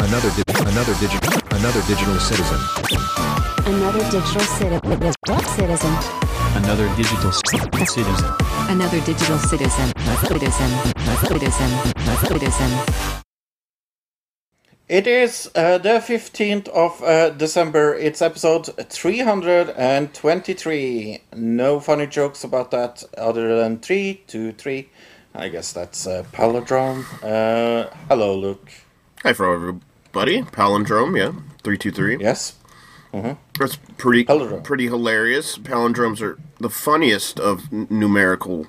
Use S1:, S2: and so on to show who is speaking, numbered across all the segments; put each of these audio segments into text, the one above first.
S1: Another di- another digital another digital citizen.
S2: Another digital citi- citizen.
S3: Another digital c- citizen.
S4: Another digital citizen. Citizen. Citizen. Citizen.
S5: It is uh, the 15th of uh, December. It's episode 323. No funny jokes about that other than 323. I guess that's uh, palindrome. Uh, hello, Luke.
S6: Hi for everybody. Palindrome, yeah. 323.
S5: Yes?
S6: That's pretty
S5: Palindrome.
S6: pretty hilarious. Palindromes are the funniest of numerical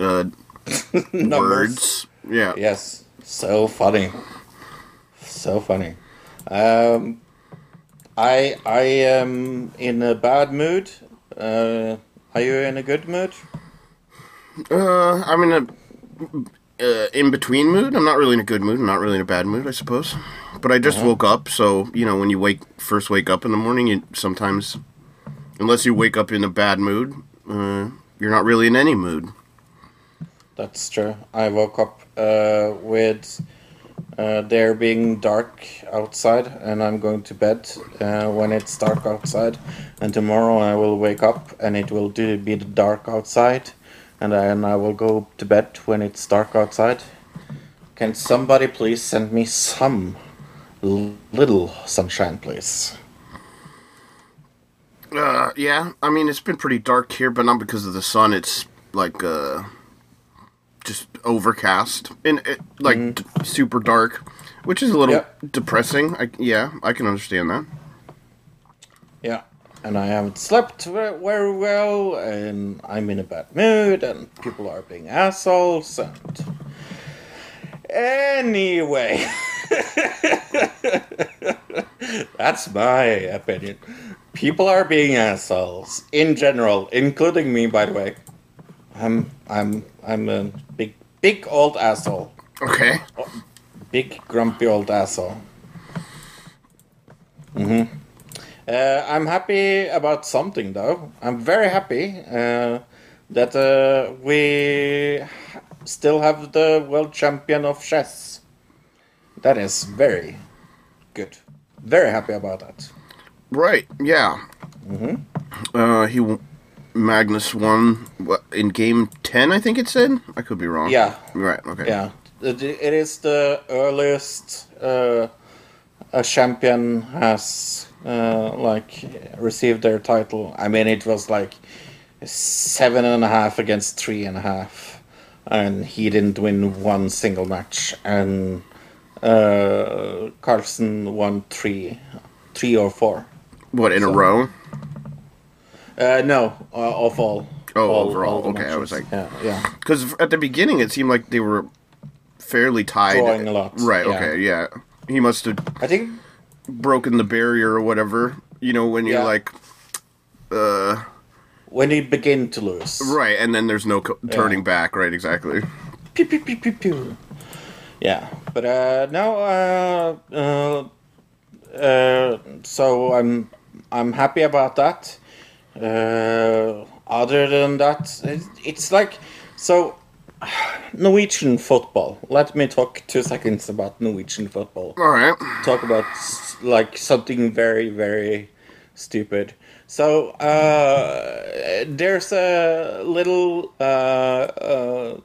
S6: uh, words. Yeah.
S5: Yes. So funny. So funny. Um, I I am in a bad mood. Uh, are you in a good mood?
S6: Uh, I'm in a uh, in between mood. I'm not really in a good mood. I'm not really in a bad mood, I suppose. But I just woke up, so you know when you wake first wake up in the morning, you sometimes, unless you wake up in a bad mood, uh, you're not really in any mood.
S5: That's true. I woke up uh, with uh, there being dark outside, and I'm going to bed uh, when it's dark outside. And tomorrow I will wake up, and it will do be dark outside, and then I will go to bed when it's dark outside. Can somebody please send me some little sunshine, please?
S6: Uh, yeah. I mean, it's been pretty dark here, but not because of the sun. It's like uh, just overcast and it, like d- super dark, which is a little
S5: Yeah.
S6: depressing. I, yeah, I can understand that.
S5: Yeah. And I haven't slept very well, and I'm in a bad mood, and people are being assholes, and. Anyway. That's my opinion. People are being assholes in general, including me, by the way. I'm I'm I'm a big big old asshole.
S6: Okay.
S5: Big grumpy old asshole. hmm Uh, I'm happy about something though. I'm very happy uh, that uh, we still have the world champion of chess. That is very good. Very happy about that.
S6: Right. Yeah. Mm-hmm. Uh, he Magnus won what, in game ten. I think it said. I could be wrong.
S5: Yeah.
S6: Right. Okay.
S5: Yeah, it it is the earliest uh, a champion has uh, like received their title. I mean, it was like seven and a half against three and a half, and he didn't win one single match. And uh, Carlsen won three, three or four.
S6: What in a row?
S5: Uh, no, uh, of all.
S6: Oh,
S5: all-
S6: overall.
S5: all
S6: Okay, I was like-
S5: yeah, yeah.
S6: Because at the beginning it seemed like they were fairly tied.
S5: Drawing a lot,
S6: Right.
S5: yeah.
S6: Okay. Yeah. He must have
S5: I think
S6: broken the barrier or whatever. You know when you're
S5: Yeah.
S6: like, uh,
S5: when you begin to lose.
S6: right, and then there's no co- turning back. Right. Exactly.
S5: pew pew pew pew pew. Yeah, but uh, no, uh, uh, uh, so I'm I'm happy about that. Uh, other than that, it's, it's like so Norwegian football. Let me talk two seconds about Norwegian football
S6: All right.
S5: talk about like something very very stupid so uh, there's a little uh, uh,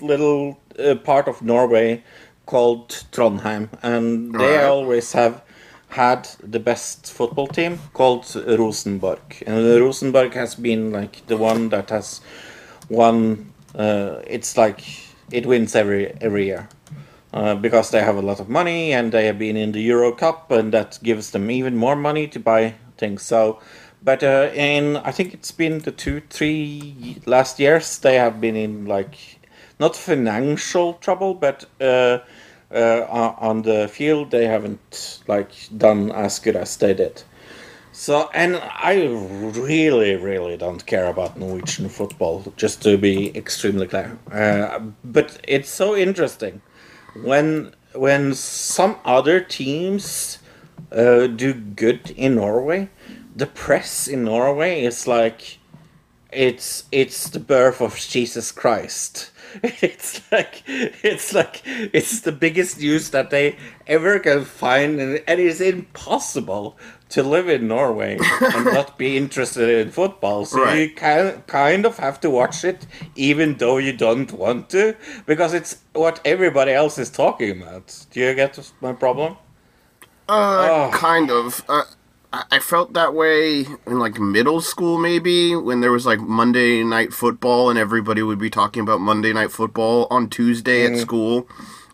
S5: little uh, part of norway called trondheim and they
S6: Right.
S5: always have had the best football team called rosenborg and rosenborg has been like the one that has won uh, it's like it wins every every year uh, because they have a lot of money and they have been in the Euro Cup, and that gives them even more money to buy things. So, but uh, in I think it's been the two, three last years they have been in like not financial trouble, but uh, uh, on on the field they haven't like done as good as they did. So, and I really, really don't care about Norwegian football, just to be extremely clear. Uh, but it's so interesting when when some other teams uh, do good in Norway. The press in Norway is like it's it's the birth of Jesus Christ. It's like it's like it's the biggest news that they ever can find, and, and it's impossible to live in Norway and not be interested in football. So
S6: Right.
S5: you can kind of have to watch it, even though you don't want to, because it's what everybody else is talking about. Do you get my problem?
S6: Uh, kind of. Uh, I I felt that way in like middle school, maybe when there was like Monday night football, and everybody would be talking about Monday night football on Tuesday at school.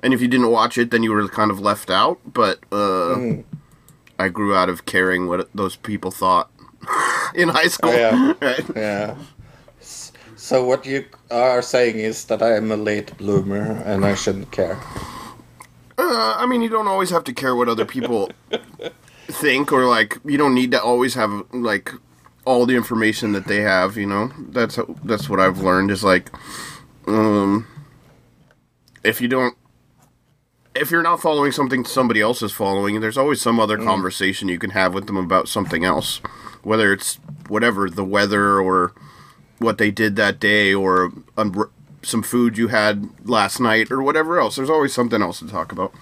S6: And if you didn't watch it, then you were kind of left out. But uh, I grew out of caring what those people thought in high school.
S5: yeah.
S6: Right?
S5: Yeah. So what you are saying is that I am a late bloomer and I shouldn't care.
S6: Uh, I mean, you don't always have to care what other people think, or like you don't need to always have like all the information that they have. You know, that's that's what I've learned is like, um, if you don't, if you're not following something somebody else is following, there's always some other conversation you can have with them about something else, whether it's whatever the weather or what they did that day or um, some food you had last night or whatever else. There's always something else to talk about.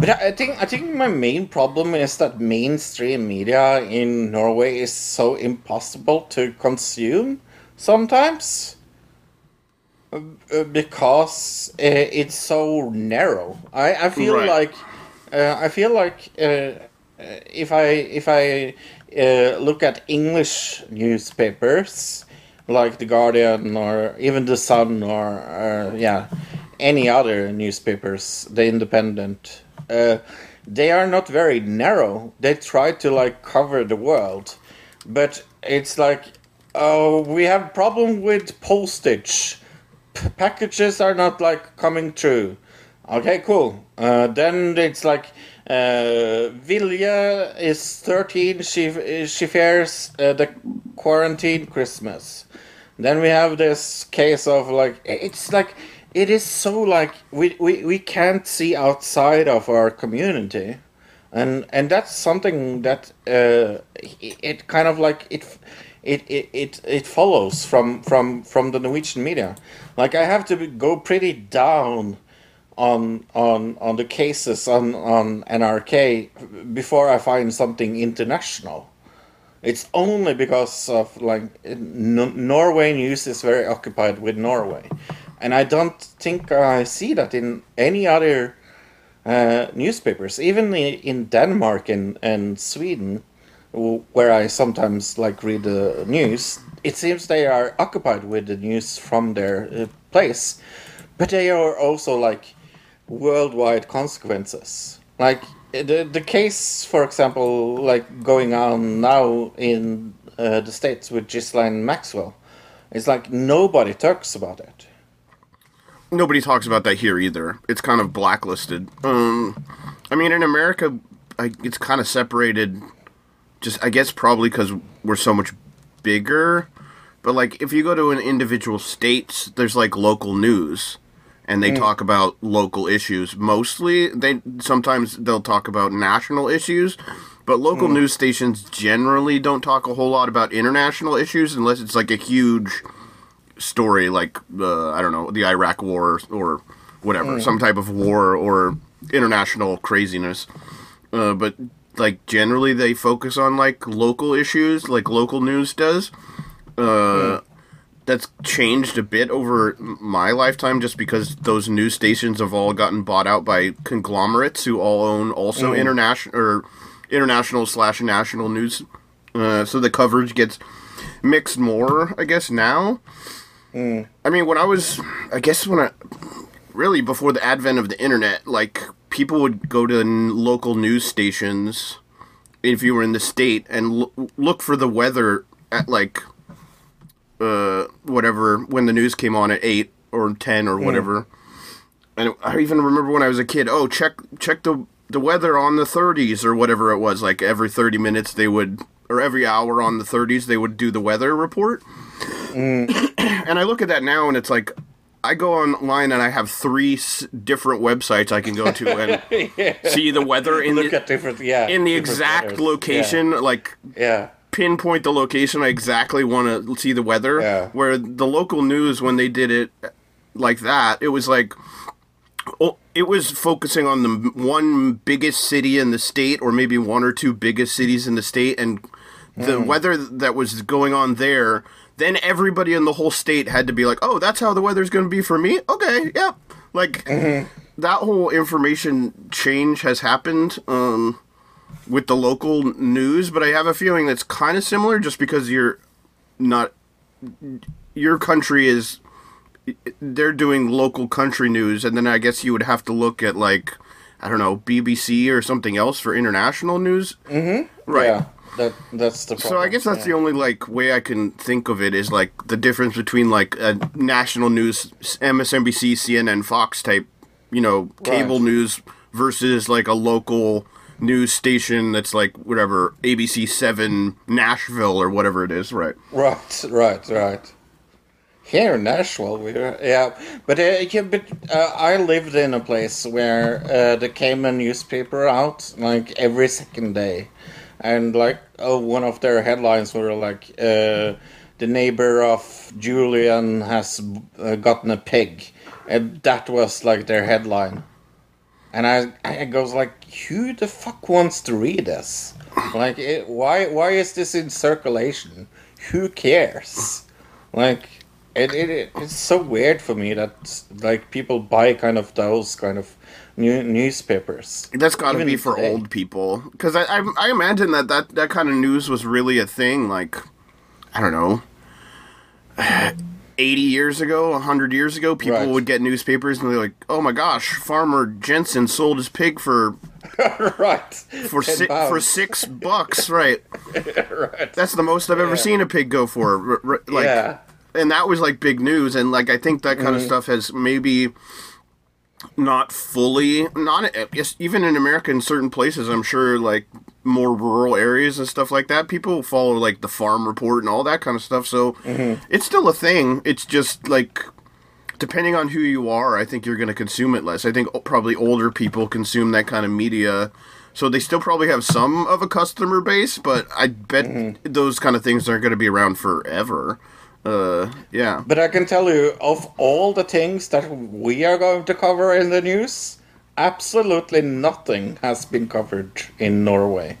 S5: But I think I think my main problem is that mainstream media in Norway is so impossible to consume sometimes because uh, it's so narrow. I, I feel
S6: Right.
S5: like uh, I feel like uh, uh, if I if I uh, look at English newspapers like the Guardian or even the Sun or uh, yeah any other newspapers, the Independent, uh, they are not very narrow. They try to like cover the world, but it's like oh we have problem with postage. Packages are not like coming through. Okay, cool. Uh, then it's like uh, Vilja is thirteen. She she fears uh, the quarantine Christmas. Then we have this case of like it's like it is so like we, we, we can't see outside of our community and and that's something that uh, it, it kind of like it it, it, it it follows from from from the Norwegian media. Like I have to go pretty down on on on the cases on on NRK before I find something international. It's only because of like Norway news is very occupied with Norway, and I don't think I see that in any other uh, newspapers, even in Denmark and, and Sweden, where I sometimes like read the news. It seems they are occupied with the news from their uh, place, but they are also like worldwide consequences. Like uh, the the case, for example, like going on now in uh, the states with Ghislaine Maxwell, it's like nobody talks about it.
S6: nobody talks about that here either. It's kind of blacklisted. Um, I mean, in America, I, it's kind of separated. Just, I guess, probably because we're so much bigger. But like, if you go to an individual states, there's like local news, and they talk about local issues. Mostly, they sometimes they'll talk about national issues. But local news stations generally don't talk a whole lot about international issues unless it's like a huge story like uh, I don't know the Iraq War or whatever, some type of war or international craziness. Uh, but like generally they focus on like local issues, like local news does. Uh, That's changed a bit over my lifetime, just because those news stations have all gotten bought out by conglomerates who all own also international or international slash national news. Uh, so the coverage gets mixed more, I guess now. I mean, when I was, I guess when I, really before the advent of the internet, like people would go to n- local news stations if you were in the state and l- look for the weather at like, uh, whatever when the news came on at eight or ten or whatever. And I even remember when I was a kid. Oh, check check the the weather on the 30s or whatever it was. Like every 30 minutes they would, or every hour on the 30s they would do the weather report. and I look at that now and it's like I go online and I have three s- different websites I can go to and see the weather in
S5: Look
S6: the,
S5: at different, yeah,
S6: in the exact
S5: weathers.
S6: location, like
S5: Yeah,
S6: pinpoint the location I exactly want to see the weather.
S5: Yeah.
S6: Where the local news, when they did it, like that. It was like oh, it was focusing on the one biggest city in the state, or maybe one or two biggest cities in the state, and the mm. weather that was going on there. Then everybody in the whole state had to be like, "Oh, that's how the weather's going to be for me." Okay, yep. Like that whole information change has happened. Um, with the local news, but I have a feeling that's kind of similar just because you're not your country is they're doing local country news and then I guess you would have to look at like I don't know, BBC or something else for international news. Mhm. Right.
S5: Yeah, that that's the. Problem.
S6: So I guess that's
S5: yeah.
S6: the only like way I can think of it is like the difference between like a national news MSNBC, CNN, Fox type, you know, cable
S5: Right.
S6: news versus like a local news station that's like whatever ABC 7 Nashville or whatever it is, right?
S5: Right, right, right. Here in Nashville, we are, yeah, but uh, yeah, but uh, I lived in a place where uh, the came a newspaper out like every second day, and like oh, one of their headlines were like uh, the neighbor of Julian has uh, gotten a pig, and that was like their headline, and I I goes like who the fuck wants to read this? Like it, why why is this in circulation? Who cares? Like it, it, it it's so weird for me that like people buy kind of those kind of new newspapers.
S6: That's got to be for
S5: today.
S6: old people because I, I I imagine that, that that kind of news was really a thing like I don't know 80 years ago 100 years ago people
S5: Right.
S6: would get newspapers and they're like oh my gosh farmer Jensen sold his pig for
S5: right.
S6: for
S5: 10
S6: si- for 6 bucks right
S5: right.
S6: that's the most I've ever
S5: Yeah.
S6: seen a pig go for r- r- like
S5: yeah.
S6: and that was like big news and like i think that kind of mm-hmm. stuff has maybe not fully not yes, even in america in certain places i'm sure like more rural areas and stuff like that people follow like the farm report and all that kind of stuff so mm-hmm. it's still a thing. It's just like depending on who you are i think you're going to consume it less. I think probably older people consume that kind of media so they still probably have some of a customer base but i bet mm-hmm. those kind of things aren't going to be around forever uh yeah
S5: But I can tell you, of all the things that we are going to cover in the news, absolutely nothing has been covered in Norway.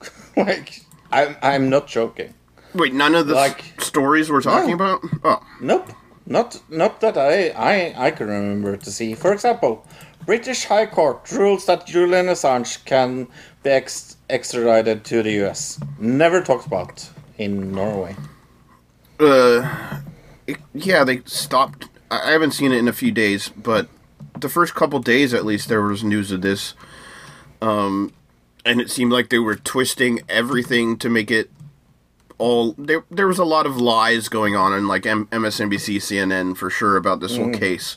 S5: like, I'm, I'm not joking.
S6: wait none of the s-
S5: Like-
S6: stories we're talking
S5: No.
S6: about oh
S5: Nope, not not that I, I I can remember to see. For example, British High Court rules that Julian Assange can be ex- extradited to the U.S. Never talked about in Norway.
S6: Uh it- yeah they stopped. I haven't seen it in a few days but the first couple days at least there was news of this. Um and it seemed like they were twisting everything to make it all there there was a lot of lies going on in like M- MSNBC CNN for sure about this whole case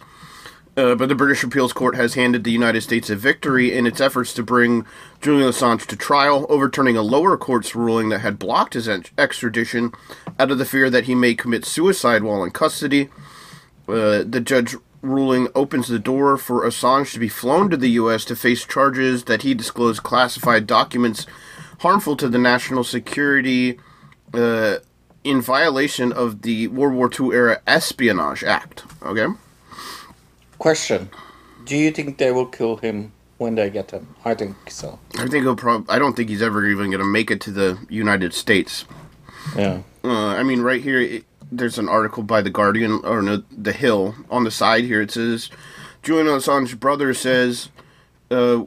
S6: uh, but the British appeals court has handed the United States a victory in its efforts to bring Julian Assange to trial, overturning a lower court's ruling that had blocked his extradition out of the fear that he may commit suicide while in custody. Uh, the judge ruling opens the door for Assange to be flown to the U.S. to face charges that he disclosed classified documents harmful to the national security uh, in violation of the World War II era Espionage Act. Okay?
S5: Question: Do you think they will kill him when they get him? I think so.
S6: I think he'll prob- I don't think he's ever even going to make it to the United States.
S5: Yeah.
S6: Uh, I mean, right here, it, there's an article by the Guardian or no, the Hill on the side here. It says Julian Assange's brother says uh,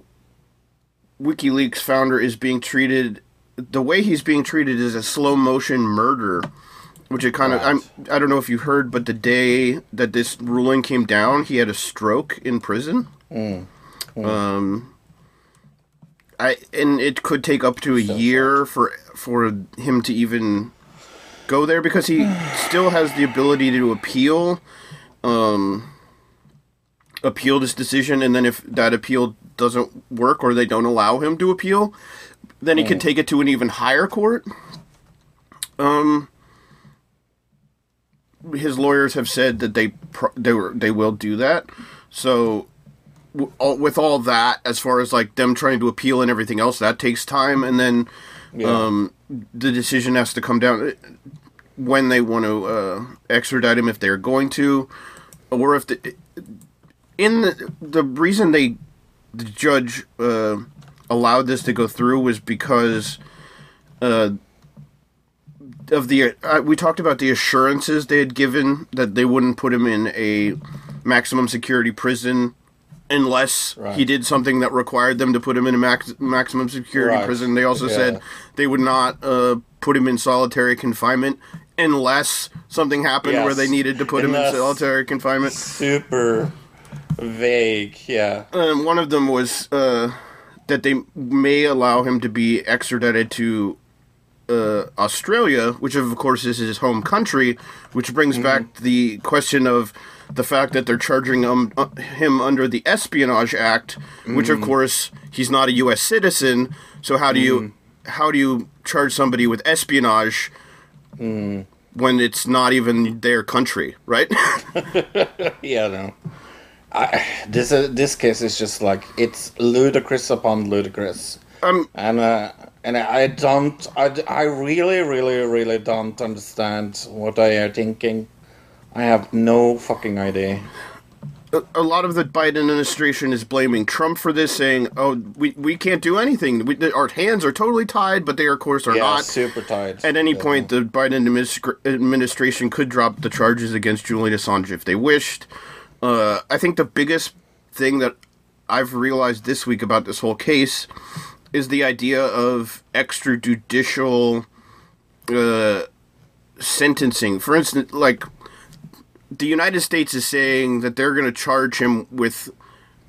S6: WikiLeaks founder is being treated. The way he's being treated is a slow motion murder, which it kind of. I'm. I don't know if you heard, but the day that this ruling came down, he had a stroke in prison. Um. I and it could take up to a year for for him to even go there because he still has the ability to appeal um appeal this decision and then if that appeal doesn't work or they don't allow him to appeal then he can take it to an even higher court um his lawyers have said that they pro- they were they will do that. So w- all- with all that as far as like them trying to appeal and everything else that takes time. And then um the decision has to come down when they want to uh, extradite him if they're going to or if the in the the reason they the judge uh, allowed this to go through was because uh, of the uh, we talked about the assurances they had given that they wouldn't put him in a maximum security prison unless
S5: Right.
S6: he did something that required them to put him in a max, maximum security
S5: Right.
S6: prison. They also
S5: Yeah.
S6: said they would not uh, put him in solitary confinement unless something happened where they needed to put him in solitary confinement.
S5: Super vague. Yeah.
S6: And one of them was uh, that they may allow him to be extradited to uh, Australia, which of course is his home country, which brings back the question of the fact that they're charging him, uh, him under the Espionage Act, which of course he's not a U.S. citizen. So how do you how do you charge somebody with espionage when it's not even their country, right?
S5: Yeah. No. I, this uh, this case is just like it's ludicrous upon ludicrous.
S6: Um,
S5: and uh, and I don't, I, I really, really, really don't understand what they are thinking. I have no fucking idea.
S6: a lot of the Biden administration is blaming Trump for this, saying, "Oh, we, we can't do anything. We, our hands are totally tied, but they, of course, are
S5: Yeah,
S6: not."
S5: super tight.
S6: At any
S5: Yeah.
S6: point, the Biden administra- administration could drop the charges against Julian Assange if they wished. Uh, I think the biggest thing that I've realized this week about this whole case is the idea of extrajudicial uh, sentencing. For instance, like the United States is saying that they're going to charge him with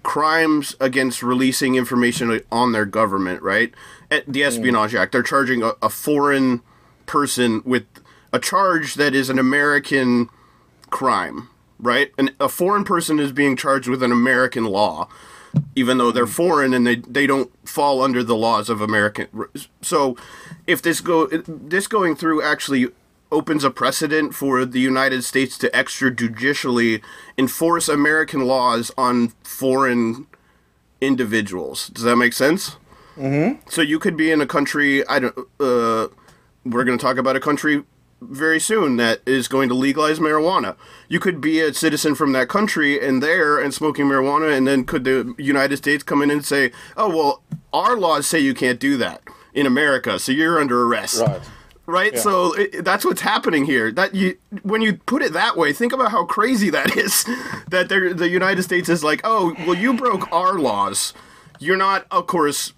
S6: crimes against releasing information on their government, right? At the Espionage Act, they're charging a, a foreign person with a charge that is an American crime, right? And a foreign person is being charged with an American law, even though they're foreign and they they don't fall under the laws of American. So, if this go this going through actually opens a precedent for the United States to extrajudicially enforce American laws on foreign individuals. Does that make sense? Mm-hmm. So you could be in a country. I don't. Uh, we're going to talk about a country very soon that is going to legalize marijuana. You could be a citizen from that country and there and smoking marijuana, and then could the United States come in and say, "Oh well, our laws say you can't do that in America, so you're under arrest."
S5: Right.
S6: Right, so it, that's what's happening here. That you, when you put it that way, think about how crazy that is. That the United States is like, oh, well, you broke our laws. You're not, of course,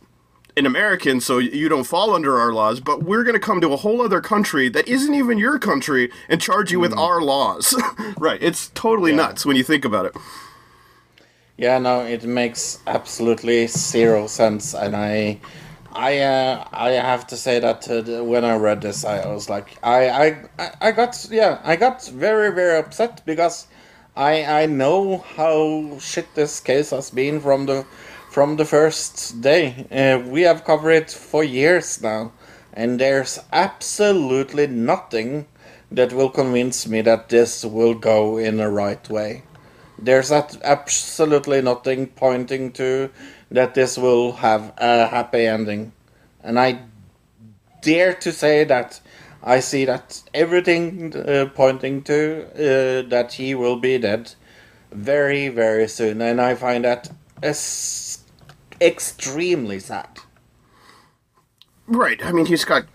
S6: an American, so you don't fall under our laws. But we're going to come to a whole other country that isn't even your country and charge you with our laws. right, it's totally nuts when you think about it.
S5: Yeah, no, it makes absolutely zero sense, and I, I, uh, I have to say that uh, when I read this, I was like, I, I- I got, yeah, I got very, very upset because I, I know how shit this case has been from the, from the first day. Uh, we have covered it for years now, and there's absolutely nothing that will convince me that this will go in the right way. There's absolutely nothing pointing to that this will have a happy ending. And I dare to say that I see that everything uh, pointing to uh, that he will be dead very, very soon. And I find that es- extremely sad.
S6: Right. I mean, he's got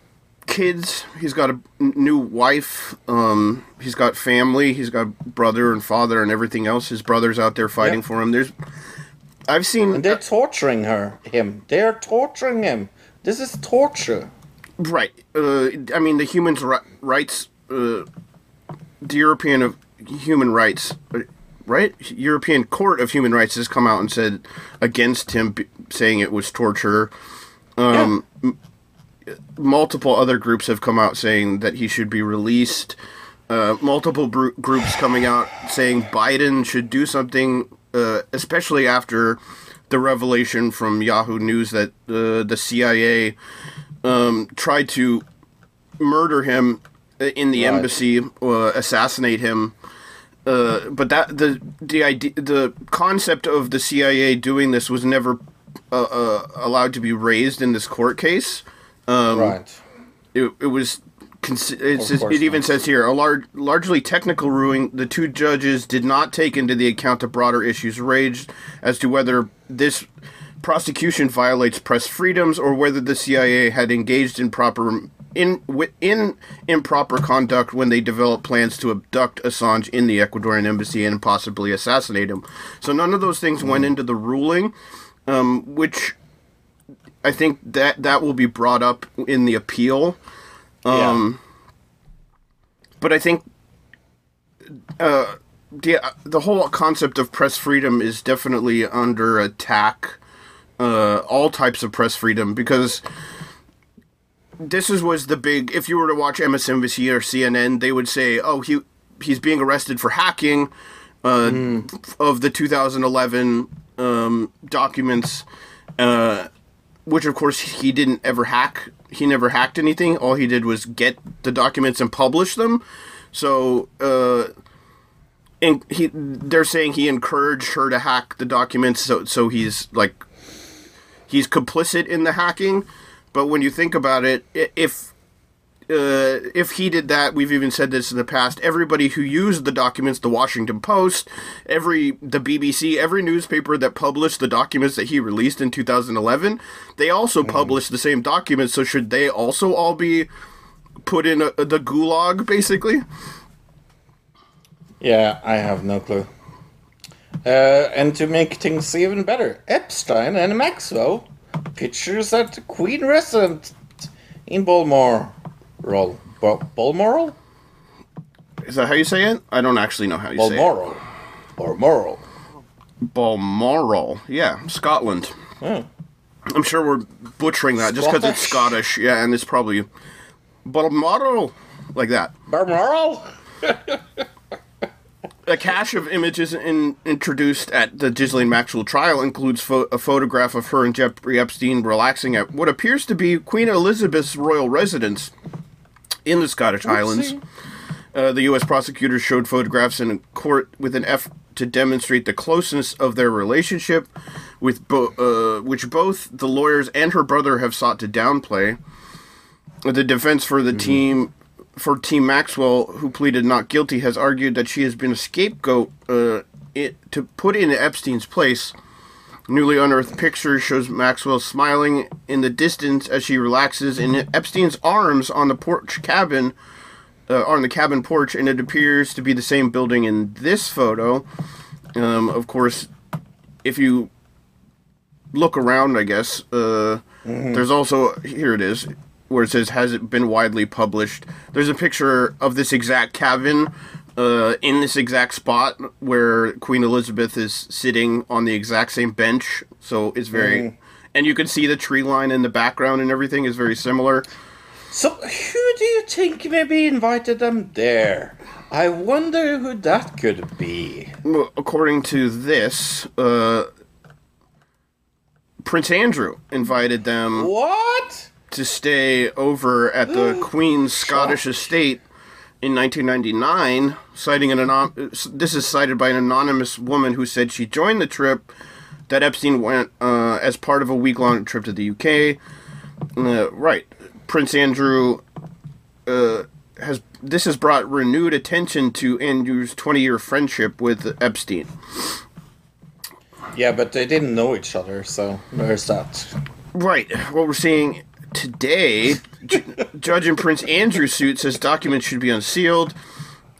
S6: kids. He's got a new wife. Um, he's got family. He's got brother and father and everything else. His brother's out there fighting
S5: Yeah.
S6: for him. There's, I've seen.
S5: And they're torturing her, him. They're torturing him. This is torture.
S6: Right. Uh, I mean, the human ri- rights, uh, the European of Human Rights, uh, right? European Court of Human Rights has come out and said against him, b- saying it was torture. Um, m- multiple other groups have come out saying that he should be released. Uh, multiple bru- groups coming out saying Biden should do something, uh, especially after the revelation from Yahoo News that uh, the CIA um, tried to murder him in the
S5: Right.
S6: embassy, uh, assassinate him. Uh, but that the the idea, the concept of the CIA doing this was never uh, uh, allowed to be raised in this court case. Um,
S5: right.
S6: It, it was Cons- it, says, it even says here a large, largely technical ruling. The two judges did not take into the account the broader issues raised as to whether this prosecution violates press freedoms or whether the CIA had engaged in proper in wi- in improper conduct when they develop plans to abduct Assange in the Ecuadorian embassy and possibly assassinate him. So none of those things went into the ruling, um, which I think that that will be brought up in the appeal. Um, but I think uh, the the whole concept of press freedom is definitely under attack. Uh, all types of press freedom because this is was the big. If you were to watch MSNBC or CNN, they would say, "Oh, he he's being arrested for hacking uh, of the 2011 um, documents." Uh, which of course he didn't ever hack. He never hacked anything. All he did was get the documents and publish them. So, uh, and he they're saying he encouraged her to hack the documents. So, so he's like he's complicit in the hacking. But when you think about it, if uh, if he did that, we've even said this in the past. Everybody who used the documents, the Washington Post, every the BBC, every newspaper that published the documents that he released in 2011, they also published the same documents. So should they also all be put in a, the gulag, basically?
S5: Yeah, I have no clue. Uh, and to make things even better, Epstein and Maxwell pictures at the Queen Resident in Balmoral. Bal- Balmoral?
S6: Is that how you say it? I don't actually know how you say it.
S5: Balmoral. Balmoral.
S6: Balmoral. Yeah, Scotland.
S5: Hmm.
S6: I'm sure we're butchering that just because it's Scottish. Yeah, and it's probably Balmoral, like that.
S5: Balmoral?
S6: A cache of images in, introduced at the Ghislaine Maxwell trial includes pho- a photograph of her and Jeffrey Epstein relaxing at what appears to be Queen Elizabeth's royal residence in the Scottish Highlands. Uh, the U.S. prosecutors showed photographs in court with an effort to demonstrate the closeness of their relationship, with bo- uh, which both the lawyers and her brother have sought to downplay. The defense for the team for Team Maxwell, who pleaded not guilty, has argued that she has been a scapegoat uh, it, to put in Epstein's place. Newly unearthed picture shows Maxwell smiling in the distance as she relaxes in Epstein's arms on the porch cabin, uh, on the cabin porch, and it appears to be the same building in this photo. Um, of course, if you look around, I guess uh, there's also here it is where it says has it been widely published. There's a picture of this exact cabin uh, in this exact spot where Queen Elizabeth is sitting on the exact same bench. So it's very, and you can see the tree line in the background and everything is very similar.
S5: So, who do you think maybe invited them there? I wonder who that could be.
S6: According to this, uh, Prince Andrew invited them
S5: What?
S6: To stay over at the Queen's Scottish estate in 1999, citing an anon- this is cited by an anonymous woman who said she joined the trip that Epstein went uh, as part of a week-long trip to the UK. Uh, right, Prince Andrew uh, has this has brought renewed attention to Andrew's 20-year friendship with Epstein.
S5: Yeah, but they didn't know each other, so there's that.
S6: Right. What we're seeing today, J- Judge in Prince Andrew suit says documents should be unsealed.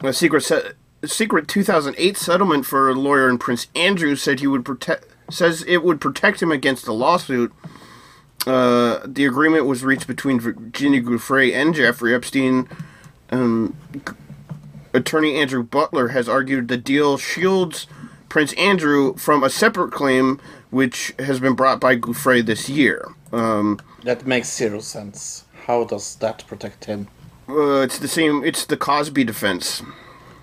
S6: A secret se- secret 2008 settlement for a lawyer in Prince Andrew said he would protect says it would protect him against a lawsuit. Uh, the agreement was reached between Virginia Giuffre and Jeffrey Epstein. Um, attorney Andrew Brettler has argued the deal shields Prince Andrew from a separate claim which has been brought by Giuffre this year. Um,
S5: That makes zero sense. How does that protect him?
S6: uh, it's the same. It's the Cosby defense.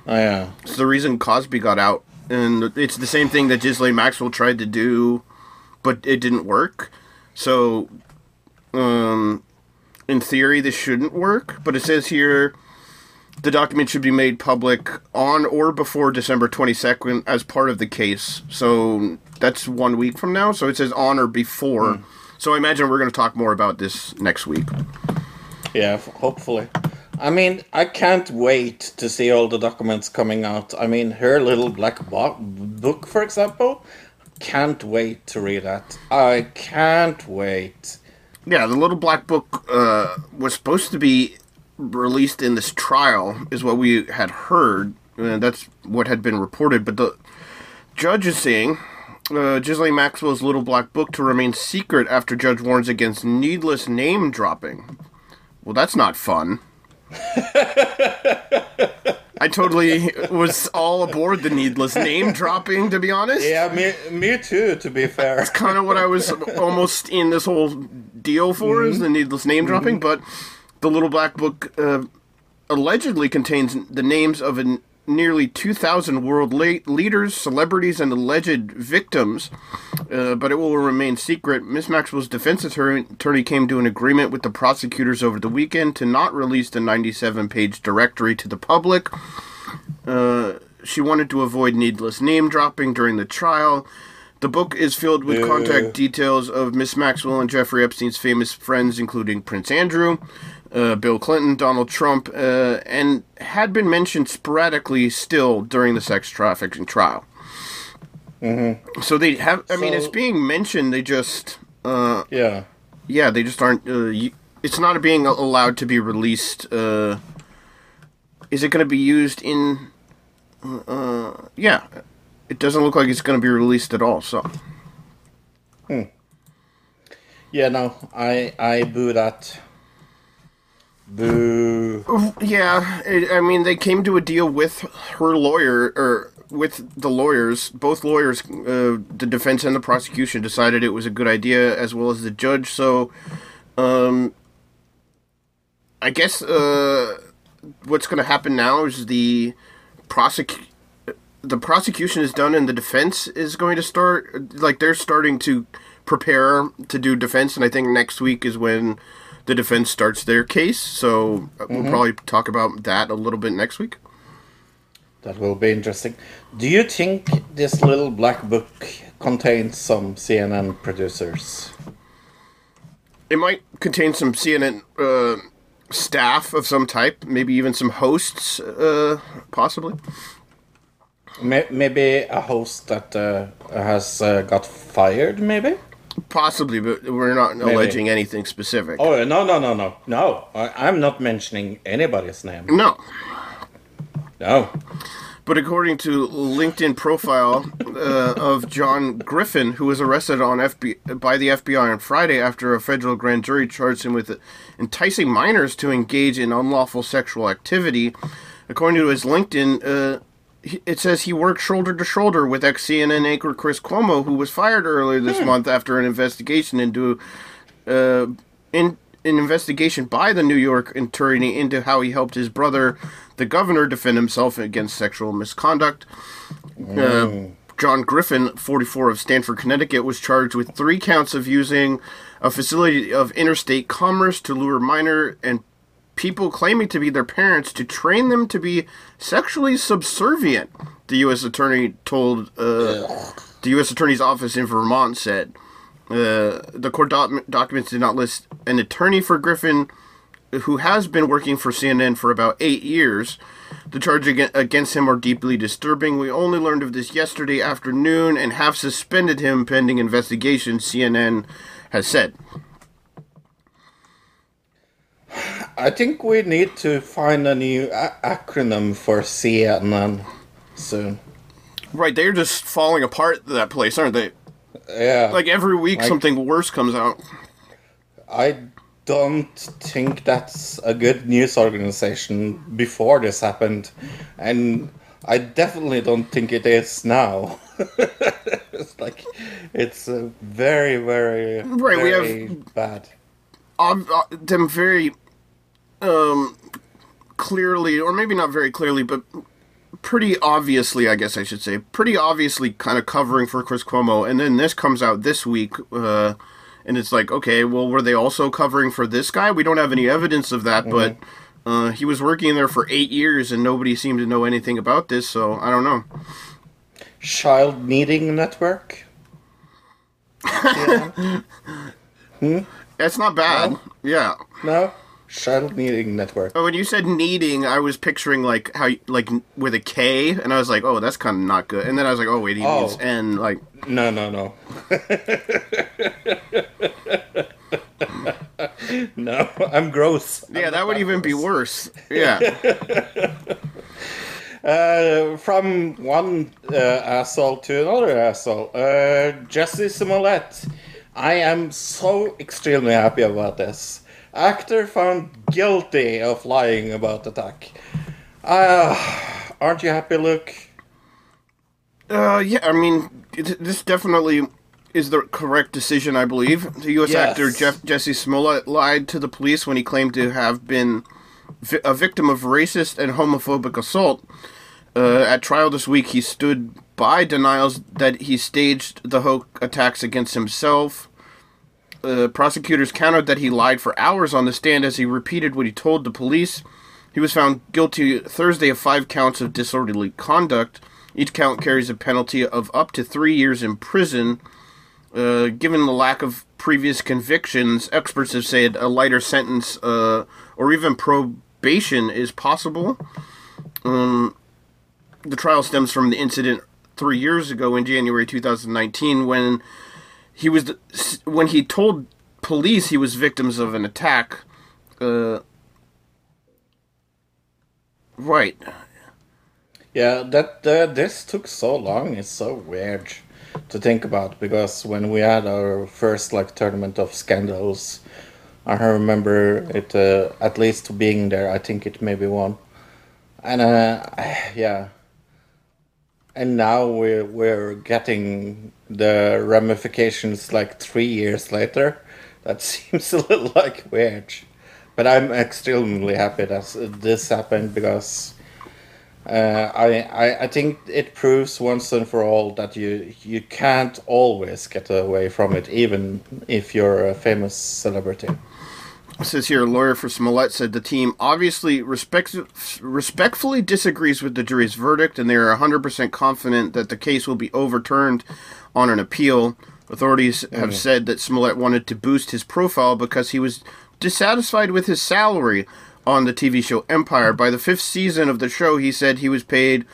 S5: Oh, yeah.
S6: It's the reason Cosby got out, and it's the same thing that Ghislaine Maxwell tried to do, but it didn't work. So, um, in theory, this shouldn't work. But it says here the document should be made public on or before December twenty second as part of the case. So that's one week from now. So it says on or before.
S5: Hmm.
S6: So I imagine we're going to talk more about this next week.
S5: Yeah, hopefully. I mean, I can't wait to see all the documents coming out. I mean, her little black bo- book, for example. Can't wait to read that. I can't wait.
S6: Yeah, the little black book uh, was supposed to be released in this trial, is what we had heard. Uh, that's what had been reported. But the judge is saying uh, Ghislaine Maxwell's little black book to remain secret after judge warns against needless name dropping. Well, that's not fun. I totally was all aboard the needless name dropping, to be honest.
S5: Yeah, me, me too. To be fair.
S6: That's kind of what I was almost in this whole deal for is the needless name dropping, but the little black book uh, allegedly contains the names of an, nearly 2,000 world le- leaders, celebrities, and alleged victims, uh, but it will remain secret. Miss Maxwell's defense attorney, came to an agreement with the prosecutors over the weekend to not release the 97 page directory to the public. Uh, she wanted to avoid needless name dropping during the trial. The book is filled with contact details of Miss Maxwell and Jeffrey Epstein's famous friends, including Prince Andrew, uh, Bill Clinton, Donald Trump, uh, and had been mentioned sporadically still during the sex trafficking trial. Mm-hmm. So they have, I mean, it's being mentioned, they just, uh,
S5: Yeah.
S6: yeah, they just aren't, uh, it's not being allowed to be released. Uh, is it going to be used in, uh, yeah, it doesn't look like it's going to be released at all, so.
S5: Yeah. No, I I boo that. Boo.
S6: Yeah, I mean, they came to a deal with her lawyer, or with the lawyers. Both lawyers, uh, the defense and the prosecution, decided it was a good idea, as well as the judge. So, um, I guess uh, what's going to happen now is the prosec the prosecution is done, and the defense is going to start. Like they're starting to prepare to do defense, and I think next week is when the defense starts their case. So we'll probably talk about that a little bit next week.
S5: That will be interesting. Do you think this little black book contains some CNN producers?
S6: It might contain some CNN uh, staff of some type, maybe even some hosts, uh, possibly.
S5: Maybe a host that uh, has uh, got fired, maybe?
S6: Possibly, but we're not alleging anything specific.
S5: Oh, no, no, no, no. No, I- I'm not mentioning anybody's name.
S6: No.
S5: No.
S6: But according to LinkedIn profile uh, of John Griffin, who was arrested on FBI, by the FBI on Friday after a federal grand jury charged him with enticing minors to engage in unlawful sexual activity, according to his LinkedIn, uh, it says he worked shoulder to shoulder with ex CNN anchor Chris Cuomo, who was fired earlier this month after an investigation into uh, in an investigation by the New York attorney into how he helped his brother, the governor, defend himself against sexual misconduct. Uh, John Griffin, 44 of Stamford, Connecticut, was charged with three counts of using a facility of interstate commerce to lure minor and people claiming to be their parents to train them to be sexually subservient. The U.S. attorney told uh, the U.S. attorney's office in Vermont said. Uh, the court doc- documents did not list an attorney for Griffin, who has been working for CNN for about eight years. The charges against him are deeply disturbing. We only learned of this yesterday afternoon and have suspended him pending investigation, CNN has said.
S5: I think we need to find a new a- acronym for CNN soon.
S6: Right, they're just falling apart, that place, aren't they?
S5: Yeah.
S6: Like every week,
S5: Like-
S6: something worse comes out.
S5: I don't think that's a good news organization before this happened, and I definitely don't think it is now. it's like it's uh, very, very,
S6: Right, we have-
S5: very bad.
S6: uh, them very um clearly or maybe not very clearly but pretty obviously i guess i should say pretty obviously kind of covering for chris cuomo. And then this comes out this week uh and it's like okay well were they also covering for this guy? We don't have any evidence of that but uh, he was working there for eight years and nobody seemed to know anything about this so i don't know.
S5: Child Meeting Network. Hmm.
S6: that's not bad.
S5: No?
S6: yeah.
S5: No, child kneading network.
S6: Oh, when you said kneading, I was picturing like how you- like with a K, and I was like, oh, that's kind of not good. And then I was like, oh wait, he
S5: Oh.
S6: means N. Like,
S5: No, no, no. no, I'm gross.
S6: yeah, that would even be worse. Yeah.
S5: Uh, from one uh, asshole to another asshole. Uh, Jussie Smollett. I am so extremely happy about this. Actor found guilty of lying about attack. Uh, aren't you happy, Luke?
S6: Uh, yeah, I mean, it, this definitely is the correct decision, I believe. The U.S.
S5: Yes.
S6: actor Jeff Jussie Smollett lied to the police when he claimed to have been vi- a victim of racist and homophobic assault. Uh, at trial this week, he stood by denials that he staged the hoax attacks against himself. Uh, prosecutors countered that he lied for hours on the stand as he repeated what he told the police. He was found guilty Thursday of five counts of disorderly conduct. Each count carries a penalty of up to three years in prison. Uh, given the lack of previous convictions, experts have said a lighter sentence uh, or even probation is possible. Um, the trial stems from the incident three years ago in January 2019 when he was when he told police he was victims of an attack. Uh, right.
S5: Yeah, that uh, this took so long. It's so weird to think about because when we had our first like tournament of scandals, I remember it uh, at least being there. I think it maybe won, and uh, yeah, and now we're we're getting the ramifications like three years later. That seems a little like weird, but I'm extremely happy that this happened because. Uh, I, I I think it proves once and for all that you you can't always get away from it, even if you're a famous celebrity.
S6: It says here, a lawyer for Smollett said the team obviously respects, respectfully disagrees with the jury's verdict, and they are 100% confident that the case will be overturned on an appeal. Authorities have said that Smollett wanted to boost his profile because he was dissatisfied with his salary on the TV show Empire. By the fifth season of the show, he said he was paid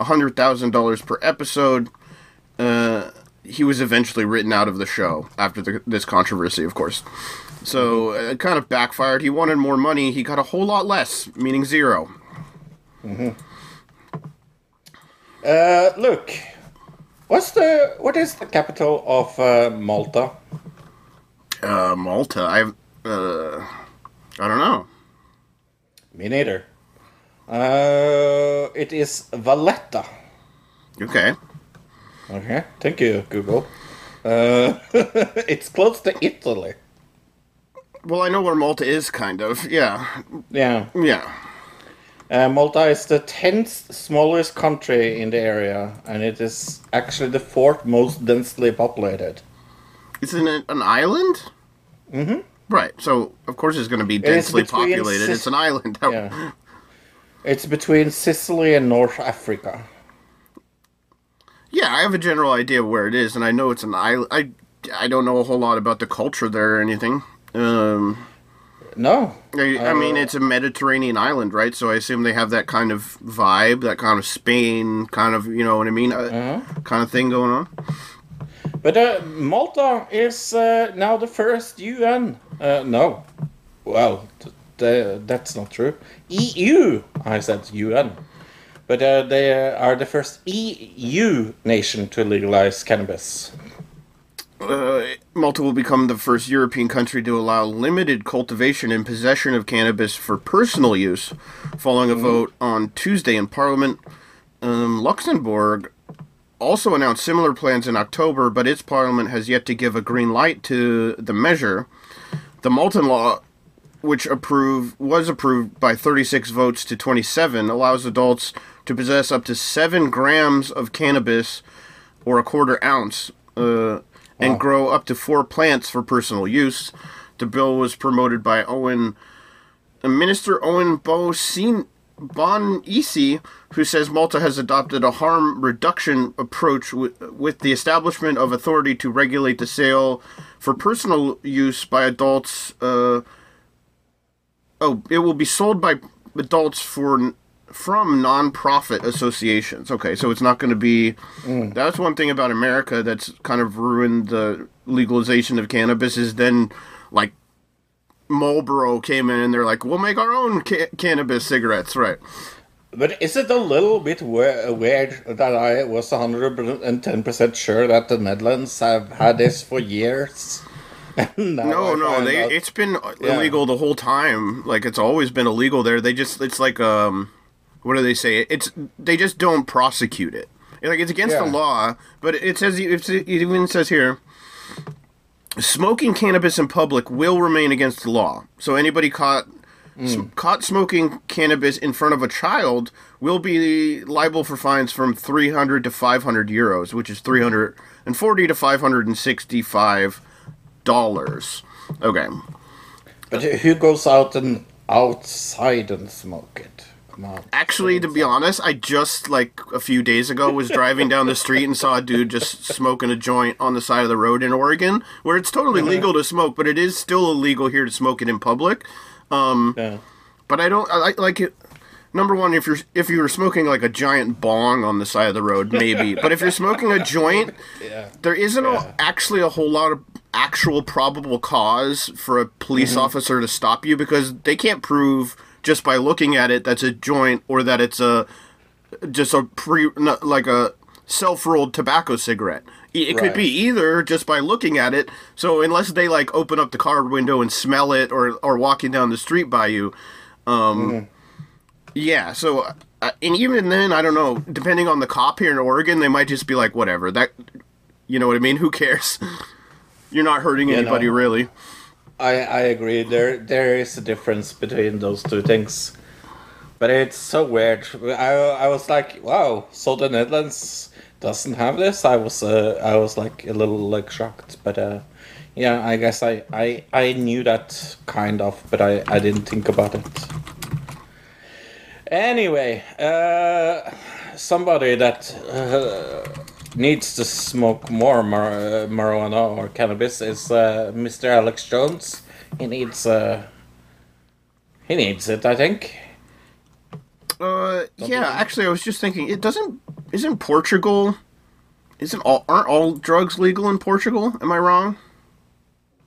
S6: $100,000 per episode. Uh, he was eventually written out of the show after the, this controversy, of course. So it kind of backfired. He wanted more money. He got a whole lot less, meaning zero.
S5: Uh, look, what's the what is the capital of uh, Malta?
S6: Uh, Malta. I've. Uh, I don't know.
S5: Me neither. Uh, it is Valletta.
S6: Okay.
S5: Okay, thank you, Google. Uh, it's close to Italy.
S6: Well, I know where Malta is, kind of. Yeah.
S5: Yeah.
S6: Yeah.
S5: Uh, Malta is the 10th smallest country in the area, and it is actually the fourth most densely populated.
S6: It's an, an island? Mm-hmm. Right. So, of course, it's going to be densely
S5: between
S6: populated. It's an island.
S5: Yeah. It's between Sicily and North Africa.
S6: Yeah, I have a general idea of where it is, and I know it's an island. I, I don't know a whole lot about the culture there or anything. Um,
S5: No.
S6: I, I mean,
S5: Uh,
S6: it's a Mediterranean island, right? So I assume they have that kind of vibe, that kind of Spain, kind of, you know what I mean, uh, kind of thing going on.
S5: But uh, Malta is uh, now the first UN. Uh, no. Well, th- th- that's not true. EU. I said UN. But uh, they are the first EU nation to legalize cannabis.
S6: Uh, Malta will become the first European country to allow limited cultivation and possession of cannabis for personal use, following a vote on Tuesday in Parliament. Um, Luxembourg also announced similar plans in October, but its parliament has yet to give a green light to the measure. The Malton law, which approved was approved by 36 votes to 27, allows adults to possess up to seven grams of cannabis or a quarter ounce, uh, and grow up to four plants for personal use. The bill was promoted by Owen, uh, Minister Owen Bosin Bonnici, who says Malta has adopted a harm reduction approach wi- with the establishment of authority to regulate the sale for personal use by adults. Uh, oh, it will be sold by adults for from non-profit associations. Okay, so it's not going to be. That's one thing about America that's kind of ruined the legalization of cannabis. Is then like Marlboro came in and they're like, we'll make our own ca- cannabis cigarettes, right?
S5: But is it a little bit weird that I was 110% sure that the Netherlands have had this for years? And
S6: No,
S5: I
S6: no, they it's been
S5: Yeah.
S6: illegal the whole time. Like it's always been illegal there. They just it's like um what do they say? It's they just don't prosecute it. Like it's against the law, but it says it even says here smoking cannabis in public will remain against the law. So anybody caught s- hmm. caught smoking cannabis in front of a child will be liable for fines from 300 to 500 euros, which is 340 to 565 dollars. Okay.
S5: But who goes out and outside and smoke it? On.
S6: Actually, to be honest, I just like a few days ago was driving down the street and saw a dude just smoking a joint on the side of the road in Oregon, where it's totally legal to smoke, but it is still illegal here to smoke it in public. Um,
S5: Yeah.
S6: But I don't I like it. Number one, if you're if you were smoking like a giant bong on the side of the road, maybe. but if you're smoking a joint,
S5: Yeah.
S6: there isn't a, actually a whole lot of actual probable cause for a police officer to stop you because they can't prove just by looking at it that's a joint or that it's a just a pre like a self-rolled tobacco cigarette. It could be either just by looking at it. So unless they like open up the car window and smell it or or walking down the street by you, um yeah, so uh, and even then I don't know, depending on the cop here in Oregon, they might just be like whatever. That you know what I mean? Who cares? You're not hurting
S5: Yeah,
S6: anybody
S5: no.
S6: really.
S5: I, I agree. There there is a difference between those two things, but it's so weird. I, I was like, wow, so the Netherlands doesn't have this. I was uh, I was like a little like shocked, but uh, yeah, I guess I, I I knew that kind of, but I I didn't think about it. Anyway, uh, somebody that uh, needs to smoke more mar- uh, marijuana or cannabis is uh, Mr. Alex Jones. He needs uh, he needs it, I think.
S6: Uh, yeah, actually, I was just thinking. It doesn't. Isn't Portugal? Isn't all aren't all drugs legal in Portugal? Am I wrong?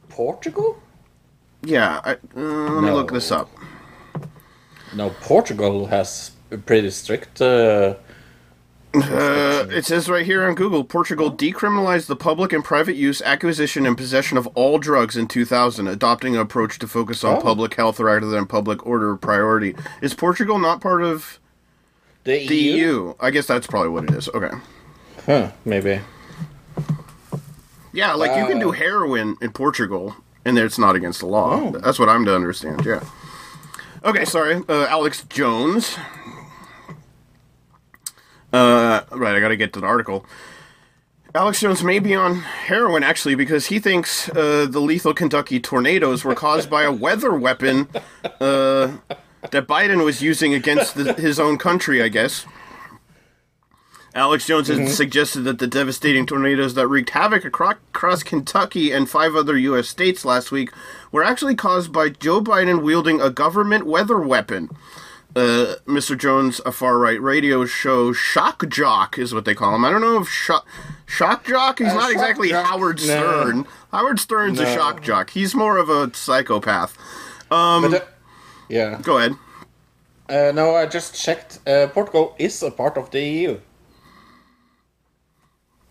S5: Portugal?
S6: Yeah. I, uh, let me look this up.
S5: No, Portugal has pretty strict. Uh,
S6: Uh, it says right here on Google, Portugal decriminalized the public and private use, acquisition, and possession of all drugs in 2000, adopting an approach to focus on
S5: Oh.
S6: public health rather than public order priority. Is Portugal not part of
S5: the,
S6: the
S5: EU?
S6: EU? I guess that's probably what it is. Okay.
S5: Huh, maybe.
S6: Yeah, like you can do heroin in Portugal, and it's not against the law.
S5: Oh.
S6: That's what I'm to understand. Yeah. Okay, sorry, uh, Alex Jones. Uh, right, I got to get to the article. Alex Jones may be on heroin actually because he thinks uh, the lethal Kentucky tornadoes were caused by a weather weapon uh, that Biden was using against the, his own country. I guess. Alex Jones has suggested that the devastating tornadoes that wreaked havoc acro- across Kentucky and five other U.S. states last week were actually caused by Joe Biden wielding a government weather weapon. Uh, Mr. Jones, a far right radio show, Shock Jock is what they call him. I don't know if Shock, shock Jock, he's
S5: Uh,
S6: not exactly
S5: Jock,
S6: Howard
S5: no.
S6: Stern. Howard Stern's a shock jock. He's more of a psychopath.
S5: uh, yeah.
S6: Go ahead.
S5: Uh, no, I just checked. Uh, Portugal is a part of the EU.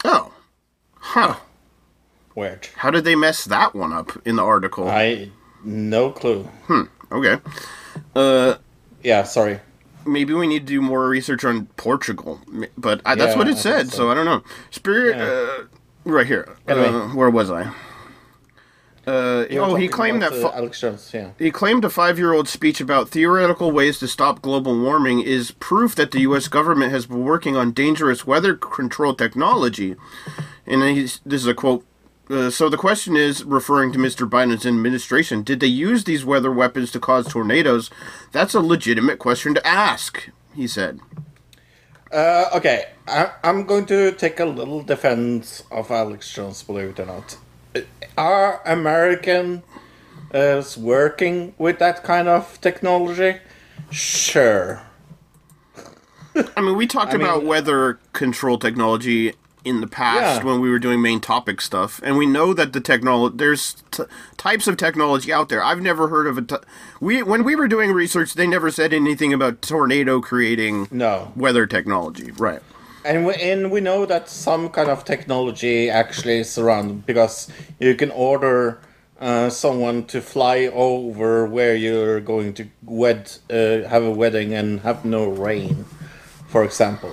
S6: Oh. Huh.
S5: Weird.
S6: How did they mess that one up in the article?
S5: I no clue. Hmm.
S6: Okay. Uh,
S5: Yeah, sorry.
S6: maybe we need to do more research on Portugal, but I, that's
S5: Yeah,
S6: what it
S5: think
S6: said. So.
S5: so.
S6: I don't know. Spirit,
S5: Yeah.
S6: uh, right here.
S5: Anyway.
S6: Uh, where was I? Uh, oh, he claimed that.
S5: uh, Alex Jones. Yeah.
S6: he claimed a five-year-old speech about theoretical ways to stop global warming is proof that the U.S. government has been working on dangerous weather control technology. And he's, this is a quote. Uh, so the question is, referring to Mr. Biden's administration, did they use these weather weapons to cause tornadoes? That's a legitimate question to ask, he said.
S5: Uh, okay, I, I'm going to take a little defense of Alex Jones, believe it or not. Are American is working with that kind of technology, sure.
S6: I mean, we talked
S5: I mean-
S6: about weather control technology in the past
S5: Yeah.
S6: when we were doing main topic stuff, and we know that the technology there's t- types of technology out there. I've never heard of a. T- we when we were doing research, they never said anything about tornado creating
S5: No.
S6: weather technology. Right.
S5: And we, and we know that some kind of technology actually is around because you can order uh, someone to fly over where you're going to wed, uh, have a wedding and have no rain, for example.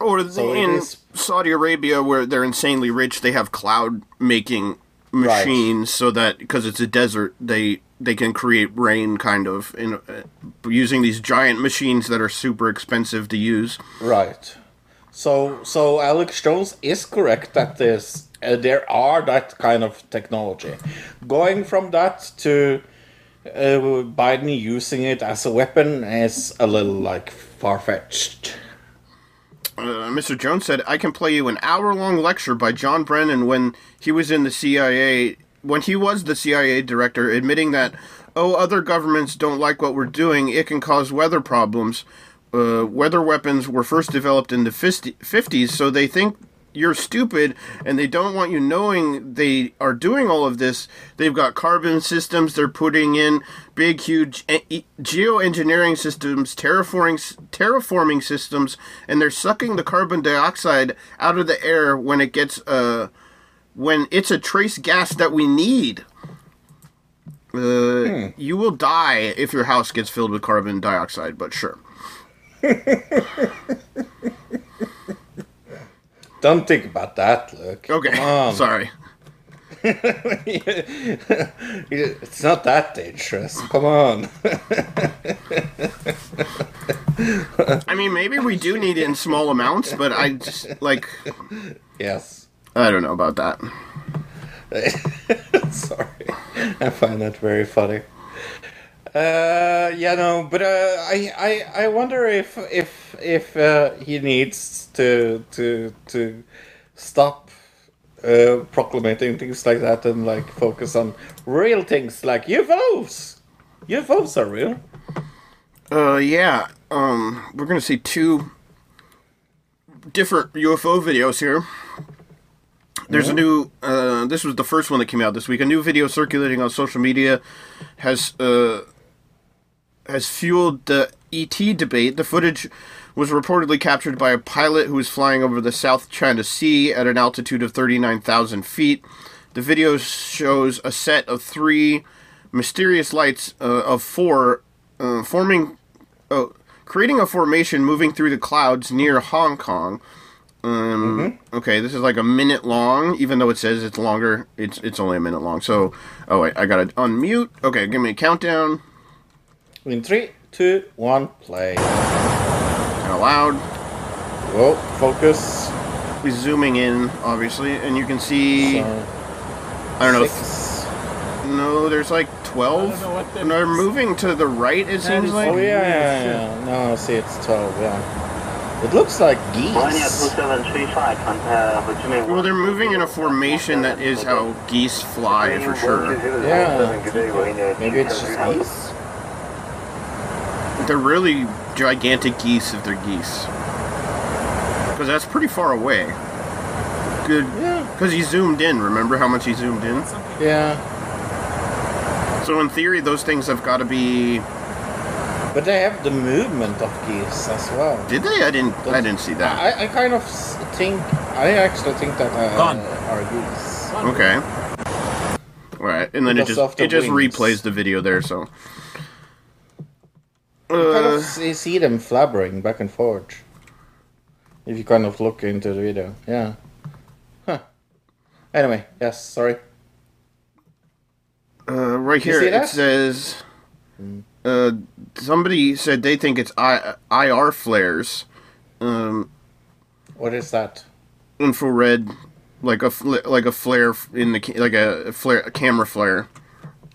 S6: Or
S5: So it
S6: in
S5: is-
S6: Saudi Arabia, where they're insanely rich, they have cloud making machines so that because it's a desert, they they can create rain kind of in uh, using these giant machines that are super expensive to use.
S5: Right. So so Alex Jones is correct that this uh, there are that kind of technology. Going from that to uh, Biden using it as a weapon is a little like far fetched.
S6: Uh, Mr. Jones said, "I can play you an hour-long lecture by John Brennan when he was in the CIA, when he was the CIA director, admitting that oh, other governments don't like what we're doing. It can cause weather problems. Uh, weather weapons were first developed in the 50s, so they think." You're stupid, and they don't want you knowing they are doing all of this. They've got carbon systems they're putting in, big, huge geoengineering systems, terraforming terraforming systems, and they're sucking the carbon dioxide out of the air when it gets uh when it's a trace gas that we need. Uh, You will die if your house gets filled with carbon dioxide, but sure.
S5: Don't think about that, look.
S6: Okay,
S5: Come on.
S6: sorry.
S5: it's not that dangerous. Come on.
S6: I mean, maybe we do need it in small amounts, but I just like
S5: yes.
S6: I don't know about that.
S5: Sorry. I find that very funny. Uh, yeah, no, but uh, I, I, I wonder if if if uh, he needs to to to stop uh, proclamating things like that and like focus on real things like UFOs. UFOs are real.
S6: Uh, yeah. Um, we're gonna see two different UFO videos here. There's a new. Uh, this was the first one that came out this week. A new video circulating on social media has uh, has fueled the ET debate. The footage was reportedly captured by a pilot who was flying over the South China Sea at an altitude of 39,000 feet. The video shows a set of three mysterious lights uh, of four uh, forming, uh, creating a formation moving through the clouds near Hong Kong. Um, Okay, this is like a minute long, even though it says it's longer. It's it's only a minute long. So, oh wait, I gotta unmute. Okay, give me a countdown.
S5: In three, two, one, play.
S6: Kind of loud.
S5: Whoa, focus.
S6: We're zooming in, obviously, and you can see.
S5: So,
S6: I don't know. No, there's like twelve. And they're moving to the right. It seems like.
S5: Oh yeah, yeah, yeah. No, see, it's twelve. Yeah. It looks like geese.
S6: Well, they're moving in a formation that is how geese fly for sure.
S5: Yeah. Maybe it's just geese.
S6: They're really gigantic geese if they're geese. Because that's pretty far away. Good.
S5: Yeah.
S6: Because he zoomed in. Remember how much he zoomed in?
S5: Yeah.
S6: So in theory, those things have got to be.
S5: But they have the movement of geese as well.
S6: Did they? I didn't. I didn't see that.
S5: I, I kind of think I actually think that uh,
S3: Gone.
S5: are geese.
S6: Okay. All right, and then it just
S5: the
S6: it just
S5: wings.
S6: replays the video there. So.
S5: You kind
S6: Uh,
S5: of see, see them flabbering back and forth. If you kind of look into the video, yeah. Huh. Anyway, yes. Sorry.
S6: uh, right here it says. Uh, somebody said they think it's I, IR flares, um,
S5: What is that?
S6: infrared, like a fl- like a flare in the ca- like a flare a camera flare.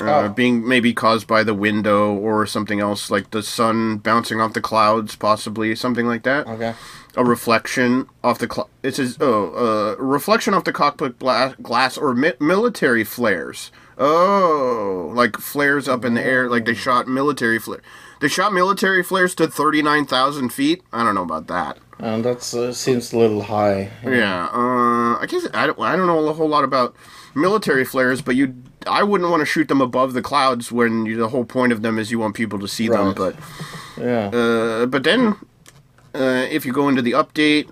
S6: Uh,
S5: Oh.
S6: being maybe caused by the window or something else, like the sun bouncing off the clouds, possibly something like that.
S5: Okay.
S6: a reflection off the cl- it says oh uh, reflection off the cockpit bla- glass or mi- military flares. Oh, like flares up in the air, like they shot military flare. They shot military flares to thirty nine thousand feet. I don't know about that.
S5: And that uh, seems a little high.
S6: Yeah, uh, I guess I don't, I don't know a whole lot about military flares, but you, I wouldn't want to shoot them above the clouds when you, the whole point of them is you want people to see them. But
S5: Yeah.
S6: uh, but then, uh, if you go into the update,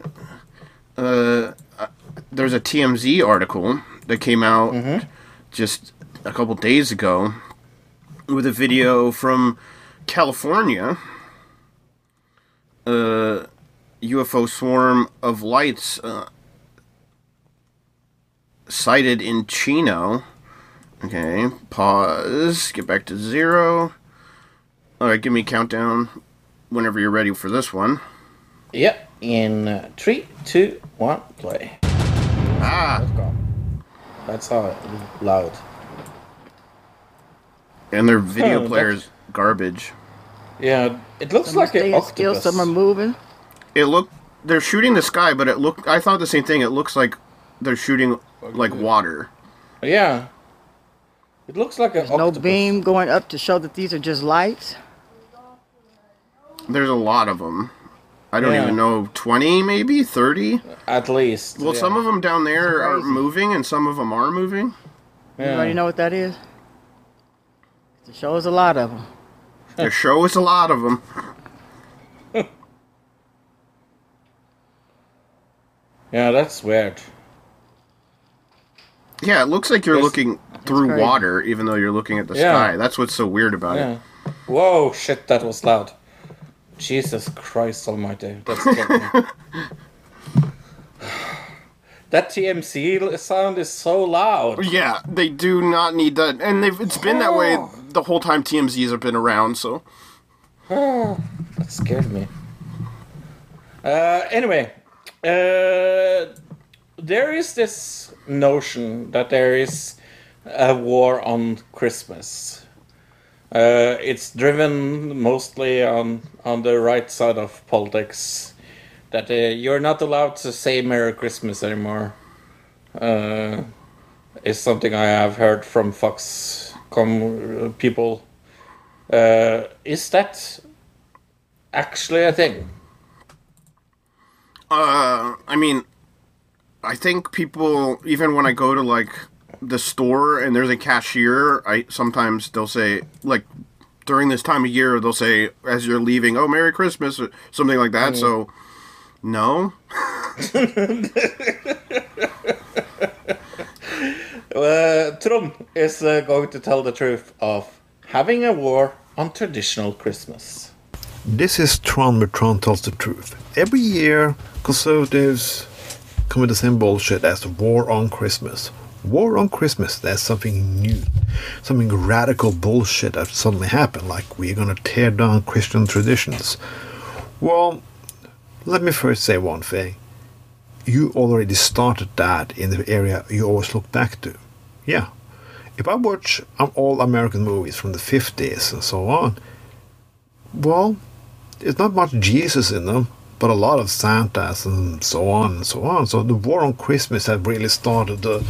S6: uh, uh, there's a TMZ article that came out just a couple days ago with a video from California. Uh, UFO swarm of lights uh, sighted in Chino. Okay, pause. Get back to zero. All right, give me a countdown whenever you're ready for this one.
S5: Yep. In uh, three, two, one, play.
S6: Ah,
S5: That's how loud.
S6: and their video
S5: Oh,
S6: player's garbage.
S5: Yeah, it looks
S7: Some
S5: like an
S7: staying still,
S5: octopus.
S7: some are moving.
S6: It looked they're shooting the sky, but it looked. I thought the same thing. It looks like they're shooting like water.
S5: Yeah. It looks like an
S7: no beam going up to show that these are just lights.
S6: There's a lot of them. I don't
S5: Yeah.
S6: even know, twenty maybe thirty.
S5: At least.
S6: Well,
S5: yeah.
S6: some of them down there are
S7: crazy.
S6: moving, and some of them are moving.
S7: You already know what that is. It shows a lot of them.
S6: The show is a lot of them.
S5: Yeah, that's weird.
S6: Yeah, it looks like you're
S5: Yes.
S6: looking through
S7: crazy.
S6: water, even though you're looking at the
S5: Yeah.
S6: sky. That's what's so weird about
S5: Yeah.
S6: it.
S5: Whoa, shit, that was loud. Jesus Christ Almighty, that scared me. that TMZ sound is so loud.
S6: Yeah, they do not need that, and they've, it's been that way the whole time TMZs have been around. So
S5: That scared me. Uh, anyway, uh, there is this notion that there is a war on Christmas. Uh, it's driven mostly on on the right side of politics. That uh, you're not allowed to say Merry Christmas anymore. Uh, is something I have heard from Fox com- people. Uh, is that actually a thing?
S6: Uh, I mean, I think people, even when I go to like the store and there's a cashier, I sometimes they'll say like during this time of year they'll say as you're leaving, "Oh, Merry Christmas" or something like that. So, no,
S5: Uh, Trump is uh, going to tell the truth of having a war on traditional Christmas.
S8: This is Trond where Trond tells the truth. Every year, conservatives come with the same bullshit as the war on Christmas. War on Christmas, that's something new. Something radical bullshit that suddenly happened, like we're gonna tear down Christian traditions. Well, let me first say one thing. You already started that in the area you always look back to. Yeah. If I watch um, all American movies from the 50s and so on, well, there's not much Jesus in them, but a lot of Santas and so on and so on. So the war on Christmas had really started uh,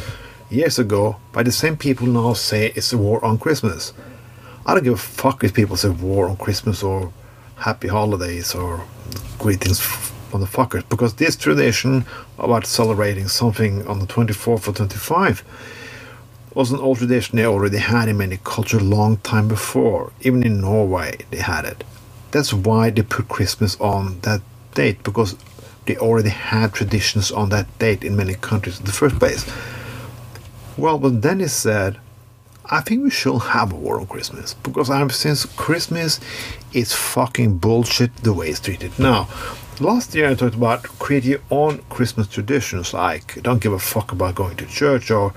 S8: years ago by the same people now say it's a war on Christmas. I don't give a fuck if people say war on Christmas or happy holidays or greetings motherfuckers because this tradition about celebrating something on the 24th or 25th was an old tradition they already had in many cultures long time before. Even in Norway, they had it. That's why they put Christmas on that date because they already had traditions on that date in many countries in the first place. Well, but then he said, I think we should have a war on Christmas because I'm since Christmas is fucking bullshit the way it's treated now. Last year I talked about create your own Christmas traditions like don't give a fuck about going to church or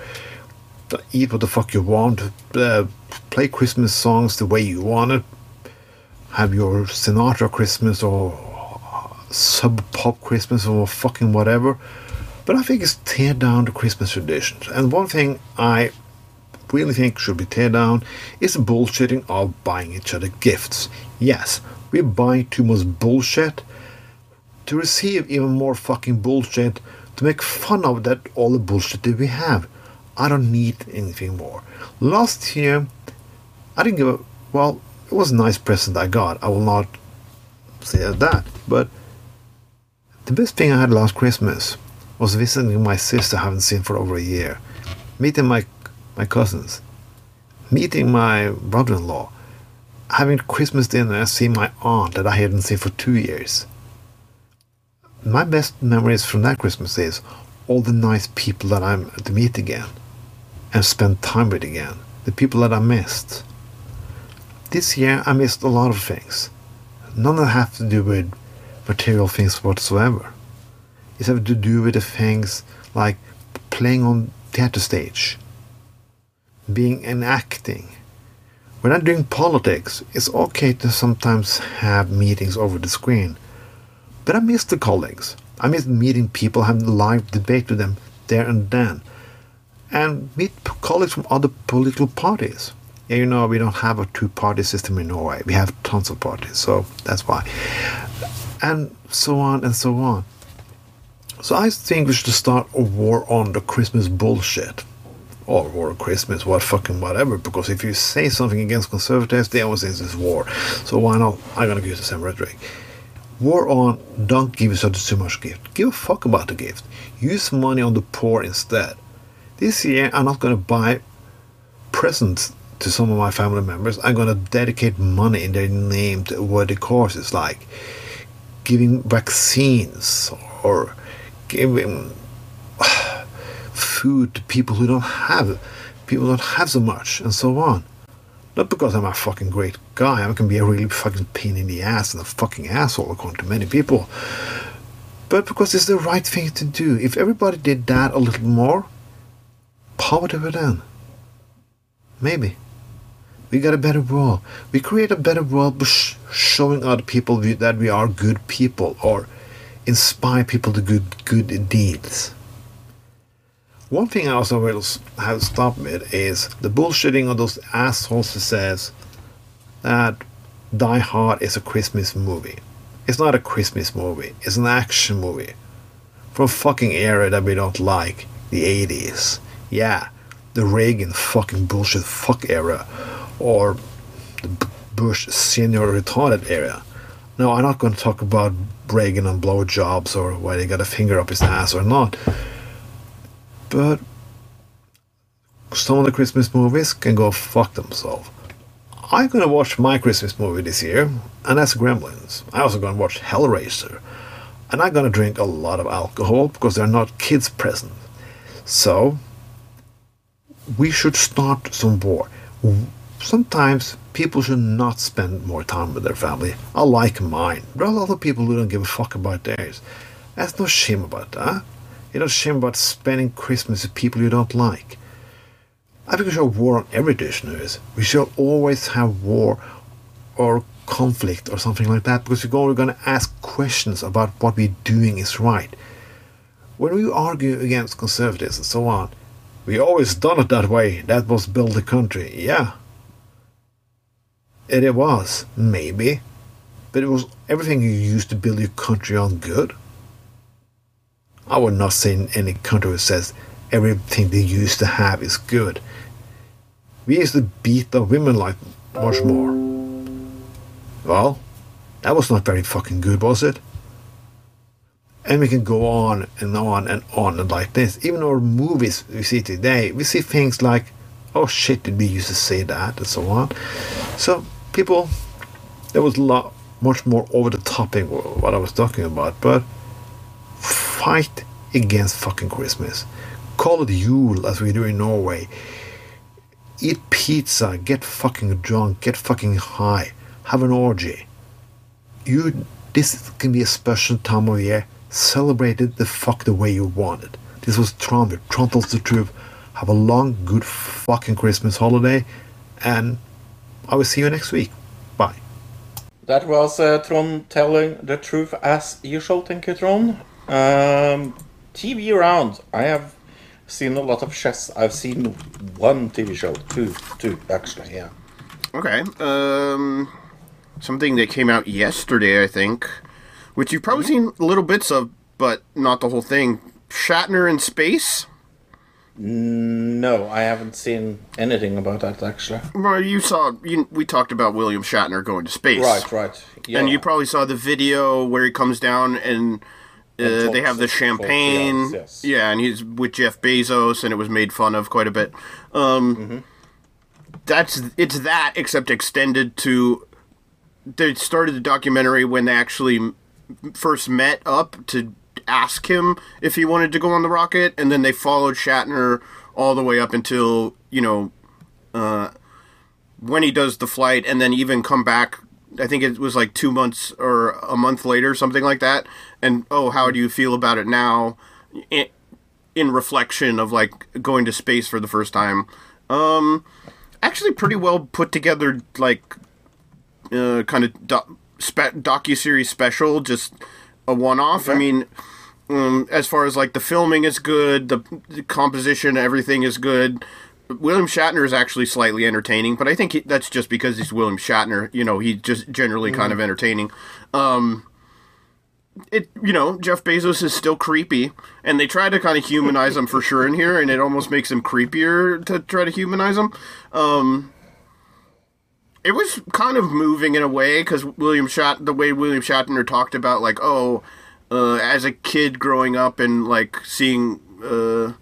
S8: eat what the fuck you want, uh, play Christmas songs the way you want it, have your Sinatra Christmas or sub pop Christmas or fucking whatever. But I think it's tear down the Christmas traditions. And one thing I really think should be tear down is the bullshitting of buying each other gifts. Yes, we buy too much bullshit to receive even more fucking bullshit, to make fun of that all the bullshit that we have. I don't need anything more. Last year, I didn't give a well. It was a nice present I got. I will not say that, but the best thing I had last Christmas was visiting my sister I haven't seen for over a year, meeting my my cousins, meeting my brother-in-law, having Christmas dinner and seeing my aunt that I hadn't seen for two years. My best memories from that Christmas is all the nice people that I'm to meet again and spend time with again, the people that I missed. This year I missed a lot of things. None that have to do with material things whatsoever. It's have to do with the things like playing on theater stage, being and acting. When I'm doing politics, it's okay to sometimes have meetings over the screen. But I miss the colleagues. I miss meeting people, having a live debate with them there and then. And meet colleagues from other political parties. You know, we don't have a two party system in Norway. We have tons of parties, so that's why. And so on and so on. So I think we should start a war on the Christmas bullshit. Or war on Christmas, what fucking whatever. Because if you say something against conservatives, they always say it's war. So why not? I'm gonna use the same rhetoric. War on don't give other too much gift. Give a fuck about the gift. Use money on the poor instead. This year I'm not gonna buy presents to some of my family members. I'm gonna dedicate money in their name to what the worthy causes like giving vaccines or giving food to people who don't have people don't have so much and so on. Not because I'm a fucking great guy, I can be a really fucking pain in the ass and a fucking asshole according to many people. But because it's the right thing to do. If everybody did that a little more, poverty would end. Maybe. We got a better world. We create a better world by sh- showing other people that we are good people or inspire people to good good deeds. One thing I also will have to stop with is the bullshitting of those assholes who says that Die Hard is a Christmas movie. It's not a Christmas movie. It's an action movie from a fucking era that we don't like, the 80s. Yeah, the Reagan fucking bullshit fuck era, or the Bush senior retarded area. No, I'm not going to talk about Reagan and blowjobs or whether he got a finger up his ass or not. But some of the Christmas movies can go fuck themselves. I'm gonna watch my Christmas movie this year, and that's Gremlins. I'm also gonna watch Hellraiser, and I'm gonna drink a lot of alcohol because there are not kids present. So, we should start some war. Sometimes people should not spend more time with their family. I like mine. There are a lot of people who don't give a fuck about theirs. There's no shame about that. You're not shame about spending Christmas with people you don't like. I think we should have war on every dish nowadays. We should always have war or conflict or something like that because we're going to ask questions about what we're doing is right. When we argue against conservatives and so on, we always done it that way. That was build the country. Yeah. And it was, maybe. But it was everything you used to build your country on good. I would not say in any country that says everything they used to have is good. We used to beat the women like much more. Well, that was not very fucking good, was it? And we can go on and on and on and like this. Even our movies we see today, we see things like, oh shit, did we used to say that and so on. So people, there was a lot much more over the topic what I was talking about, but fight against fucking Christmas. Call it Yule as we do in Norway. Eat pizza, get fucking drunk, get fucking high, have an orgy. You this can be a special time of year. Celebrate it the fuck the way you want it. This was Trond. Trond tells the truth. Have a long, good fucking Christmas holiday, and I will see you next week. Bye.
S5: That was uh, Trond telling the truth as usual. Thank you, Trond. Um, TV round. I have seen a lot of chess. I've seen one TV show, two, two actually. Yeah.
S6: Okay. Um, something that came out yesterday, I think, which you've probably seen little bits of, but not the whole thing. Shatner in space.
S5: No, I haven't seen anything about that actually.
S6: Well, you saw. You, we talked about William Shatner going to space,
S5: Right, right. Yeah.
S6: And you probably saw the video where he comes down and. Uh, they have the champagne,
S5: yes.
S6: yeah, and he's with Jeff Bezos, and it was made fun of quite a bit. Um,
S5: Mm-hmm.
S6: That's it's that, except extended to. They started the documentary when they actually first met up to ask him if he wanted to go on the rocket, and then they followed Shatner all the way up until you know when he does the flight and then even come back I think it was like 2 months or a month later something like that and oh how do you feel about it now? In, in reflection of like going to space for the first time. Um actually pretty well put together like uh, kind of doc- spe- docu-series special just a one-off. I mean um, as far as like the filming is good, the, the composition, everything is good. William Shatner is actually slightly entertaining, but I think he, that's just because he's William Shatner. You know, he's just generally kind of entertaining. Um, it, you know, Jeff Bezos is still creepy, and they try to kind of humanize him for sure in here, and it almost makes him creepier to try to humanize him. Um, it was kind of moving in a way because William Shat the way William Shatner talked about like oh uh, as a kid growing up and like seeing uh,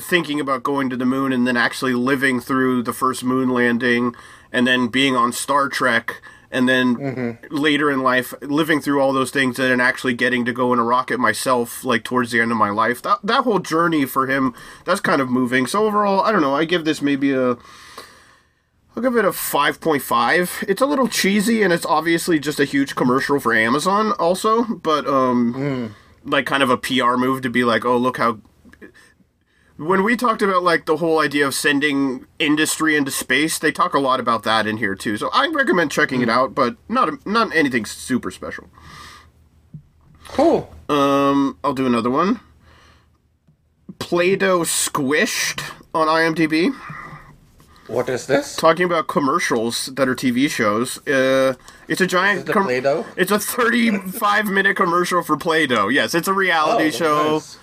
S6: thinking about going to the moon and then actually living through the first moon landing and then being on Star Trek and then later in life living through all those things and then actually getting to go in a rocket myself like towards the end of my life. That that whole journey for him that's kind of moving. So overall I don't know I give this maybe a I'll give it a 5.5. It's a little cheesy and it's obviously just a huge commercial for Amazon also, but um like kind of a PR move to be like, "Oh, look how when we talked about like the whole idea of sending industry into space, they talk a lot about that in here too. So I recommend checking it out, but not not anything super special.
S5: cool.
S6: Um, I'll do another one. Play-Doh Squished on IMDb.
S5: What is this?
S6: talking about commercials that are TV shows. Uh, it's a giant.
S5: Is it the Play-Doh?
S6: It's a 35 minute commercial for Play-Doh. Yes, it's a reality
S5: Oh,
S6: show.
S5: nice.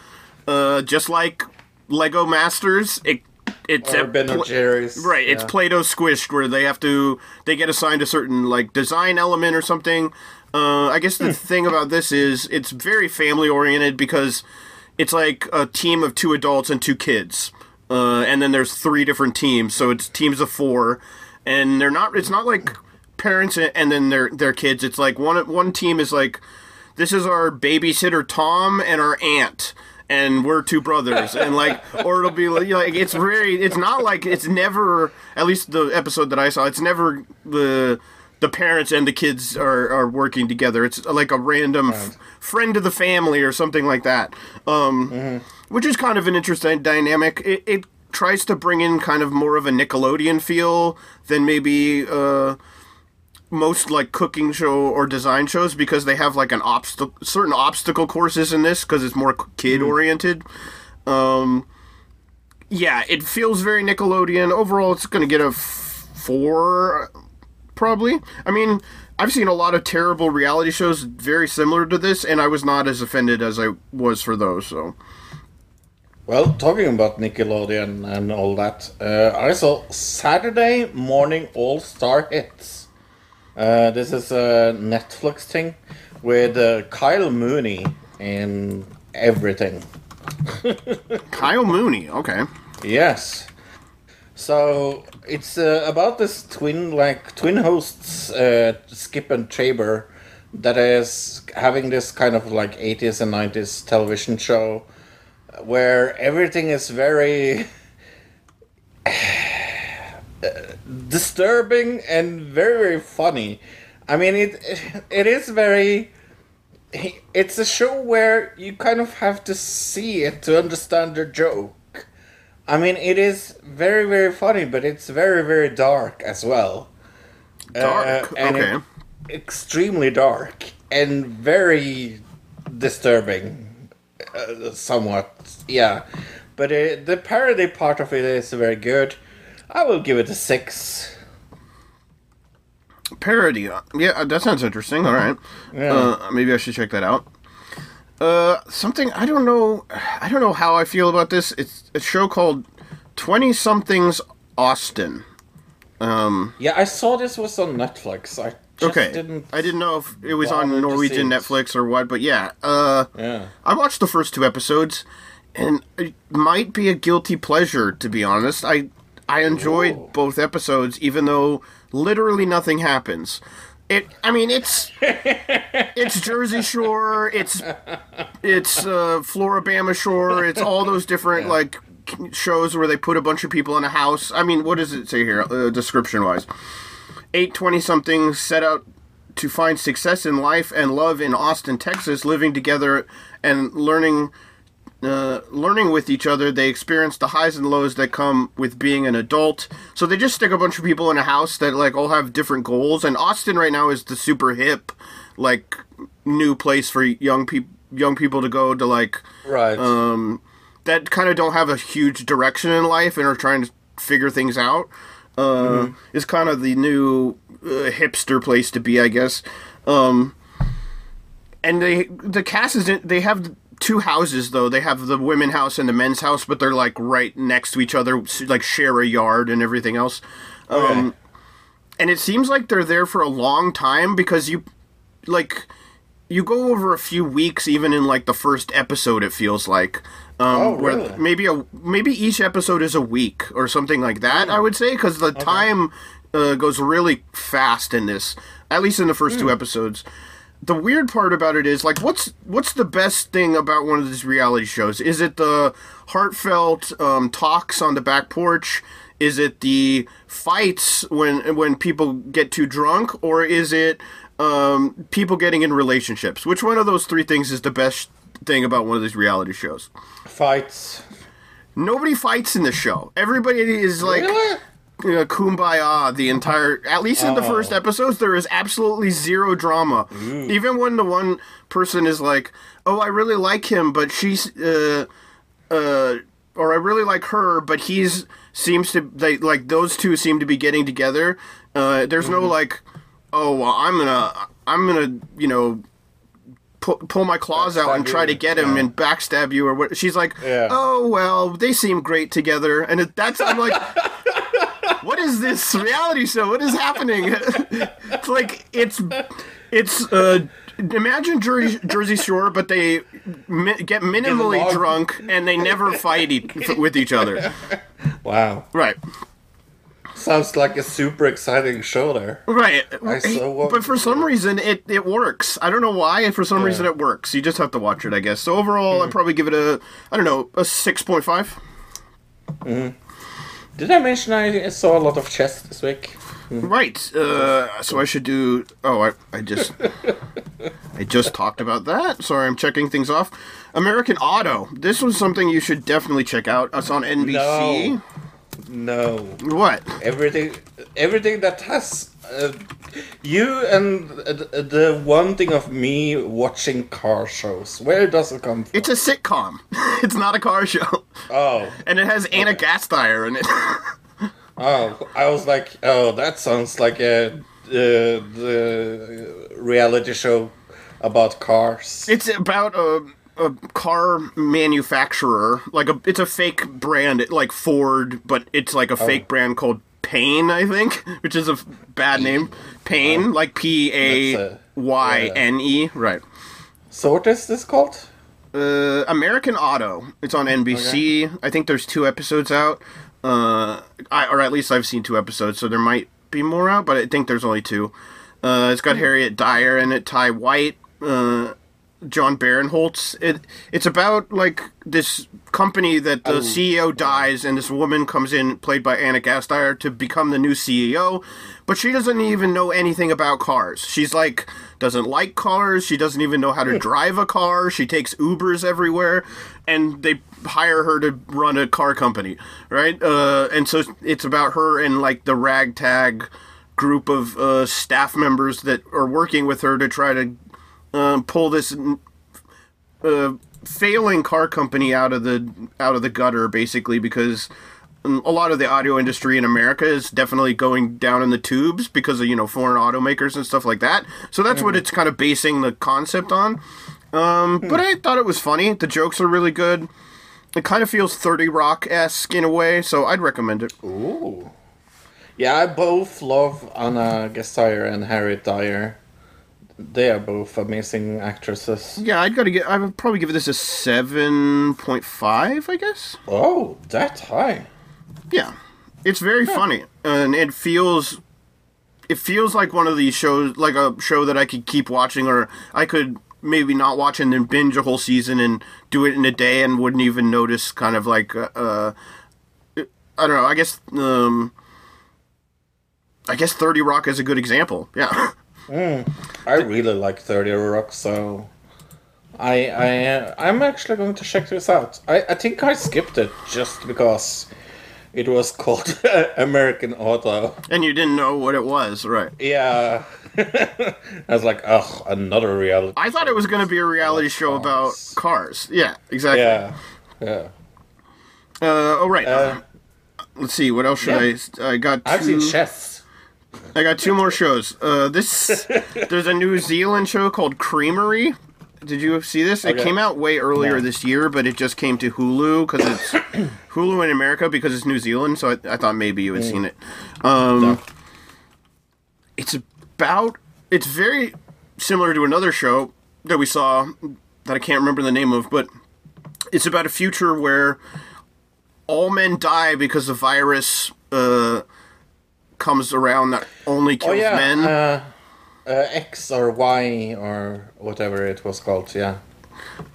S6: Uh, just like Lego Masters. It, it's
S5: Or
S6: a
S5: Ben
S6: pl-
S5: Jerry's.
S6: Right, it's. Play-Doh squished where they have to they get assigned a certain like design element or something. Uh, I guess the
S5: Hmm.
S6: thing about this is it's very family oriented because it's like a team of two adults and two kids, uh, and then there's three different teams, so it's teams of four, and they're not. It's not like parents and and then their their kids. It's like one one team is like this is our babysitter Tom and our aunt and we're two brothers and like or it'll be like, like it's very it's not like it's never at least the episode that I saw it's never the the parents and the kids are, are working together. It's like a random f- friend of the family or something like that. Um which is kind of an interesting dynamic. It, it tries to bring in kind of more of a Nickelodeon feel than maybe uh most like cooking show or design shows because they have like an obstacle certain obstacle courses in this because it's more kid oriented. Um yeah it feels very nickelodeon. Overall it's gonna get a f- four probably i mean i've seen a lot of terrible reality shows very similar to this and i was not as offended as i was for those so
S5: Well, talking about Nickelodeon and all that, uh, I saw Saturday Morning All Star Hits. Uh, this is a Netflix thing with uh, Kyle Mooney in everything.
S6: kyle mooney okay
S5: Yes. So it's uh, about this twin, like twin hosts, uh, Skip and Treybor, that is having this kind of like 80s and 90s television show where everything is very disturbing and very very funny. I mean it it is very it's a show where you kind of have to see it to understand the joke. I mean, it is very, very funny, but it's very, very dark as well.
S6: Dark,
S5: Uh, and
S6: okay.
S5: it- extremely dark and very disturbing, uh, somewhat. Yeah, but uh, the parody part of it is very good. I will give it a six.
S6: Parody. uh, Yeah, that sounds interesting. All right.
S5: Yeah.
S6: Uh, maybe I should check that out. Uh, something I don't know. I don't know how I feel about this. It's a show called Twenty Somethings Austin.
S5: Um, Yeah, I saw this was on Netflix. I just
S6: Okay,
S5: didn't.
S6: I didn't know if it was on Norwegian. Netflix or what, but yeah. Uh,
S5: Yeah.
S6: I watched the first two episodes, and it might be a guilty pleasure to be honest. I I enjoyed
S5: Ooh.
S6: both episodes, even though literally nothing happens. It, I mean, it's it's Jersey Shore, it's it's uh, Floribama Shore, it's all those different like shows where they put a bunch of people in a house. I mean, what does it say here, uh, description wise? Eight twenty something set out to find success in life and love in Austin, Texas, living together and learning uh, learning with each other. They experience the highs and lows that come with being an adult. So they just stick a bunch of people in a house that like all have different goals. And Austin right now is the super hip, like new place for young people young people to go to like
S5: Right.
S6: um, that kind of don't have a huge direction in life and are trying to figure things out. Uh, Is kind of the new uh, hipster place to be, I guess. Um, and they the cast is they have two houses though. They have the women house and the men's house, but they're like right next to each other, like share a yard and everything else. Um, and it seems like they're there for a long time because you like you go over a few weeks even in like the first episode it feels like um
S5: Oh,
S6: where
S5: really?
S6: maybe a maybe each episode is a week or something like that i would say because the time uh, goes really fast in this at least in the first two episodes the weird part about it is like what's what's the best thing about one of these reality shows? Is it the heartfelt um, talks on the back porch? Is it the fights when when people get too drunk? Or is it um, people getting in relationships? Which one of those three things is the best thing about one of these reality shows?
S5: Fights.
S6: nobody fights in the show. Everybody is like
S5: Really?
S6: Uh, kumbaya the entire at least in the first episodes there is absolutely zero drama even when the one person is like oh i really like him but she's uh uh or i really like her but he's seems to they like those two seem to be getting together uh there's no like oh well, i'm gonna i'm gonna you know pu- pull my claws out and try
S5: you.
S6: to get him
S5: Yeah.
S6: and backstab you or what she's like
S5: Yeah.
S6: oh well they seem great together and it, that's i'm like what is this reality show? What is happening? it's like it's it's uh imagine Jersey, Jersey Shore, but they mi- get minimally drunk and they never fight e- with each other.
S5: Wow.
S6: Right,
S5: Sounds like a super exciting show there.
S6: right.
S5: I saw
S6: but for some reason, it it works. I don't know why. For some reason, it works. You just have to watch it, I guess. So overall,
S5: Hmm.
S6: I'd probably give it a I don't know a six point five.
S5: Did I mention I saw a lot of chess this week?
S6: Right. Uh, so I should do. Oh, I, I just. I just talked about that. Sorry, I'm checking things off. American Auto. This was something you should definitely check out. It's on NBC.
S5: No.
S6: What?
S5: Everything, everything that has uh, you and uh, the one thing of me watching car shows. Where does it come from?
S6: It's a sitcom. it's not a car show.
S5: oh,
S6: And it has Anna Gasteyer in it.
S5: oh. I was like, oh, that sounds like a uh, the reality show about cars.
S6: it's about a. A car manufacturer, like a, it's a fake brand, like Ford, but it's like a fake brand called Payne, I think, which is a f- bad name. Payne, like P A Y N E, right?
S5: so what is this called?
S6: Uh, American Auto. It's on NBC. I think there's two episodes out. Uh, I, or at least I've seen two episodes, so there might be more out, but I think there's only two. Uh, it's got Harriet Dyer in it, Tye White, uh, Jon Barinholtz. It it's about like this company that the CEO dies and this woman comes in, played by Anna Gasteyer, to become the new CEO, but she doesn't even know anything about cars. She's like doesn't like cars. She doesn't even know how to drive a car. She takes Ubers everywhere, and they hire her to run a car company, right? Uh, and so it's about her and like the ragtag group of uh, staff members that are working with her to try to um, pull this uh, failing car company out of the out of the gutter, basically because a lot of the audio industry in America is definitely going down in the tubes because of you know foreign automakers and stuff like that. So that's what it's kind of basing the concept on. Um, But I thought it was funny. The jokes are really good. It kind of feels Thirty Rock esque in a way, so I'd recommend it.
S5: Ooh. Yeah, I both love Anna Gasteyer and Harriet Dyer. They are both amazing actresses.
S6: Yeah, I'd gotta get. I would probably give this a seven point five. I guess.
S5: Oh, that high.
S6: Yeah, it's very funny, and it feels. It feels like one of these shows, like a show that I could keep watching, or I could maybe not watch and then binge a whole season and do it in a day and wouldn't even notice. Kind of like, uh, uh I don't know. I guess, um, I guess Thirty Rock is a good example. Yeah.
S5: I really like 30 Rock, so I I uh, I'm actually going to check this out. I, I think I skipped it just because it was called American Auto.
S6: and you didn't know what it was, right?
S5: Yeah. I was like, oh, another reality.
S6: I thought it was going to be a reality show about
S5: Cars.
S6: cars. Yeah, exactly.
S5: Yeah. Yeah.
S6: Uh, oh, right.
S5: Uh,
S6: Let's see. What else should
S5: yeah.
S6: I? I got.
S5: I've seen chess.
S6: I got two more shows. Uh, this there's a New Zealand show called Creamerie. Did you see this? It
S5: Okay.
S6: came out way earlier
S5: No.
S6: this year, but it just came to Hulu because it's Hulu in America because it's New Zealand. So I, I thought maybe you had seen it. Um, It's about. It's very similar to another show that we saw that I can't remember the name of, but it's about a future where all men die because the virus uh, comes around that only kills
S5: Oh yeah.
S6: men.
S5: Uh, uh, X or Y or whatever it was called. Yeah.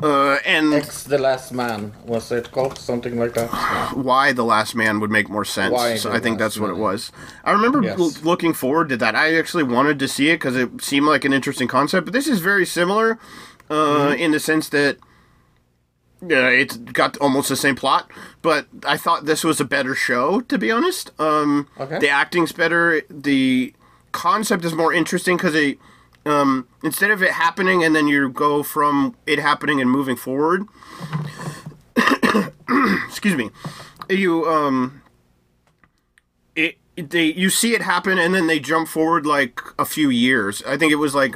S6: Uh, and
S5: X the Last Man was it called something like that?
S6: Y the last man would make more sense. So I think that's what it was. I remember
S5: Yes.
S6: l- looking forward to that. I actually wanted to see it because it seemed like an interesting concept. But this is very similar uh,
S5: Mm-hmm.
S6: in the sense that yeah, it's got almost the same plot. But I thought this was a better show, to be honest. Um,
S5: Okay.
S6: The acting's better. The concept is more interesting because it. Um, instead of it happening and then you go from it happening and moving forward, excuse me you um it they you see it happen and then they jump forward like a few years i think it was like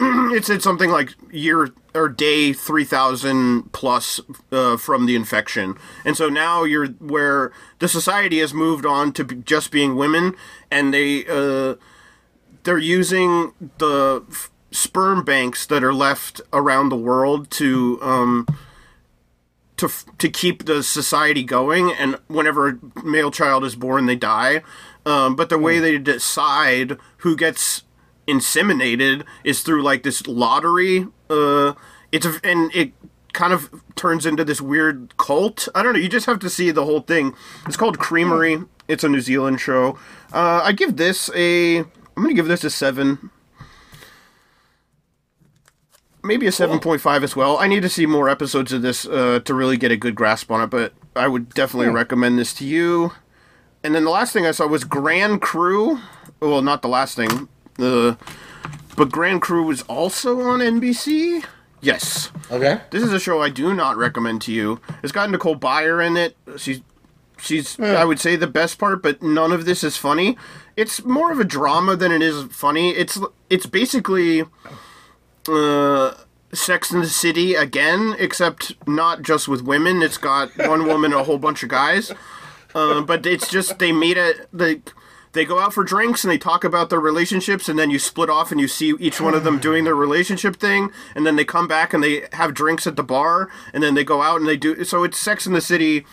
S6: it said something like year or day 3000 plus uh, from the infection. And so now you're where the society has moved on to just being women and they uh they're using the f- sperm banks that are left around the world to um to f- to keep the society going. And whenever a male child is born they die. Um, but the way they decide who gets inseminated is through like this lottery uh, it's a, and it kind of turns into this weird cult i don't know you just have to see the whole thing it's called creamerie it's a new zealand show uh, i give this a i'm gonna give this a seven maybe a 7.5 as well. I need to see more episodes of this uh, to really get a good grasp on it, but I would definitely recommend this to you. And then the last thing I saw was Grand Crew. Well, not the last thing. The but Grand Crew was also on NBC. Yes.
S5: Okay.
S6: This is a show I do not recommend to you. It's got Nicole Byer in it. She's she's I would say the best part, but none of this is funny. It's more of a drama than it is funny. It's it's basically uh Sex in the City again, except not just with women. It's got one woman, and a whole bunch of guys. Uh, but it's just they made it like they go out for drinks and they talk about their relationships, and then you split off and you see each one of them doing their relationship thing, and then they come back and they have drinks at the bar, and then they go out and they do. So it's Sex in the City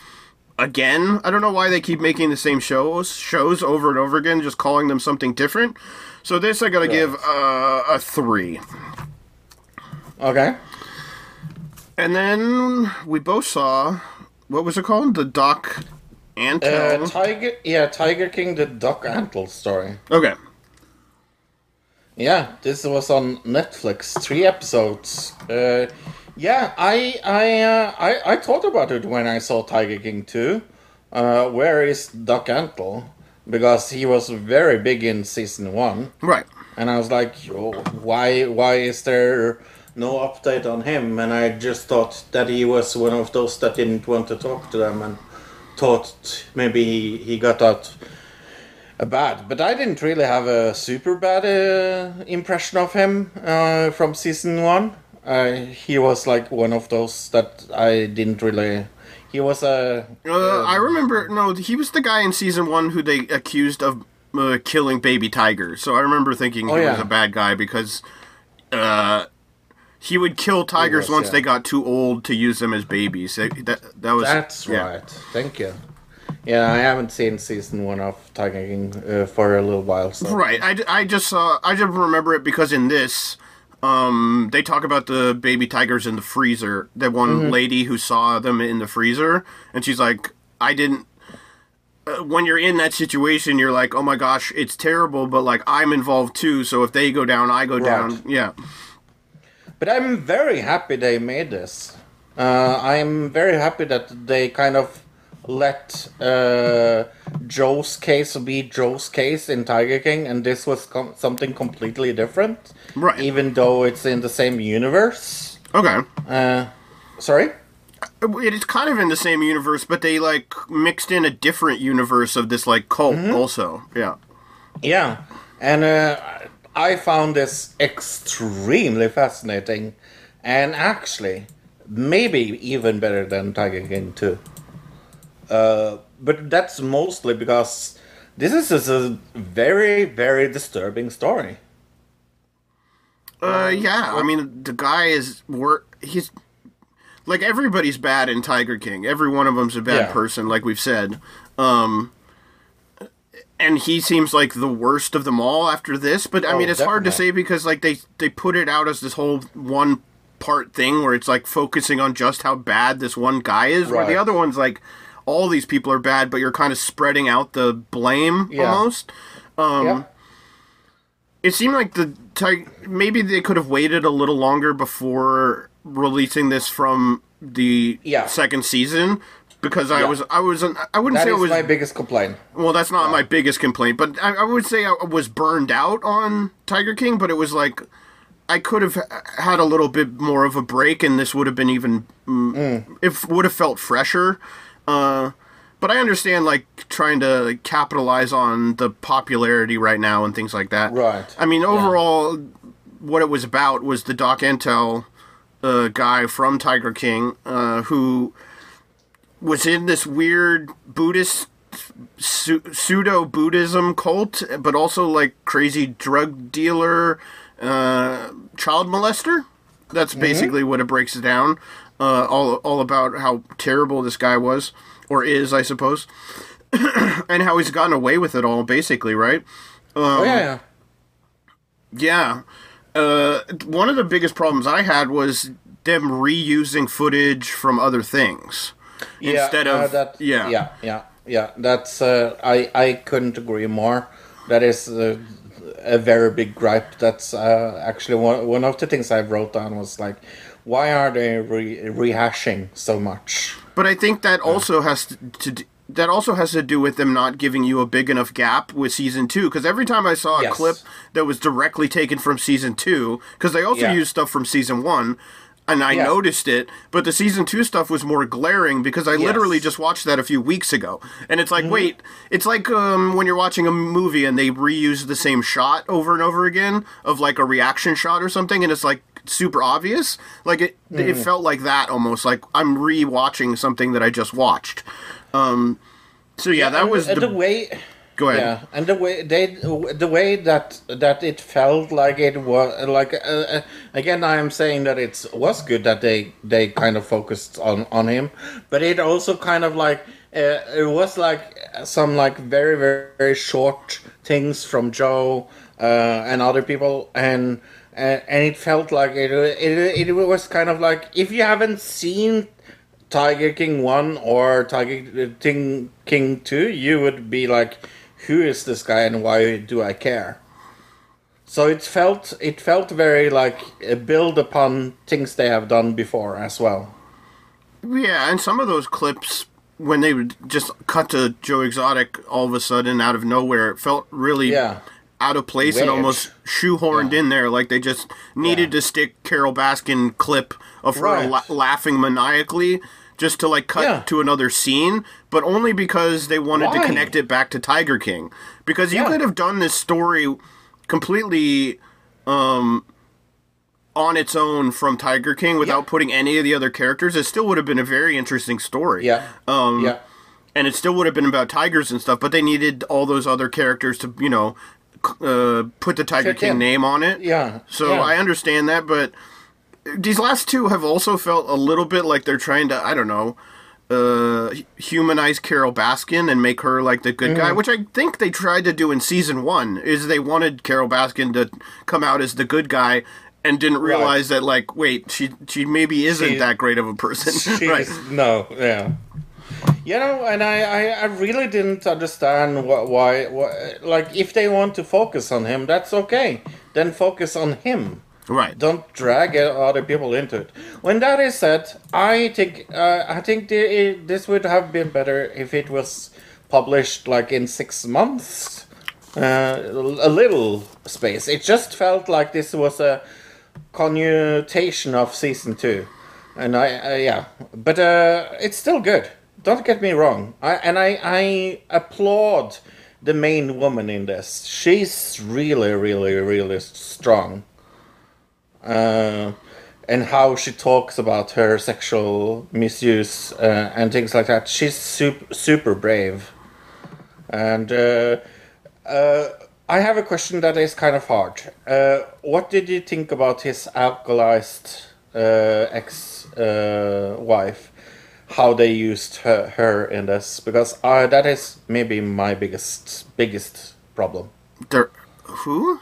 S6: again. I don't know why they keep making the same shows shows over and over again, just calling them something different. So this I gotta give uh, a three.
S5: Okay.
S6: And then we both saw what was it called? The Doc
S5: Uh, Tiger. Yeah, Tiger King, the Doc Antle story.
S6: okay.
S5: Yeah, this was on Netflix. Three episodes. Uh, yeah, I I, uh, I I thought about it when I saw Tiger King 2. Uh, where is Doc Antle? Because he was very big in season one,
S6: Right.
S5: and I was like, oh, why why is there no update on him? And I just thought that he was one of those that didn't want to talk to them and thought maybe he got out a bad, but I didn't really have a super bad uh, impression of him uh, from season one. Uh, he was like one of those that I didn't really. He was a.
S6: Uh, I remember. No, he was the guy in season one who they accused of uh, killing baby tigers. So I remember thinking
S5: Oh,
S6: he
S5: yeah.
S6: was a bad guy because uh, he would kill tigers
S5: was,
S6: once
S5: yeah.
S6: they got too old to use them as babies. That that, that was
S5: That's
S6: yeah.
S5: right. Thank you. Yeah, I haven't seen season one of Tiger King uh, for a little while. So.
S6: Right. I, I just saw. I just remember it because in this, um, they talk about the baby tigers in the freezer. That one
S5: Mm-hmm.
S6: lady who saw them in the freezer, and she's like, "I didn't." Uh, when you're in that situation, you're like, "Oh my gosh, it's terrible," but like I'm involved too. So if they go down, I go down. Yeah.
S5: But I'm very happy they made this. Uh, I'm very happy that they kind of let uh, Joe's case be Joe's case in Tiger King, and this was com- something completely different.
S6: Right.
S5: Even though it's in the same universe.
S6: Okay.
S5: Uh, sorry.
S6: It is kind of in the same universe, but they like mixed in a different universe of this like cult
S5: Mm-hmm.
S6: also. Yeah.
S5: Yeah, and uh, I found this extremely fascinating, and actually, maybe even better than Tiger King 2. Uh, but that's mostly because this is a very, very disturbing story.
S6: Uh, yeah. I mean, the guy is work. He's like everybody's bad in Tiger King. Every one of them's a bad
S5: Yeah.
S6: person, like we've said. Um, and he seems like the worst of them all after this. But I
S5: Oh,
S6: mean, it's hard to say because like they they put it out as this whole one part thing where it's like focusing on just how bad this one guy is, where the other one's like all these people are bad, but you're kind of spreading out the blame
S5: Yeah.
S6: almost. Um,
S5: yeah.
S6: it seemed like the maybe they could have waited a little longer before releasing this from the
S5: Yeah.
S6: second season because I
S5: Yeah.
S6: was I was I wouldn't
S5: That
S6: say I was
S5: my biggest complaint.
S6: well that's not my biggest complaint but I, I would say I was burned out on Tiger King but it was like I could have had a little bit more of a break and this would have been even mm, it would have felt fresher uh but I understand like trying to capitalize on the popularity right now and things like that.
S5: Right.
S6: I mean, overall, what it was about was the Doc Antle uh, guy from Tiger King uh, who was in this weird Buddhist su- pseudo Buddhism cult, but also like crazy drug dealer, uh, child molester. That's basically what it breaks down. Uh, all all about how terrible this guy was or is, I suppose, and how he's gotten away with it all, basically, right?
S5: oh, yeah, yeah.
S6: Yeah. Uh, one of the biggest problems I had was them reusing footage from other things
S5: Yeah,
S6: instead
S5: uh,
S6: of
S5: that,
S6: yeah.
S5: yeah, yeah, yeah. That's uh, I I couldn't agree more. That is uh, a very big gripe. That's uh, actually one one of the things I wrote down was like, why are they re- rehashing so much?
S6: But I think that also has to, to d- that also has to do with them not giving you a big enough gap with season two. Because every time I saw a
S5: Yes.
S6: clip that was directly taken from season two, because they also
S5: Yeah.
S6: used stuff from season one. And I
S5: Yeah.
S6: noticed it, but the season two stuff was more glaring because I literally
S5: Yes. Mm-hmm.
S6: just watched that a few weeks ago, and it's like, wait, it's like um, when you're watching a movie and they reuse the same shot over and over again of like a reaction shot or something, and it's like super obvious. Like it, it
S5: Mm-hmm.
S6: felt like that almost. Like I'm rewatching something that I just watched. Um, so yeah, that
S5: And
S6: was
S5: the,
S6: the,
S5: the way.
S6: Go ahead.
S5: Yeah, and the way they, the way that that it felt like it was like uh, uh, again, I am saying that it was good that they they kind of focused on on him, but it also kind of like uh, it was like some like very very, very short things from Joe uh, and other people, and and, and it felt like it, it it was kind of like if you haven't seen Tiger King 1 or Tiger King King 2, you would be like, who is this guy and why do I care? So it felt it felt very like a build upon things they have done before as well.
S6: Yeah, and some of those clips when they would just cut to Joe Exotic all of a sudden out of nowhere, it felt really
S5: Yeah.
S6: out of place and almost shoehorned in there. Like they just needed
S5: Yeah.
S6: to stick Carole Baskin clip of her
S5: Right.
S6: la- laughing maniacally just to like cut
S5: Yeah.
S6: to another scene, but only because they wanted to connect it back to Tiger King. Because you
S5: Yeah.
S6: could have done this story completely um on its own from Tiger King without
S5: Yeah.
S6: putting any of the other characters. It still would have been a very interesting story.
S5: Yeah.
S6: Um
S5: yeah.
S6: and it still would have been about tigers and stuff, but they needed all those other characters to, you know, uh, put the Tiger
S5: Fit
S6: King
S5: in.
S6: name on it.
S5: Yeah,
S6: So. I understand that, but these last two have also felt a little bit like they're trying to, I don't know, uh, humanize Carole Baskin and make her like the good
S5: Mm.
S6: guy, which I think they tried to do in season one. Is they wanted Carole Baskin to come out as the good guy. And didn't realize that, like, wait, she she maybe isn't
S5: She-
S6: that great of a person, right?
S5: No, yeah. You know, and I, I, I really didn't understand what, why, why, like, if they want to focus on him, that's okay. Then focus on him.
S6: Right.
S5: Don't drag other people into it. When that is said, I think, uh, I think the, this would have been better if it was published like in six months. Uh, a little space. It just felt like this was a connotation of season two, and I, uh, yeah, but uh, it's still good. Don't get me wrong. I and I I applaud the main woman in this. She's really, really, really strong. Uh, and how she talks about her sexual misuse uh, and things like that. She's super, super brave. And uh, uh, I have a question that is kind of hard. Uh, what did you think about his alcoholized uh, ex uh, wife? How they used her, her in this? Because uh, that is maybe my biggest biggest problem.
S6: Who?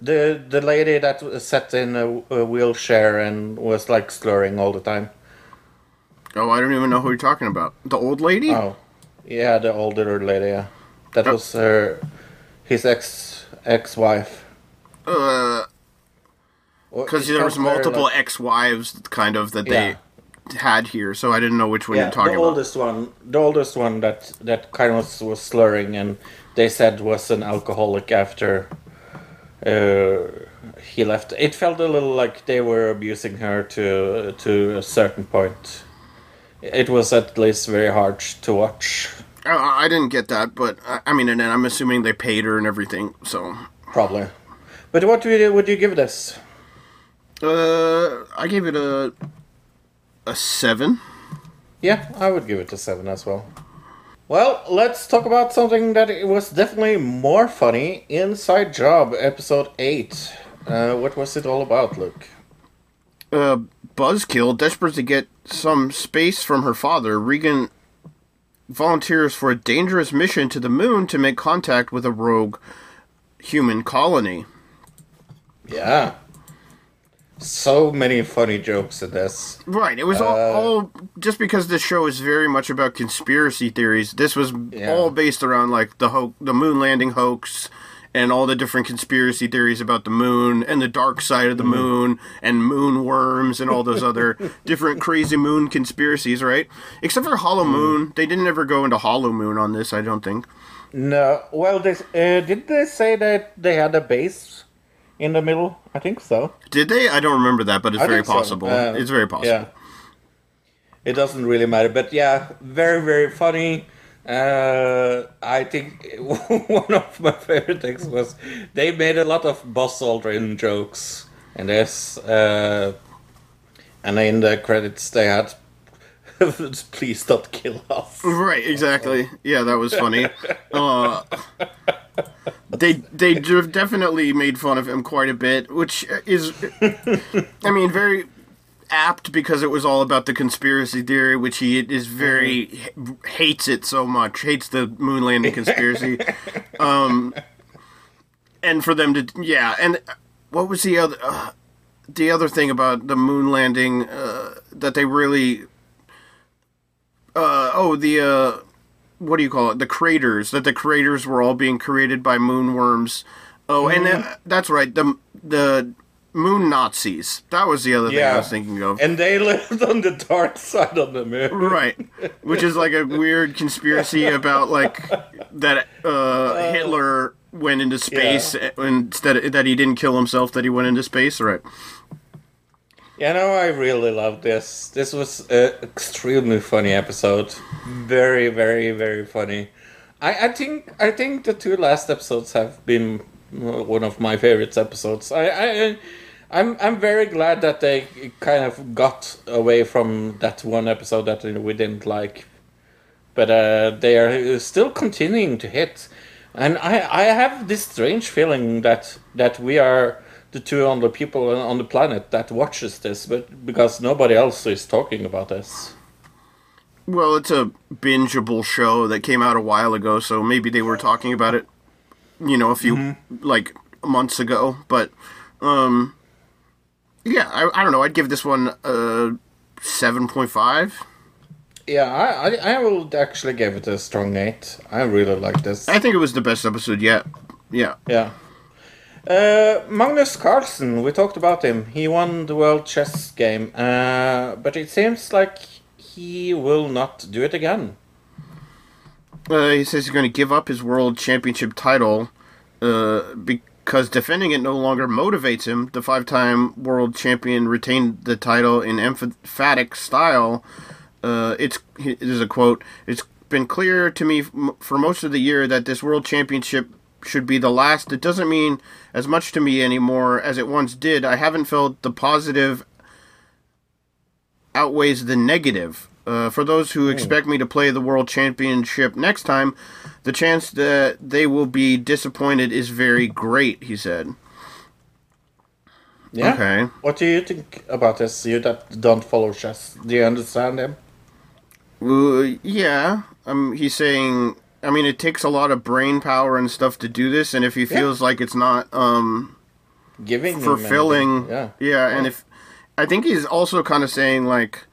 S5: The the lady that was sat in a, a wheelchair and was like slurring all the time.
S6: Oh, I don't even know who you're talking about. The old lady?
S5: Oh, yeah, the older lady. Yeah, that was her, his ex ex wife.
S6: Uh, because there was multiple ex-wives, kind of, that
S5: Yeah.
S6: they had here, so I didn't know which one
S5: Yeah,
S6: you're talking about.
S5: the
S6: about.
S5: oldest one, the oldest one that that kind of was, was slurring, and they said was an alcoholic after uh, he left. It felt a little like they were abusing her to to a certain point. It was at least very hard to watch.
S6: I, I didn't get that, but I, I mean, and then I'm assuming they paid her and everything. So,
S5: Probably. But what would you, would you give this?
S6: uh, I gave it a a seven.
S5: Yeah, I would give it a 7 as well. Well, let's talk about something that it was definitely more funny. Inside Job, episode 8. Uh, what was it all about, Luke?
S6: Uh, Buzzkill, desperate to get some space from her father, Reagan volunteers for a dangerous mission to the moon to make contact with a rogue human colony.
S5: Yeah. So many funny jokes in this.
S6: Right. It was all, uh, all just because this show is very much about conspiracy theories. This was
S5: Yeah.
S6: all based around like the ho- the moon landing hoax and all the different conspiracy theories about the moon and the dark side of the mm-hmm. moon and moon worms and all those other different crazy moon conspiracies, right? Except for Hollow mm. Moon, they didn't ever go into Hollow Moon on this, I don't think.
S5: No, well, they, uh, did they say that they had a base in the middle? I think so.
S6: Did they? I don't remember that, but it's
S5: I
S6: very
S5: think so.
S6: possible.
S5: Uh,
S6: it's very possible.
S5: Yeah. It doesn't really matter, but yeah, very very funny. Uh, I think one of my favorite things was they made a lot of Buzz Aldrin jokes in this, uh, and in the credits they had "Please don't kill us."
S6: Right, exactly. Yeah, that was funny. uh, they they definitely made fun of him quite a bit, which is, I mean, very apt because it was all about the conspiracy theory, which he is very h- hates it so much, hates the moon landing conspiracy. um, and for them to, yeah, and what was the other? Uh, the other thing about the moon landing uh, that they really uh, oh the uh, what do you call it? The craters that the craters were all being created by moonworms. Oh, and uh, that's right. The the moon Nazis. That was the other thing I was thinking of.
S5: And they lived on the dark side of the moon.
S6: right, which is like a weird conspiracy about like that uh, Hitler went into space uh, instead that he didn't kill himself. That he went into space. Right.
S5: You know, I really love this. This was an extremely funny episode. Very, very, very funny. I, I think I think the two last episodes have been one of my favorite episodes. I, I I'm I'm very glad that they kind of got away from that one episode that we didn't like, but uh, they are still continuing to hit, and I I have this strange feeling that that we are the two only people on the planet that watches this, but because nobody else is talking about this.
S6: Well, it's a bingeable show that came out a while ago, so maybe they were talking about it, you know, a few like months ago. But um, yeah, I, I don't know. I'd give this one a seven point five.
S5: Yeah, I, I I will actually give it a strong eight. I really like this.
S6: I think it was the best episode yet. Yeah.
S5: Yeah. Uh, Magnus Carlsen, we talked about him. He won the World Chess Game, uh, but it seems like he will not do it again.
S6: Uh, he says he's going to give up his world championship title uh, because defending it no longer motivates him. The five time world champion retained the title in emphatic style. Uh, it's there's a quote. It's been clear to me for most of the year that this world championship should be the last. It doesn't mean as much to me anymore as it once did. I haven't felt the positive outweighs the negative. Uh, for those who expect me to play the world championship next time, the chance that they will be disappointed is very great, he said.
S5: Yeah.
S6: Okay.
S5: What do you think about this? You that don't follow chess, do you understand him?
S6: Uh, yeah, um, he's saying. I mean, it takes a lot of brain power and stuff to do this, and if he
S5: Yeah.
S6: feels like it's not um,
S5: Giving
S6: fulfilling,
S5: anything. Yeah.
S6: and if I think he's also kind of saying like,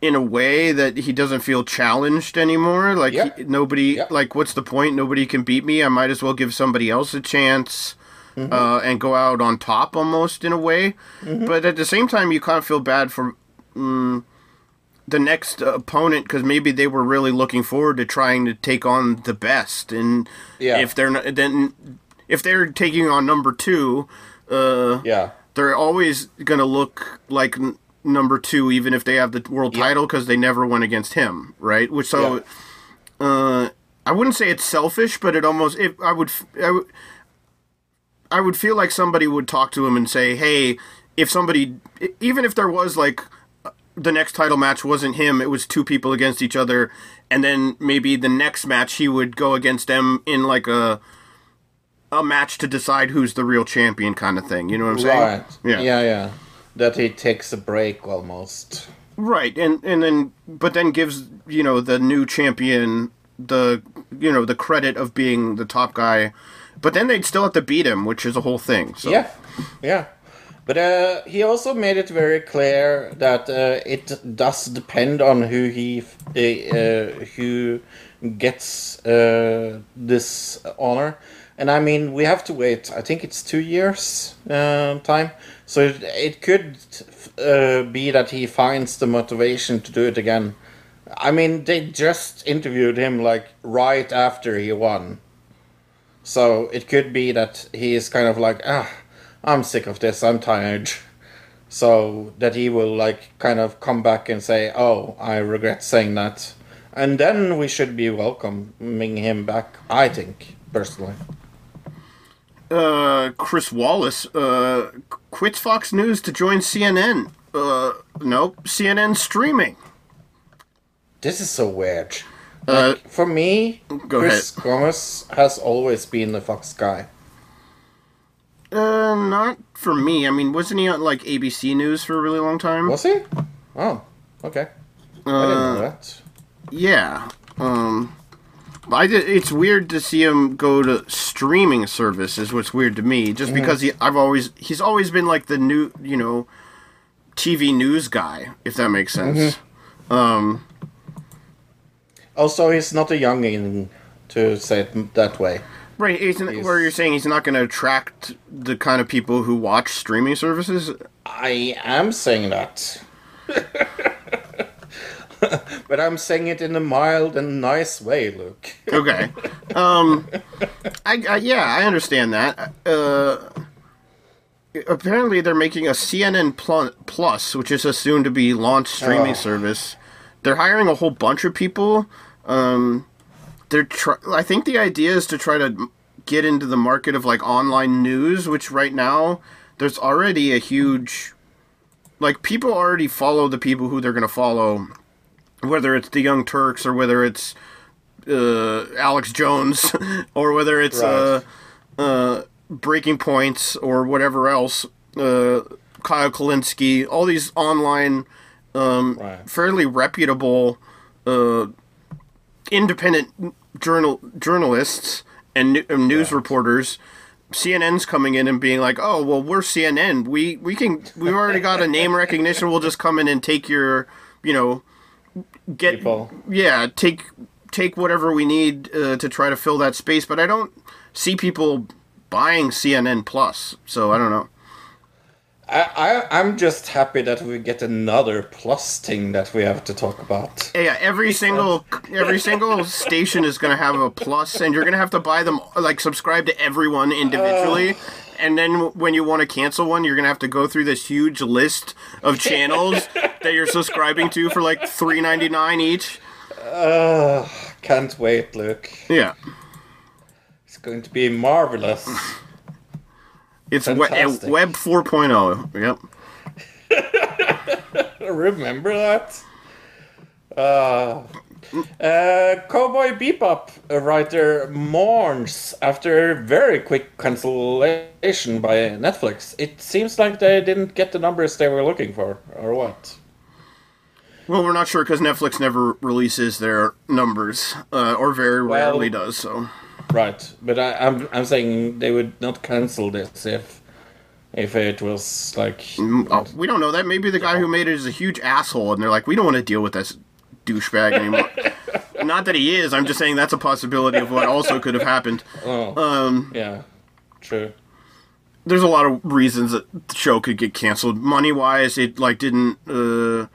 S6: in a way that he doesn't feel challenged anymore. Like
S5: Yeah.
S6: he, nobody,
S5: Yeah.
S6: like, what's the point? Nobody can beat me. I might as well give somebody else a chance.
S5: Mm-hmm.
S6: Uh, and go out on top almost in a way, but at the same time, you kind of feel bad for mm, the next opponent because maybe they were really looking forward to trying to take on the best, and
S5: Yeah.
S6: if they're not, then if they're taking on number two, uh,
S5: Yeah.
S6: they're always gonna look like n- number two, even if they have the world
S5: Yeah.
S6: title because they never went against him, right? Which so, uh, I wouldn't say it's selfish, but it almost if I would. I would I would feel like somebody would talk to him and say, "Hey, if somebody, even if there was like the next title match wasn't him, it was two people against each other, and then maybe the next match he would go against them in like a a match to decide who's the real champion, kind of thing. You know what I'm saying?
S5: Right.
S6: Yeah.
S5: Yeah, yeah. That he takes a break almost.
S6: Right, and and then but then gives you know the new champion the you know the credit of being the top guy, but then they'd still have to beat him, which is a whole thing. So.
S5: Yeah, yeah. But uh, he also made it very clear that uh, it does depend on who he uh, uh, who gets uh, this honor. And I mean, we have to wait. I think it's two years uh, time. So it, it could be that he finds the motivation to do it again. I mean, they just interviewed him like right after he won. So it could be that he is kind of like, ah, I'm sick of this, I'm tired. So that he will like kind of come back and say, oh, I regret saying that. And then we should be welcoming him back, I think, personally.
S6: Uh, Chris Wallace uh, quits Fox News to join CNN. Uh, nope, CNN streaming.
S5: This is so weird.
S6: Uh,
S5: for me, Chris Gomez has always been the Fox guy.
S6: Uh, not for me. I mean, wasn't he on like ABC News for a really long time?
S5: Was he? Oh, okay. I didn't know that.
S6: Yeah. Um, I did, it's weird to see him go to streaming service. Is what's weird to me, just because he I've always he's always been like the new you know TV news guy, if that makes sense. Um,
S5: Also, he's not a youngin to say it that way.
S6: Right. He's,
S5: He's-
S6: where you're saying he's not going to attract the kind of people who watch streaming services.
S5: I am saying that. but I'm saying it in a mild and nice way, Luke.
S6: Okay. um, I, I yeah, I understand that. Uh, apparently they're making a CNN Plus, which is a soon to be launched streaming
S5: Oh.
S6: service. They're hiring a whole bunch of people. Um, they're try- I think the idea is to try to get into the market of like online news, which right now there's already a huge like people already follow the people who they're going to follow, whether it's the Young Turks or whether it's uh, Alex Jones or whether it's uh, uh, Breaking Points or whatever else. Uh, Kyle Kulinski, all these online, um,
S5: Right.
S6: fairly reputable, uh, independent journal journalists and, and news reporters. CNN's coming in and being like, "Oh, well, we're CNN. We we can we've already got a name recognition. We'll just come in and take your, you know, get
S5: People.
S6: yeah, take take whatever we need uh, to try to fill that space." But I don't see people buying CNN Plus, so I don't know.
S5: I, I I'm just happy that we get another plus thing that we have to talk about.
S6: Yeah, every single every single station is going to have a plus, and you're going to have to buy them like subscribe to everyone individually. And then when you want to cancel one, you're gonna have to go through this huge list of channels that you're subscribing to for like three ninety nine each.
S5: Uh, can't wait, Luke.
S6: Yeah,
S5: It's going to be marvelous.
S6: it's
S5: Fantastic.
S6: Web 4.0. Yep.
S5: Remember that? Uh, uh, Cowboy Bebop writer mourns after a very quick cancellation by Netflix. It seems like they didn't get the numbers they were looking for, or what?
S6: Well, we're not sure because Netflix never releases their numbers, uh, or very
S5: Well-
S6: rarely does. So
S5: Right, but I, I'm I'm saying they would not cancel this if if it was like
S6: Oh, we don't know that. Maybe the guy who made it is a huge asshole, and they're like, we don't want to deal with this douchebag anymore. Not that he is. I'm just saying that's a possibility of what also could have happened.
S5: oh
S6: Um,
S5: yeah, true.
S6: there's a lot of reasons that the show could get canceled. Money wise, it like didn't. Uh,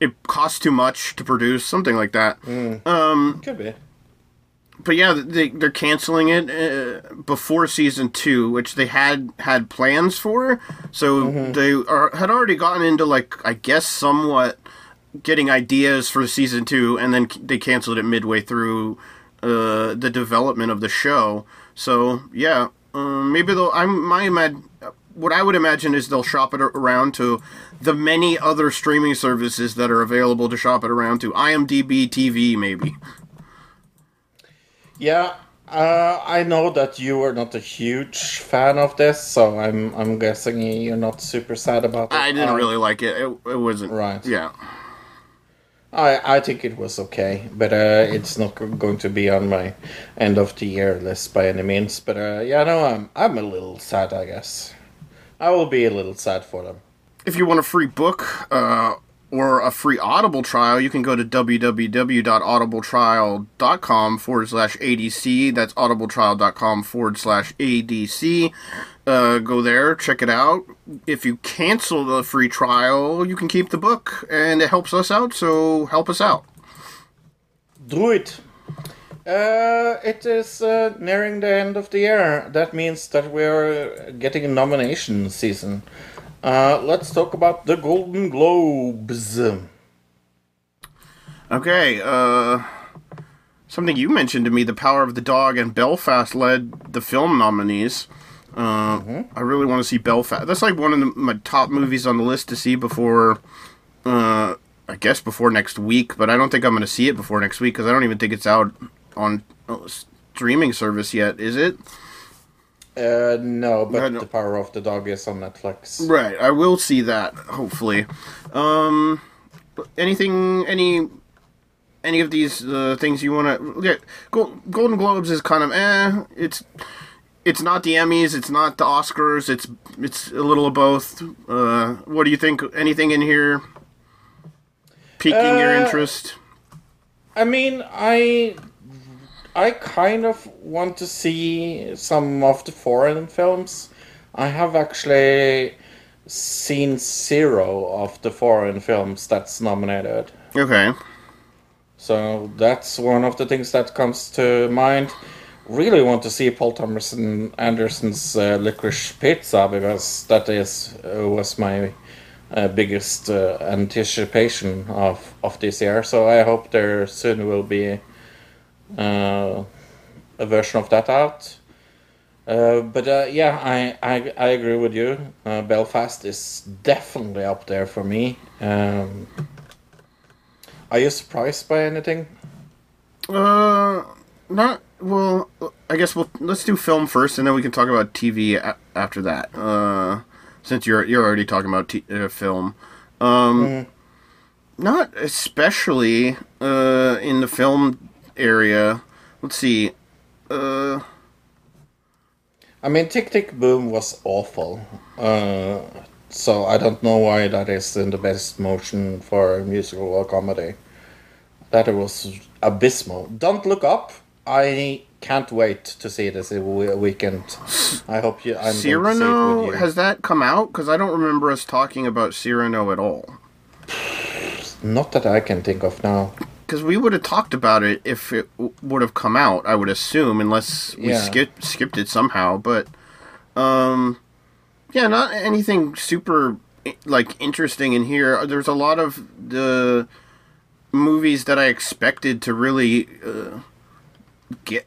S6: it cost too much to produce, something like that.
S5: Could be.
S6: But yeah, they they're canceling it uh, before season two, which they had had plans for. So they are had already gotten into like I guess somewhat getting ideas for season two, and then c- they canceled it midway through uh, the development of the show. So yeah, um, maybe they'll. I'm my imag- What I would imagine is they'll shop it around to the many other streaming services that are available to shop it around to. IMDb TV, maybe.
S5: Yeah, uh, I know that you are not a huge fan of this, so I'm I'm guessing you're not super sad about it.
S6: I didn't
S5: Uh,
S6: really like it. It, it wasn't
S5: Right.
S6: Yeah,
S5: I I think it was okay, but uh, it's not going to be on my end of the year list by any means. But uh, yeah, no, I'm I'm a little sad, I guess. I will be a little sad for them.
S6: if you want a free book uh, or a free Audible trial, you can go to www.audibletrial.com forward slash ADC. That's audibletrial.com forward slash ADC. Uh, go there, check it out. If you cancel the free trial, you can keep the book, and it helps us out, so help us out.
S5: Do it. Uh, it is uh, nearing the end of the year. That means that we are getting a nomination season. Uh, let's talk about the Golden Globes.
S6: Okay, uh, something you mentioned to me, The Power of the Dog and Belfast led the film nominees. Uh, I really want to see Belfast. That's like one of the, my top movies on the list to see before, uh, I guess before next week, but I don't think I'm going to see it before next week because I don't even think it's out on uh, streaming service yet, is it?
S5: Uh, no, but. The Power of the Dog is on Netflix.
S6: Right, I will see that hopefully. Um, anything, any, any of these uh, things you want to? Gol- Golden Globes is kind of eh. It's it's not the Emmys, it's not the Oscars. It's it's a little of both. Uh, what do you think? Anything in here piquing your
S5: Uh,
S6: interest?
S5: I mean, I I kind of want to see some of the foreign films. I have actually seen zero of the foreign films that's nominated.
S6: Okay.
S5: So that's one of the things that comes to mind. really want to see Paul Thomas Anderson's uh, Licorice Pizza because that is uh, was my uh, biggest uh, anticipation of of this year. So I hope there soon will be uh, a version of that out. Uh, but uh, yeah, I, I I agree with you. Uh, Belfast is definitely up there for me. Um, are you surprised by anything?
S6: Uh, not well. I guess we'll let's do film first, and then we can talk about TV a- after that. Uh, since you're you're already talking about t- uh, film, um, not especially uh in the film area. Let's see. Uh,
S5: I mean, Tick Tick Boom was awful. Uh, so I don't know why that is in the best motion for a musical or comedy. That it was abysmal. Don't look up. I can't wait to see this we- weekend. I hope you. I'm going to see it with
S6: Cyrano
S5: you.
S6: has that come out? Because I don't remember us talking about Cyrano at all.
S5: Not that I can think of now.
S6: Because we would have talked about it if it w- would have come out. I would assume, unless we
S5: Yeah.
S6: skipped skipped it somehow. But, um, yeah, not anything super like interesting in here. There's a lot of the movies that I expected to really uh, get,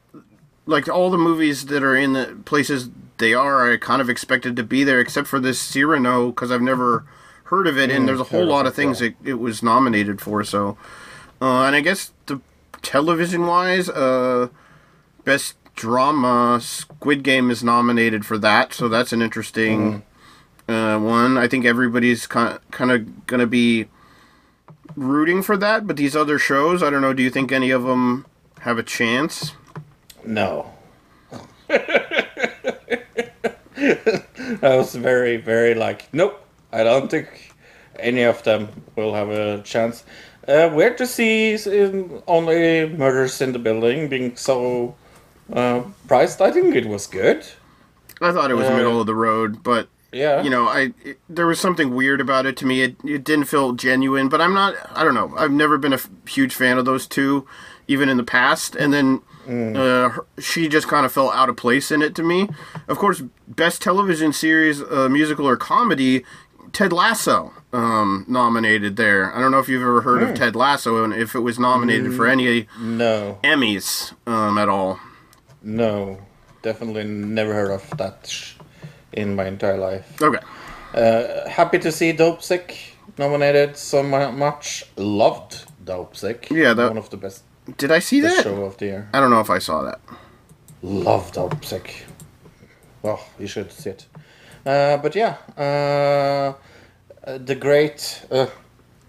S6: like all the movies that are in the places they are. I kind of expected to be there, except for this Cyrano because I've never heard of it, and there's a whole lot of things it, it was nominated for. So. Uh, and I guess the television wise, uh, best drama, Squid Game is nominated for that, so that's an interesting uh, one. I think everybody's kind kind of gonna be rooting for that, but these other shows, I don't know. Do you think any of them have a chance?
S5: No. I was very, very like, nope. I don't think any of them will have a chance. Uh, weird to see um, only murders in the building being so uh, priced. I think it was good.
S6: I thought it was
S5: Uh,
S6: middle of the road, but
S5: Yeah.
S6: you know, I it, there was something weird about it to me. It it didn't feel genuine, but I'm not. I don't know. I've never been a f- huge fan of those two, even in the past. And then uh, her- she just kind of fell out of place in it to me. Of course, best television series, uh, musical or comedy, Ted Lasso um, nominated there. I don't know if you've ever heard of Ted Lasso and if it was nominated for any
S5: no,
S6: Emmys um, at all.
S5: no. Definitely never heard of that sh- in my entire life.
S6: Okay.
S5: Uh, happy to see Dopesick nominated so much. Loved Dopesick.
S6: Yeah, that-
S5: one of the best,
S6: Did I see that?
S5: show of the year.
S6: I don't know if I saw that.
S5: Loved Dopesick. Well, you should see it. Uh, but yeah, uh, uh, the great uh,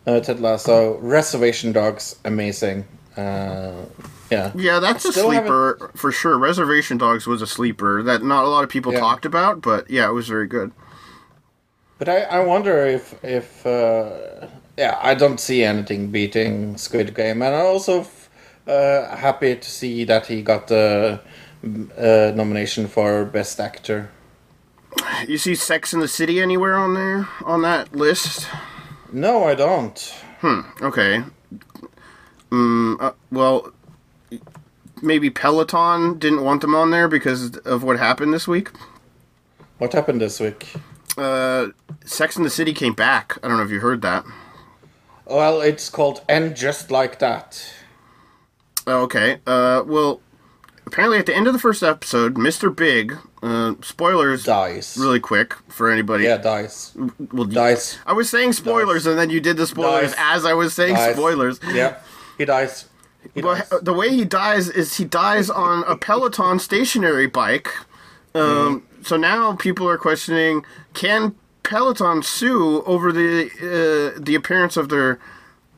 S5: uh, Ted Lasso, Reservation Dogs, amazing. Uh, yeah,
S6: Yeah, that's a
S5: Still haven't-
S6: sleeper for sure. Reservation Dogs was a sleeper that not a lot of people
S5: Yeah.
S6: talked about, but yeah, it was very good.
S5: But I, I wonder if if uh, yeah I don't see anything beating Squid Game, and I'm also f- uh, happy to see that he got the uh, nomination for best actor.
S6: You see Sex in the City anywhere on there on that list?
S5: No, I don't. Hmm.
S6: Okay. Mm, uh, well, maybe Peloton didn't want them on there because of what happened this week.
S5: What happened this week?
S6: Uh, Sex in the City came back. I don't know if you heard that.
S5: Well, it's called "And Just Like That."
S6: Oh, okay. Uh, well, apparently at the end of the first episode, Mr. Big. Uh, spoilers.
S5: Dies.
S6: Really quick for anybody.
S5: Yeah, dies.
S6: Well,
S5: Dies.
S6: I was saying spoilers, and then you did the spoilers
S5: Dies.
S6: as I was saying
S5: Dies.
S6: spoilers.
S5: Yeah, he dies. He
S6: But
S5: dies.
S6: the way he dies is he dies on a Peloton stationary bike. Um, So now people are questioning: Can Peloton sue over the uh, the appearance of their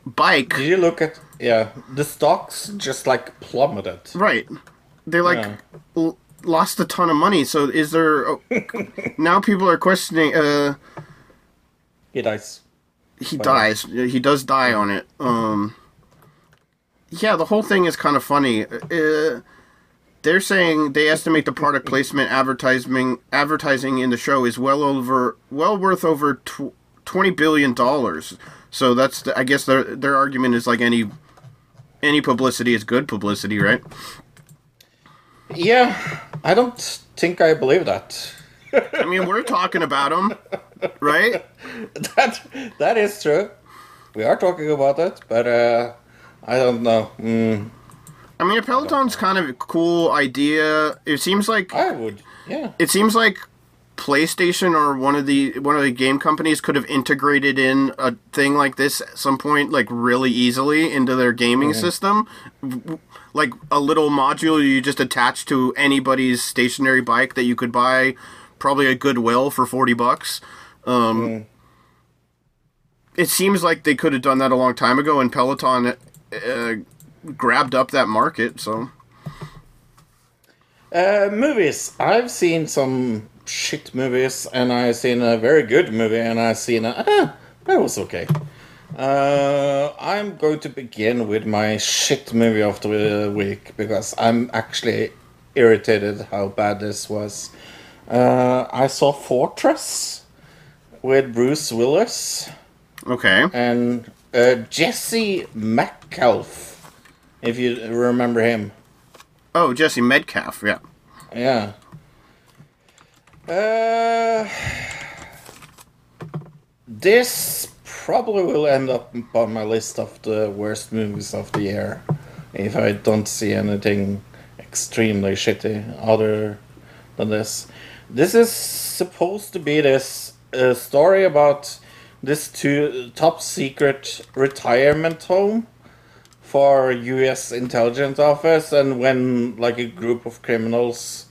S6: bike?
S5: Did you look at? Yeah, the stocks just like plummeted.
S6: Right. They like
S5: Yeah.
S6: l- lost a ton of money. So is there oh, now people are questioning? Uh,
S5: He dies.
S6: he dies. He does die on it. Um, yeah, the whole thing is kind of funny. Uh, they're saying they estimate the product placement advertising advertising in the show is well over well worth over tw- twenty billion dollars. So that's the, I guess their their argument is like any any publicity is good publicity, right?
S5: Yeah, I don't think I believe that.
S6: I mean, we're talking about them, right?
S5: that that is true. We are talking about it, but uh, I don't know. Mm,
S6: I mean, a Peloton's kind of a cool idea. It seems like
S5: I would, yeah.
S6: it seems like PlayStation or one of the one of the game companies could have integrated in a thing like this at some point, like really easily into their gaming system. Like a little module you just attach to anybody's stationary bike that you could buy, probably at Goodwill for forty bucks. Um, It seems like they could have done that a long time ago, and Peloton uh, grabbed up that market. So
S5: Uh, movies. I've seen some shit movies, and I've seen a very good movie, and I've seen a ah, that was okay. Uh, I'm going to begin with my shit movie of the week because I'm actually irritated how bad this was. Uh, I saw Fortress with Bruce Willis
S6: okay,
S5: and uh, Jesse McAuliffe, if you remember him.
S6: oh Jesse Metcalfe, yeah.
S5: Yeah. Uh, this probably will end up on my list of the worst movies of the year if I don't see anything extremely shitty other than this. This is supposed to be this uh, story about this two top secret retirement home for U.S. intelligence office, and when like a group of criminals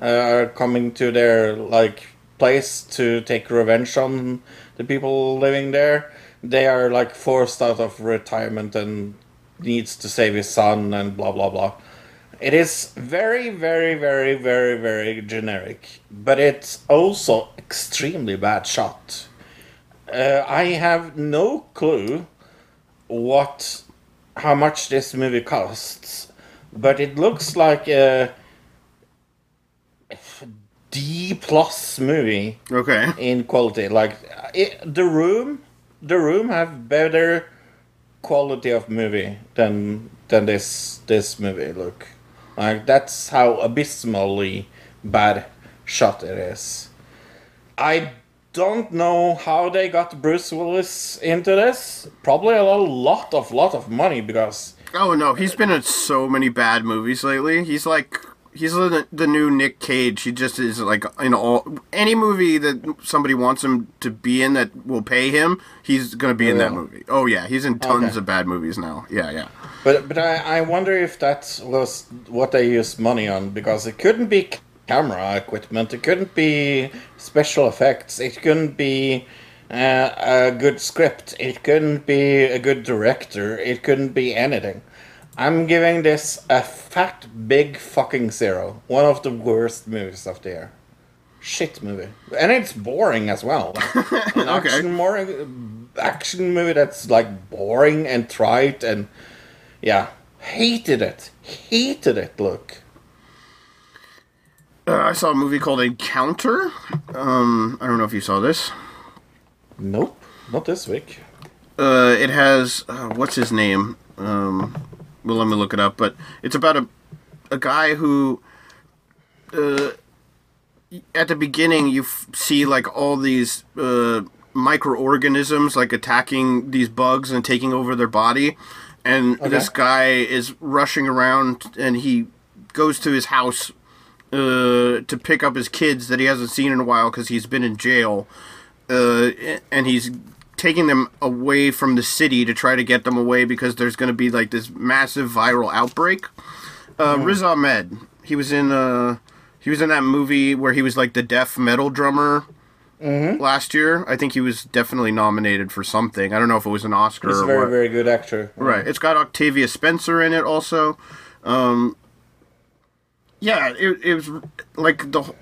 S5: uh, are coming to their like place to take revenge on the people living there, they are like forced out of retirement and needs to save his son and blah blah blah. It is very, very, very, very, very generic, but it's also extremely bad shot. Uh, I have no clue what how much this movie costs, but it looks like a D plus movie
S6: Okay.
S5: in quality. Like it, the room, the room have better quality of movie than than this this movie look. Like that's how abysmally bad shot it is. I don't know how they got Bruce Willis into this. Probably a lot of lot of money because
S6: Oh no, he's been in so many bad movies lately. He's like he's the, the new Nick Cage. He just is like in all any movie that somebody wants him to be in that will pay him. He's gonna be in that movie. Oh yeah, he's in tons
S5: Okay.
S6: of bad movies now. Yeah, yeah.
S5: But but I, I wonder if that was what they used money on because it couldn't be camera equipment, it couldn't be special effects, it couldn't be uh, a good script, it couldn't be a good director, it couldn't be anything. I'm giving this a fat big fucking zero. One of the worst movies of the year. Shit movie, and it's boring as well.
S6: Okay.
S5: action more action movie that's like boring and trite and yeah, hated it. Hated it. Look,
S6: Uh, I saw a movie called Encounter. Um, I don't know if you saw this.
S5: nope, not this week.
S6: Uh, it has uh, what's his name? Um, well, let me look it up. But it's about a a guy who, uh, at the beginning, you f- see like all these uh, microorganisms like attacking these bugs and taking over their body, and this guy is rushing around and he goes to his house uh, to pick up his kids that he hasn't seen in a while because he's been in jail uh, and he's taking them away from the city to try to get them away because there's going to be like this massive viral outbreak. Uh, Riz Ahmed, he was in uh, he was in that movie where he was like the deaf metal drummer last year. I think he was definitely nominated for something. I don't know if it was an Oscar
S5: He's a very very good actor.
S6: Right. It's got Octavia Spencer in it also. Um, yeah, it, it was like the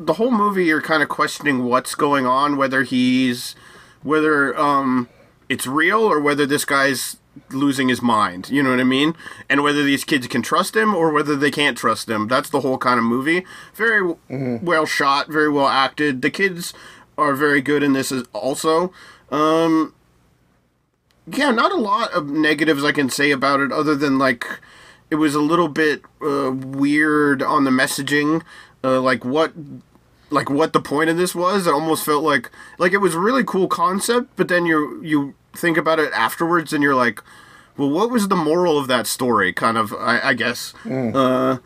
S6: the whole movie. You're kind of questioning what's going on, whether he's whether um it's real or whether this guy's losing his mind. You know what I mean? And whether these kids can trust him or whether they can't trust him. That's the whole kind of movie. Very w well shot, very well acted. The kids are very good in this also. Um, yeah, not a lot of negatives I can say about it other than like it was a little bit uh, weird on the messaging, uh, like what like what the point of this was. It almost felt like like it was a really cool concept, but then you you think about it afterwards and you're like, well, what was the moral of that story? Kind of, I, I guess. Uh,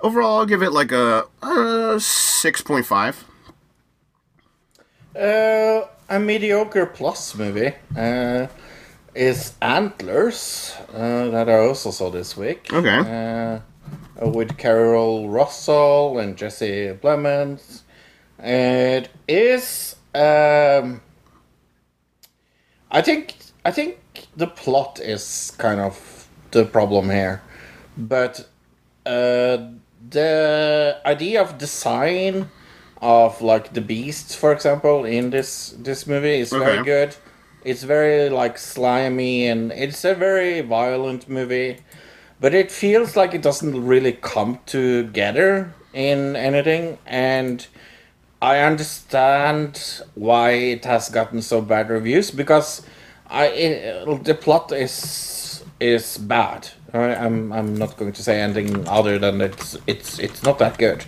S6: overall, I'll give it like a uh, six point five.
S5: Uh, a mediocre plus movie uh, is Antlers uh, that I also saw this week.
S6: Okay.
S5: Uh, with Carol Russell and Jesse Plemons. It is. Um, I think. I think the plot is kind of the problem here, but uh, the idea of design of like the beasts, for example, in this this movie is very good. It's very like slimy and it's a very violent movie, but it feels like it doesn't really come together in anything. And I understand why it has gotten so bad reviews because I it, the plot is is bad. I, I'm I'm not going to say anything other than it's it's it's not that good.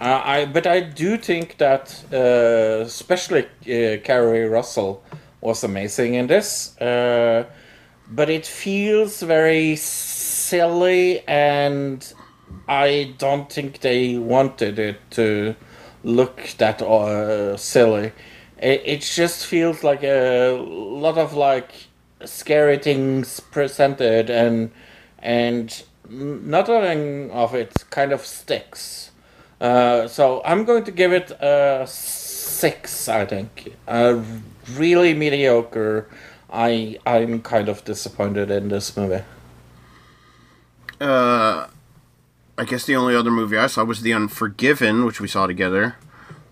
S5: Uh, I but I do think that uh, especially uh, Keri Russell was amazing in this. Uh, but it feels very silly and I don't think they wanted it to look that uh, silly. It, it just feels like a lot of like scary things presented and and nothing of it kind of sticks. Uh, so I'm going to give it a six. I think a really mediocre. I I'm kind of disappointed in this movie.
S6: Uh, I guess the only other movie I saw was The Unforgiven, which we saw together.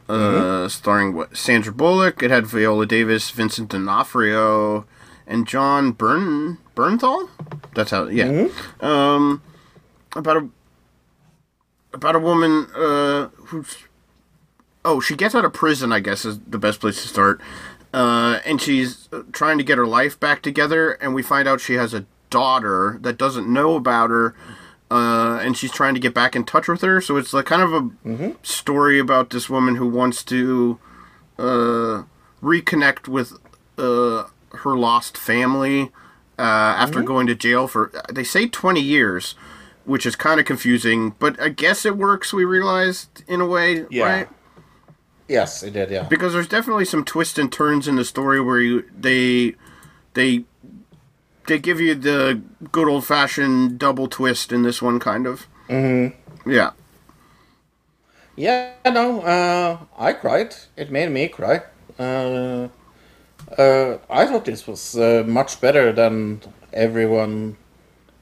S6: Uh, starring what Sandra Bullock. It had Viola Davis, Vincent D'Onofrio, and Jon Bern Bernthal. That's how. Yeah. Um, about a about a woman uh, who's oh she gets out of prison. I guess is the best place to start. Uh, and she's uh, trying to get her life back together, and we find out she has a daughter that doesn't know about her, uh, and she's trying to get back in touch with her. So it's like kind of a story about this woman who wants to uh, reconnect with uh, her lost family uh, after going to jail for they say 20 years, which is kind of confusing, but I guess it works. We realized in a way,
S5: Yeah.
S6: right?
S5: Yes, it did. Yeah.
S6: because there's definitely some twists and turns in the story where you they they they give you the good old fashioned double twist in this one kind of mm-hmm. yeah
S5: Yeah, no, uh, I cried. It made me cry. Uh, uh, I thought this was uh, much better than everyone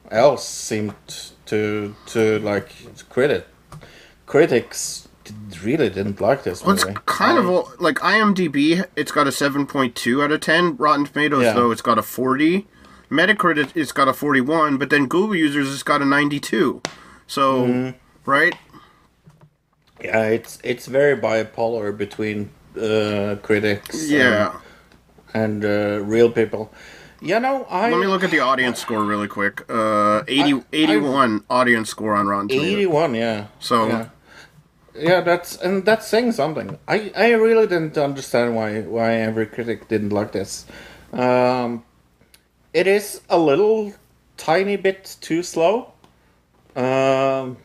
S5: else seemed to to like credit. Critics really didn't like this
S6: well, it's
S5: movie.
S6: kind of a- like imdb it's got a 7.2 out of 10 rotten tomatoes
S5: Yeah.
S6: though it's got a 40 metacritic it's got a 41 but then google users it's got a 92 so
S5: Mm-hmm.
S6: right
S5: Yeah, it's it's very bipolar between uh, critics.
S6: yeah
S5: And, and uh, real people. You know, I
S6: let me look at the audience score really quick uh 80
S5: I-
S6: 81 audience score on rotten tomatoes
S5: eighty-one. Yeah.
S6: so
S5: Yeah. Yeah, that's and that's saying something. I, I really didn't understand why why every critic didn't like this. Um, it is a little tiny bit too slow. Um,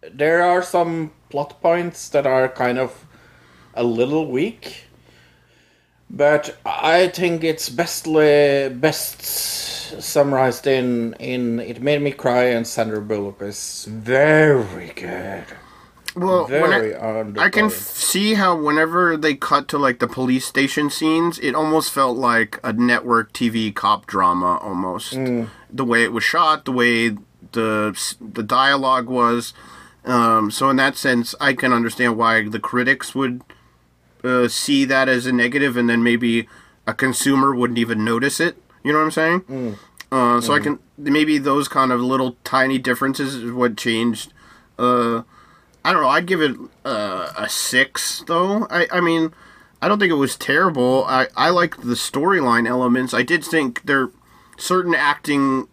S5: there are some plot points that are kind of a little weak, but I think it's bestly best summarized in in it made me cry and Sandra Bullock is very good.
S6: Well,
S5: Very
S6: I,
S5: underplayed.
S6: I can f- see how whenever they cut to like the police station scenes, it almost felt like a network TV cop drama almost. The way it was shot, the way the the dialogue was. Um, so in that sense, I can understand why the critics would uh, see that as a negative, and then maybe a consumer wouldn't even notice it. You know what I'm saying? Uh, so I can maybe those kind of little tiny differences is what changed. Uh, I don't know. I'd give it uh, a six, though. I, I mean, I don't think it was terrible. I, I liked the storyline elements. I did think there certain acting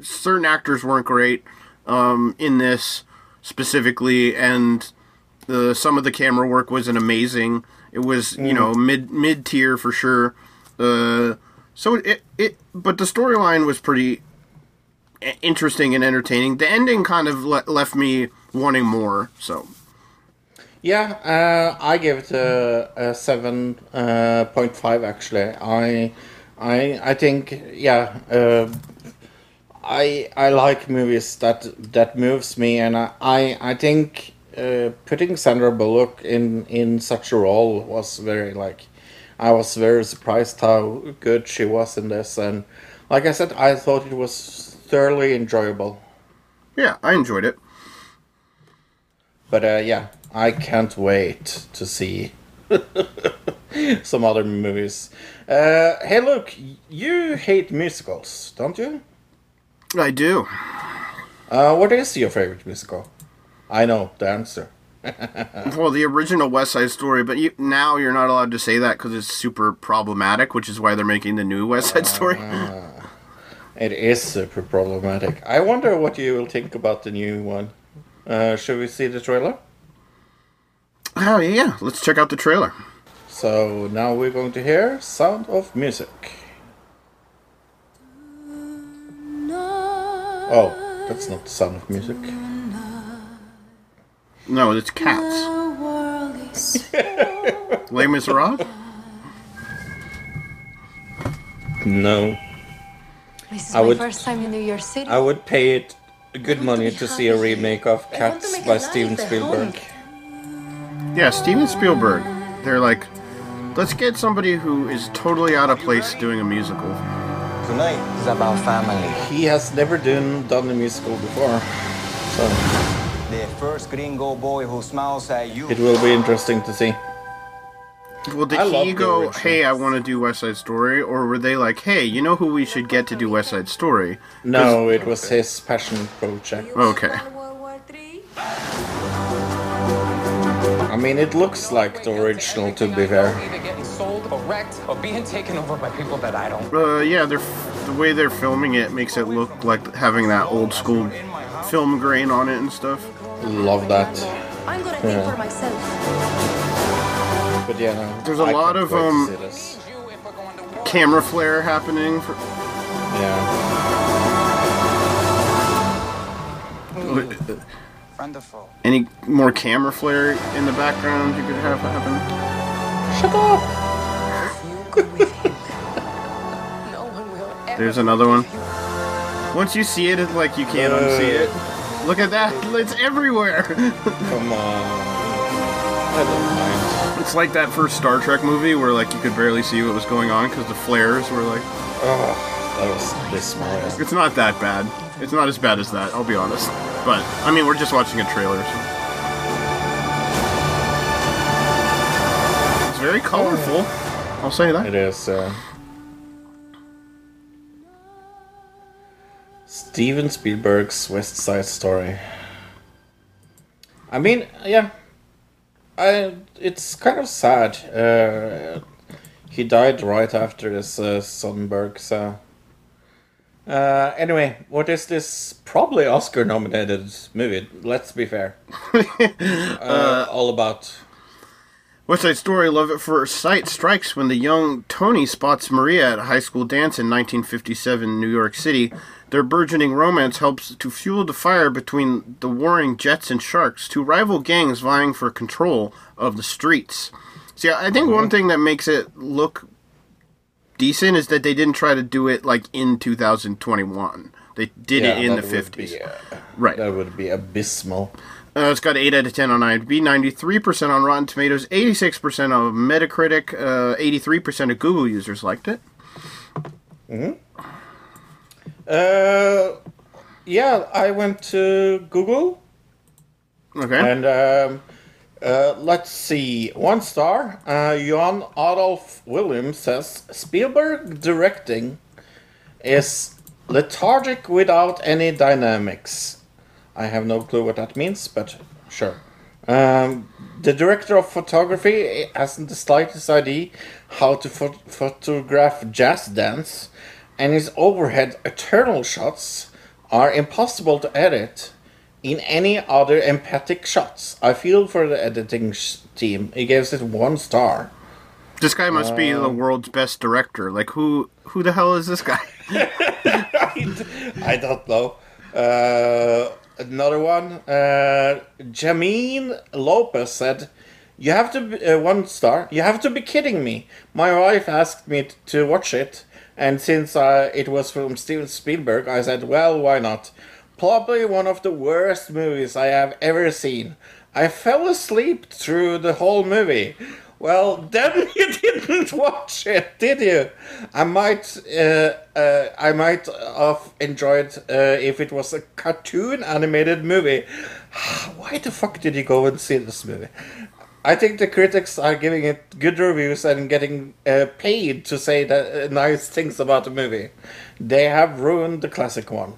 S6: certain actors weren't great um, in this specifically, and the some of the camera work wasn't amazing. It was you know mid mid tier for sure. Uh, so it it but the storyline was pretty interesting and entertaining. The ending kind of le- left me wanting more. So
S5: Yeah, uh, I give it a, a seven uh, point five. Actually, I, I, I think yeah. Uh, I I like movies that that moves me, and I I, I think uh, putting Sandra Bullock in in such a role was very like. I was very surprised how good she was in this, and like I said, I thought it was thoroughly enjoyable.
S6: yeah, I enjoyed it.
S5: But uh, yeah, I can't wait to see some other movies. Uh, hey, look, you hate musicals, don't you?
S6: I do.
S5: Uh, what is your favorite musical? I know the answer.
S6: Well, the original West Side Story, but you, now you're not allowed to say that because it's super problematic, which is why they're making the new West Side Story.
S5: It is super problematic. I wonder what you will think about the new one. Uh, should we see the trailer?
S6: oh yeah, let's check out the trailer.
S5: So now we're going to hear Sound of Music. Oh, that's not the sound of music.
S6: No, it's Cats. Les Miserables.
S5: No.
S9: This is
S5: I
S9: my
S5: would-
S9: first time in New York City.
S5: I would pay it good
S9: want to
S5: money to see a remake of
S9: I want to
S5: Cats by Steven Spielberg.
S9: home.
S6: Yeah, Steven Spielberg. They're like, let's get somebody who is totally out of place doing a musical.
S10: Tonight is about family.
S5: He has never done done a musical before, so
S10: The first gringo boy who smiles at you.
S5: it will be interesting to see.
S6: Well, did
S5: I
S6: he go, hey, I want to do West Side Story? Or were they like, hey, you know who we should get to do West Side Story?
S5: No, it was his passion project.
S6: Okay.
S5: I mean, it looks like the original, to be fair.
S11: Either getting sold or wrecked or being taken over by people that I don't.
S6: Uh, yeah, they're the way they're filming it makes it look like having that old school film grain on it and stuff.
S5: Love that.
S9: I'm gonna think
S5: Yeah.
S9: for myself.
S5: But yeah, no,
S6: There's a
S5: I
S6: lot of, um. Camera flare happening. For,
S5: Yeah.
S11: Wonderful.
S6: any more camera flare in the background you could have happen?
S5: Shut up!
S9: No one will ever.
S6: There's another one. Once you see it, it's like you can't unsee it. Look at that! It's everywhere.
S5: Come on. I don't mind.
S6: it's like that first Star Trek movie where like you could barely see what was going on because the flares were like.
S5: Oh, that was dismal.
S6: It's not that bad. It's not as bad as that. I'll be honest. But I mean, we're just watching a trailer. So. It's very colorful. I'll say that.
S5: It is. Uh, Steven Spielberg's West Side Story. I mean, yeah, I. It's kind of sad. Uh, he died right after this uh, Sonnenberg. So. Uh, anyway, what is this probably Oscar-nominated movie? Let's be fair. uh, all about.
S6: West Side Story, Love at First Sight strikes when the young Tony spots Maria at a high school dance in 1957 New York City. Their burgeoning romance helps to fuel the fire between the warring Jets and Sharks, two rival gangs vying for control of the streets. See, I think one thing that makes it look decent is that they didn't try to do it like in 2021. They did
S5: Yeah,
S6: it in the 50s.
S5: be, uh,
S6: right.
S5: That would be abysmal.
S6: Uh, it's got 8 out of 10 on IMDb, 93% on Rotten Tomatoes, 86% on Metacritic, uh, 83% of Google users liked it.
S5: Uh, yeah, I went to Google
S6: Okay.
S5: and um, uh, let's see. One star. Uh, Johan Adolf Williams says Spielberg directing is lethargic without any dynamics. I have no clue what that means, but sure. Um, the director of photography hasn't the slightest idea how to pho- photograph jazz dance, and his overhead eternal shots are impossible to edit in any other empathic shots. I feel for the editing sh- team. He gives it one star.
S6: This guy must be the
S5: Um,
S6: world's best director. Like who? Who the hell is this guy?
S5: I don't know. Uh, another one. Uh, Jameen Lopez said, "You have to be, uh, one star. You have to be kidding me. My wife asked me t- to watch it, and since uh, it was from Steven Spielberg, I said, well, why not? Probably one of the worst movies I have ever seen. I fell asleep through the whole movie." Well, then you didn't watch it, did you? I might, uh, uh, I might have enjoyed uh, if it was a cartoon animated movie. Why the fuck did you go and see this movie? I think the critics are giving it good reviews and getting uh, paid to say uh, nice things about the movie. They have ruined the classic one.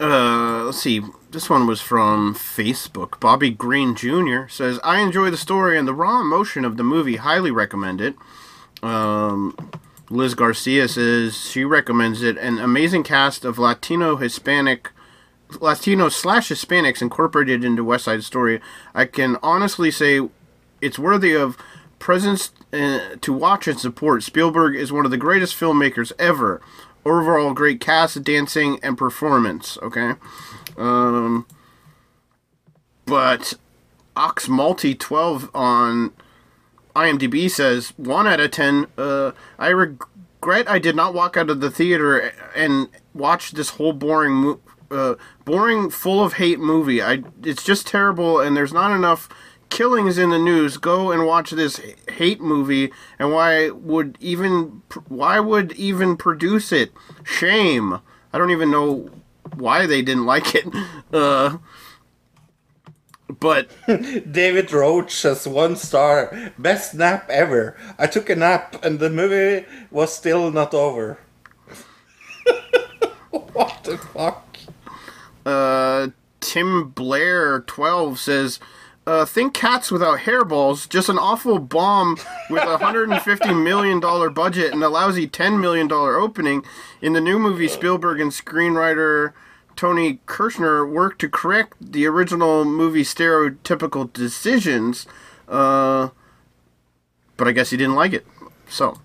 S6: Uh, let's see. This one was from Facebook. Bobby Green Jr. says, "I enjoy the story and the raw emotion of the movie. Highly recommend it." Um, Liz Garcia says she recommends it. An amazing cast of Latino, Hispanic, Latino slash Hispanics incorporated into West Side Story. I can honestly say it's worthy of presence uh, to watch and support. Spielberg is one of the greatest filmmakers ever. Overall, great cast, dancing, and performance. Okay, um, but Ox Multi twelve on IMDb says one out of ten. Uh, I regret I did not walk out of the theater and watch this whole boring, mo- uh, boring, full of hate movie. I it's just terrible, and there's not enough killings in the news. Go and watch this hate movie, and why would even why would even produce it? Shame. I don't even know why they didn't like it. Uh, but
S5: David Roach has one star. Best nap ever. I took a nap and the movie was still not over. what the fuck?
S6: Uh, Tim Blair twelve says, uh, "Think cats without hairballs. Just an awful bomb with a hundred and fifty million dollar budget and a lousy ten million dollar opening. In the new movie, Spielberg and screenwriter." Tony Kushner worked to correct the original movie stereotypical decisions, uh, but I guess he didn't like it. So,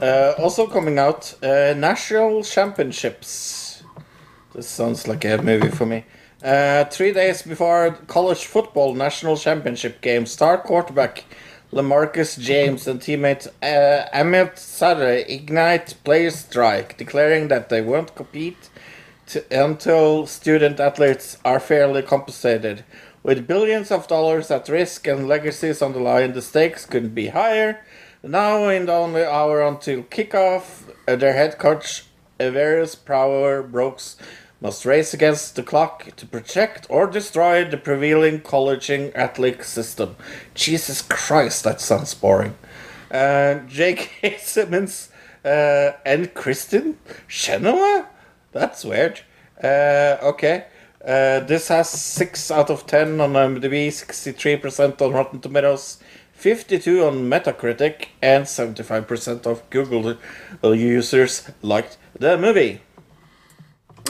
S5: Uh, also coming out, uh, National Championships. This sounds like a movie for me. Uh, three days before college football national championship game, star quarterback Lamarcus James and teammate uh, Ahmed Sadeh ignite player strike, declaring that they won't compete to, until student athletes are fairly compensated. With billions of dollars at risk and legacies on the line, the stakes couldn't be higher. Now, in the only hour until kickoff, uh, their head coach, various power brokes, must race against the clock to protect or destroy the prevailing colleging athletic system. Jesus Christ, that sounds boring. Uh, J.K. Simmons uh, and Kristin Chenoweth? That's weird. Uh, okay. Uh, this has 6 out of 10 on IMDb, 63% on Rotten Tomatoes, 52 on Metacritic, and 75% of Google users liked the movie.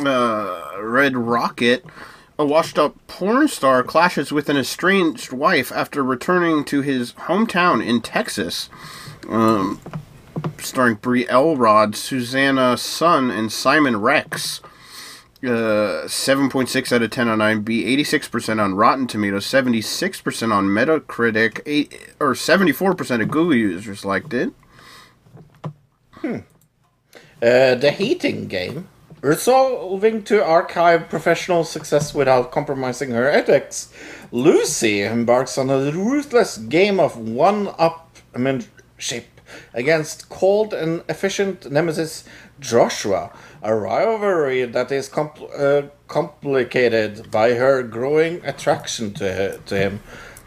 S6: uh, Red Rocket, a washed up porn star, clashes with an estranged wife after returning to his hometown in Texas. Um, starring Bree Elrod, Suzanna Son, and Simon Rex. Uh, 7.6 out of 10 on IMDb, 86% on Rotten Tomatoes, 76% on Metacritic, eight, or 74% of Google users liked it.
S5: Uh, the Hating Game. Resolving to archive professional success without compromising her ethics, Lucy embarks on a ruthless game of one-upmanship against cold and efficient nemesis Joshua, a rivalry that is compl- uh, complicated by her growing attraction to, to him.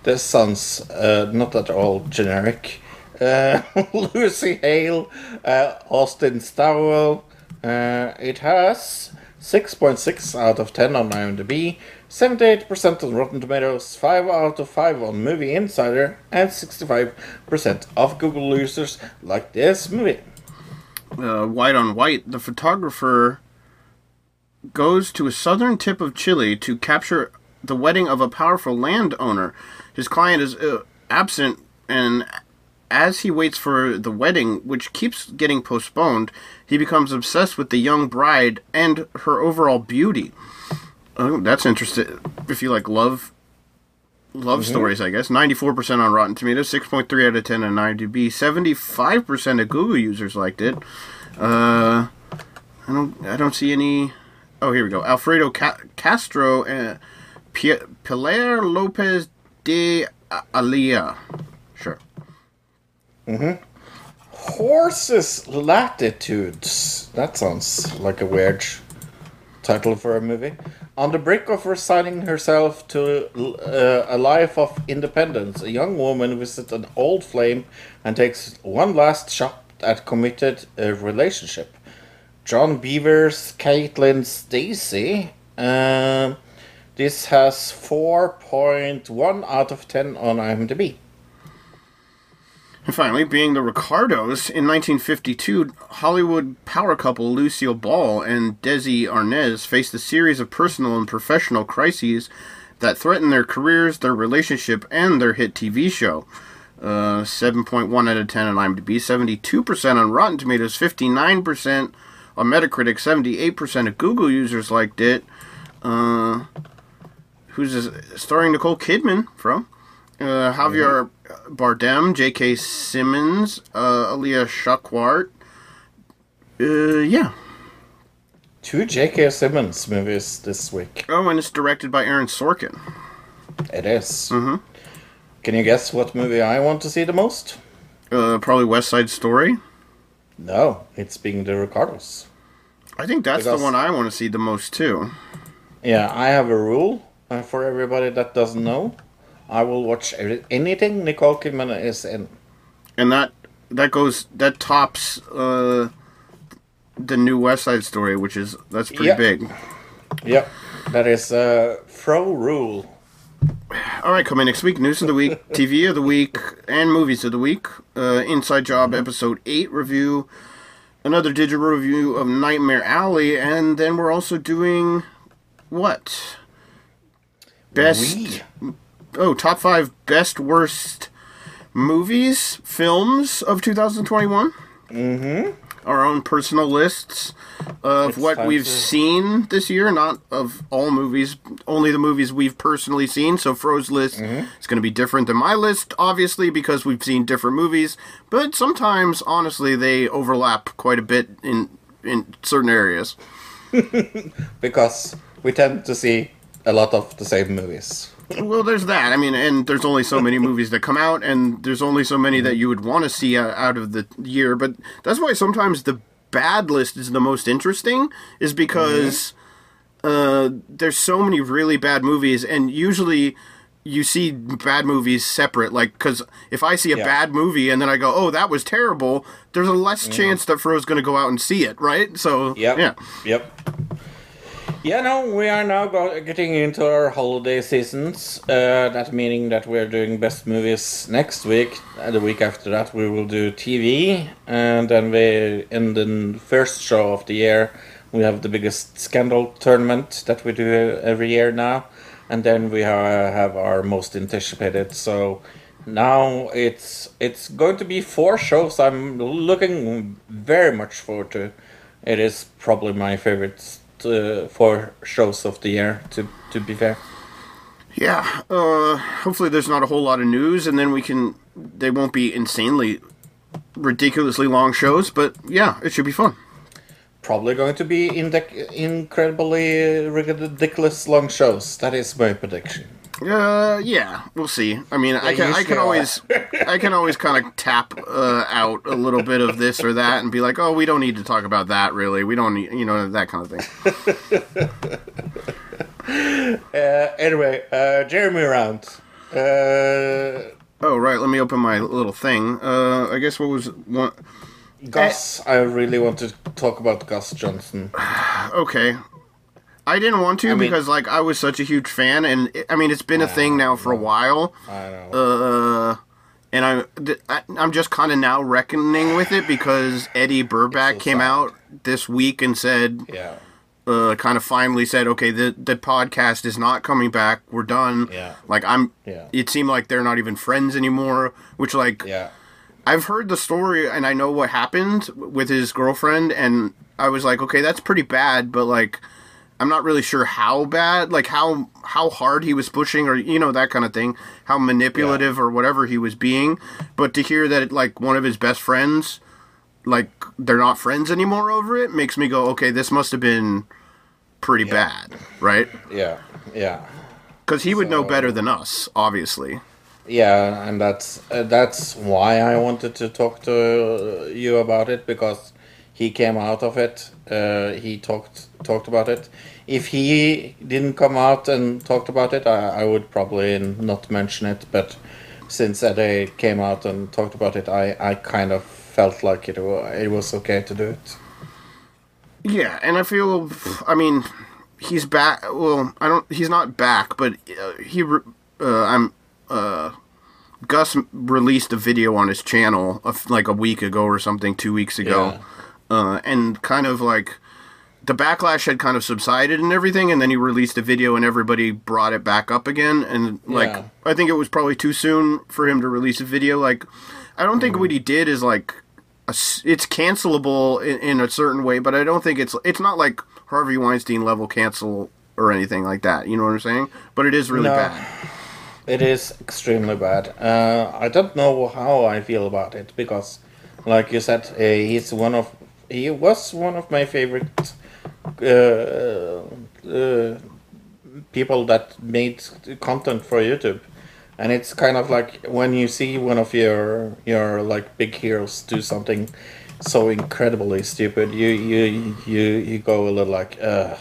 S5: This sounds uh, not at all generic. Uh, Lucy Hale, uh, Austin Stowell. Uh, it has 6.6 out of 10 on IMDb, 78% on Rotten Tomatoes, 5 out of 5 on Movie Insider, and 65% of Google users like this movie.
S6: uh, White on White, the photographer goes to a southern tip of Chile to capture the wedding of a powerful landowner. His client is uh, absent, and as he waits for the wedding, which keeps getting postponed, he becomes obsessed with the young bride and her overall beauty. Oh, that's interesting. If you like love love
S5: Mhm.
S6: stories, I guess. 94% on Rotten Tomatoes, 6.3 out of 10 on IMDb. 75% of Google users liked it. Uh, I don't I don't see any Oh, here we go. Alfredo Ca- Castro and P- Pilar Lopez de Ayala.
S5: Mm-hmm. Horses Latitudes. That sounds like a weird title for a movie. On the brink of resigning herself to uh, a life of independence, a young woman visits an old flame and takes one last shot at committed uh, relationship. John Beaver's Caitlin Stasey. Um, this has 4.1 out of 10 on IMDb.
S6: And finally, being the Ricardos, in 1952, Hollywood power couple Lucille Ball and Desi Arnaz faced a series of personal and professional crises that threatened their careers, their relationship, and their hit TV show. Uh, 7.1 out of 10 on IMDb, 72% on Rotten Tomatoes, 59% on Metacritic, 78% of Google users liked it. Uh, who's? Starring Nicole Kidman from uh, Javier Bardem, J.K. Simmons, uh, Alia Shawkat. Uh, yeah.
S5: Two J.K. Simmons movies this week.
S6: Oh, and it's directed by Aaron Sorkin.
S5: It is. Mm-hmm. Can you guess what movie I want to see the most?
S6: Uh, probably West Side Story.
S5: No, it's being the Ricardos.
S6: I think that's
S5: Because-
S6: the one I want to see the most too.
S5: Yeah, I have a rule uh, for everybody that doesn't know. I will watch every- anything Nicole Kidman is in.
S6: And that that goes that tops uh, the new West Side Story, which is that's pretty big.
S5: Yep, that is uh, Fro rule.
S6: All right, coming next week, news of the week, TV of the week, and movies of the week. Uh, Inside Job episode eight review, another digital review of Nightmare Alley, and then we're also doing what? Best. Oh, top five best worst movies, films of 2021.
S5: Mm-hmm.
S6: Our own personal lists of
S5: It's
S6: what we've
S5: to-
S6: seen this year, not of all movies, only the movies we've personally seen. So Fro's list
S5: Mm-hmm.
S6: is going to be different than my list, obviously, because we've seen different movies. But sometimes, honestly, they overlap quite a bit in in certain areas.
S5: Because we tend to see a lot of the same movies.
S6: Well, there's that. I mean, and there's only so many movies that come out, and there's only so many that you would want to see out out of the year. But that's why sometimes the bad list is the most interesting, is because mm-hmm. uh, there's so many really bad movies, and usually you see bad movies separate. Like, because if I see a
S5: Yeah.
S6: bad movie and then I go, "Oh, that was terrible," there's a less mm-hmm. chance that Fro's going to go out and see it, right? So,
S5: Yep.
S6: yeah.
S5: Yep. Yeah, no, we are now getting into our holiday seasons. Uh, that meaning that we're doing best movies next week. Uh, the week after that, we will do TV, and then we in the first show of the year, we have the biggest scandal tournament that we do every year now, and then we have our most anticipated. So now it's it's going to be four shows. I'm looking very much forward to. It is probably my favorite uh, four shows of the year. To to be fair.
S6: Yeah. Uh, hopefully, there's not a whole lot of news, and then we can. They won't be insanely, ridiculously long shows, but yeah, it should be fun.
S5: Probably going to be indec- incredibly ridiculous long shows. That is my prediction.
S6: Uh, yeah, we'll see. I mean, I can I can always I can always kind of tap uh, out a little bit of this or that and be like, oh, we don't need to talk about that really. We don't need you know that kind of thing.
S5: Uh, anyway, uh, Jeremy Round. Uh,
S6: Oh right, let me open my little thing. Uh, I guess what was one?
S5: Gus, I really want to talk about Gus Johnson.
S6: Okay. I didn't want to
S5: I mean-
S6: because like I was such a huge fan, and it, I mean it's been a thing now for a while.
S5: I know.
S6: Uh, and I, th- I I'm just kind of now reckoning with it because Eddy Burback
S5: so
S6: came out this week and said,
S5: Yeah.
S6: uh, kind of finally said, okay, the the podcast is not coming back. We're done.
S5: Yeah.
S6: Like I'm.
S5: Yeah.
S6: It seemed like they're not even friends anymore. Which like
S5: Yeah.
S6: I've heard the story and I know what happened with his girlfriend, and I was like, okay, that's pretty bad, but like. I'm not really sure how bad, like how how hard he was pushing, or you know that kind of thing, how manipulative or whatever he was being. But to hear that like one of his best friends, like they're not friends anymore over it, makes me go, okay, this must have been pretty bad, right?
S5: Yeah. Yeah.
S6: Because he would know better than us, obviously.
S5: Yeah, and that's uh, that's why I wanted to talk to you about it because he came out of it. Uh, he talked talked about it. If he didn't come out and talked about it, I, I would probably not mention it. But since Eddy came out and talked about it, I, I kind of felt like it it was okay to do it.
S6: Yeah, and I feel, I mean, he's back. Well, I don't. He's not back, but uh, he. Uh, I'm. Uh, Gus released a video on his channel of like a week ago or something, two weeks ago, uh, and kind of like the backlash had kind of subsided and everything, and then he released a video and everybody brought it back up again, and like
S5: Yeah.
S6: I think it was probably too soon for him to release a video. Like, I don't think what he did is like a it's cancelable in, in a certain way, but I don't think it's it's not like Harvey Weinstein level cancel or anything like that. You know what I'm saying? But it is really
S5: No.
S6: bad.
S5: It is extremely bad. Uh, I don't know how I feel about it because, like you said, uh, he's one of he was one of my favorite uh, uh, people that made content for YouTube, and it's kind of like when you see one of your your like big heroes do something so incredibly stupid, you you you you go a little like, ugh.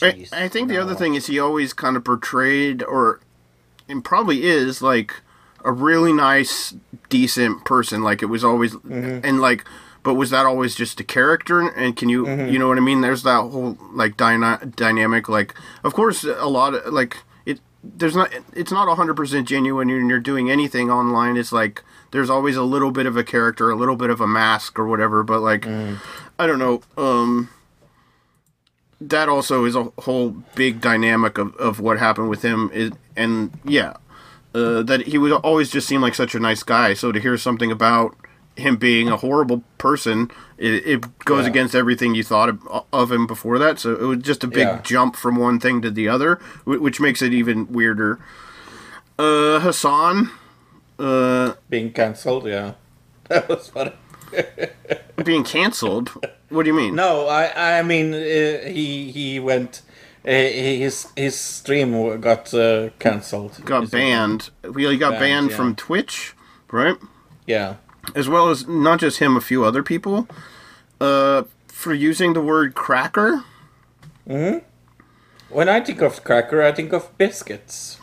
S6: I, I think the other thing is he always kind of portrayed, or and probably is like a really nice, decent person. Like it was always, and like, but was that always just a character? And can you, you know what I mean? There's that whole like dyna- dynamic. Like, of course, a lot of like it. There's not. It's not hundred percent genuine when you're doing anything online. It's like there's always a little bit of a character, a little bit of a mask or whatever. But like, I don't know. Um, that also is a whole big dynamic of, of what happened with him is and yeah uh, that he would always just seem like such a nice guy so to hear something about him being a horrible person it, it goes
S5: Yeah.
S6: against everything you thought of, of him before that so it was just a big
S5: Yeah.
S6: jump from one thing to the other which makes it even weirder uh Hasan uh
S5: being cancelled. Yeah, that was funny.
S6: being canceled what do you mean
S5: No, I I mean uh, he he went. Uh, his his stream got uh, cancelled.
S6: got banned well, he got
S5: Banned,
S6: banned
S5: yeah.
S6: from twitch right
S5: Yeah.
S6: As well as not just him, a few other people, uh, for using the word cracker.
S5: hmm When I think of cracker, I think of biscuits.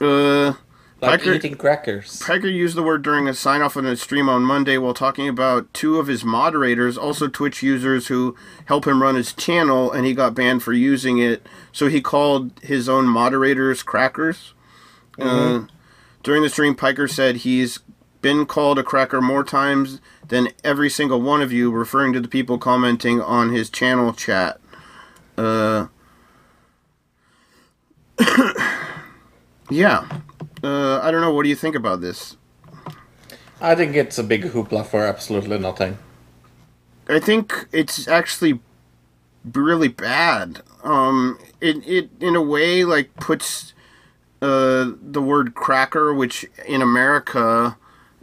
S6: Uh,
S5: Like
S6: Piker-
S5: eating crackers.
S6: Piker used the word during a sign off on a stream on Monday while talking about two of his moderators, also Twitch users who help him run his channel, and he got banned for using it. So he called his own moderators crackers. Uh, during the stream, Piker said he's been called a cracker more times than every single one of you, referring to the people commenting on his channel chat. Uh, yeah. Uh, I don't know. What do you think about this?
S5: I think it's a big hoopla for absolutely nothing.
S6: I think it's actually really bad. Um, it it in a way like puts uh, the word cracker, which in America,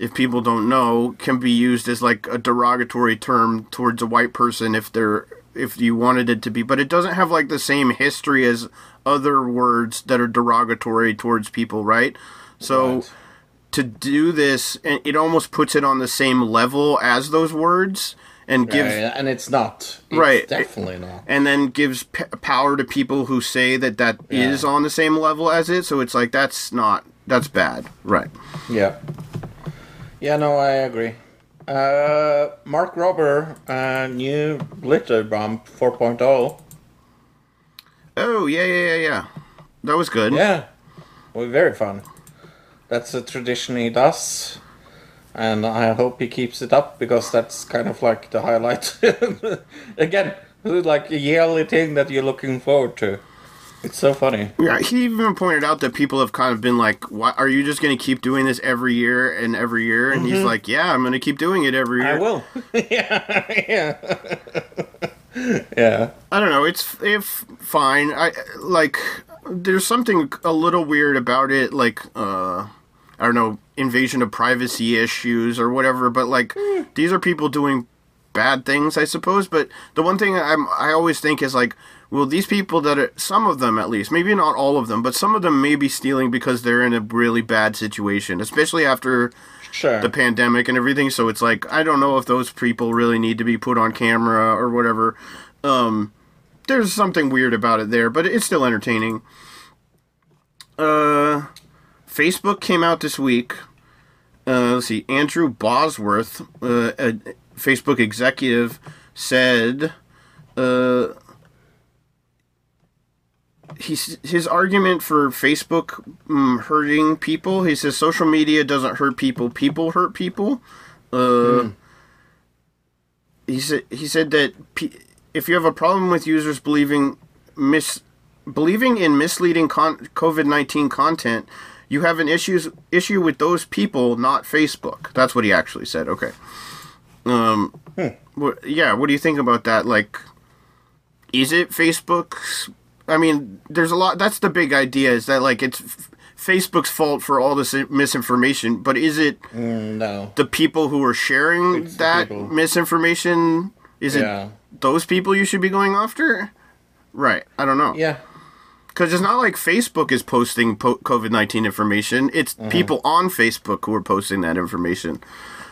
S6: if people don't know, can be used as like a derogatory term towards a white person if they're if you wanted it to be, but it doesn't have like the same history as other words that are derogatory towards people, right? So to do this, and it almost puts it on the same level as those words, and gives
S5: Right, and it's not. It's
S6: Right.
S5: Definitely not.
S6: and then gives p- power to people who say that that is
S5: Yeah.
S6: on the same level as it. So it's like that's not that's bad, right?
S5: Yeah. Yeah, no, I agree. Uh, Mark Rober, uh, new Glitter Bomb 4.0.
S6: Oh yeah, yeah, yeah, yeah. That was good.
S5: Yeah, well, very fun. That's a tradition he does, and I hope he keeps it up because that's kind of like the highlight. Again, like a yearly thing that you're looking forward to. It's so funny.
S6: Yeah, he even pointed out that people have kind of been like, "Why are you just going to keep doing this every year and every year?" And he's
S5: Mhm.
S6: like, "Yeah, I'm going to keep doing it every year."
S5: I will. yeah, yeah, yeah.
S6: I don't know. It's if fine. I like. There's something a little weird about it, like uh, I don't know, invasion of privacy issues or whatever. But like, these are people doing bad things, I suppose. But the one thing I'm I always think is like, well, these people that are some of them at least, maybe not all of them, but some of them may be stealing because they're in a really bad situation, especially after
S5: Sure.
S6: the pandemic and everything. So it's like I don't know if those people really need to be put on camera or whatever. Um, there's something weird about it there, but it's still entertaining. Uh, Facebook came out this week. Uh, let's see, Andrew Bosworth, uh, a Facebook executive, said, uh, he's, his argument for Facebook mm, hurting people. He says social media doesn't hurt people; people hurt people. Uh, He said he said that pe- if you have a problem with users believing mis believing in misleading con- COVID nineteen content, you have an issues issue with those people, not Facebook. That's what he actually said. Okay. Um. What, yeah. What do you think about that? Like, is it Facebook's? I mean, there's a lot. That's the big idea. Is that like it's f- Facebook's fault for all this misinformation? But is it
S5: Mm, no.
S6: the people who are sharing
S5: It's
S6: that misinformation? Is
S5: Yeah.
S6: it those people you should be going after? Right. I don't know.
S5: Yeah.
S6: Because it's not like Facebook is posting po- COVID 19 information. It's
S5: Mhm.
S6: people on Facebook who are posting that information.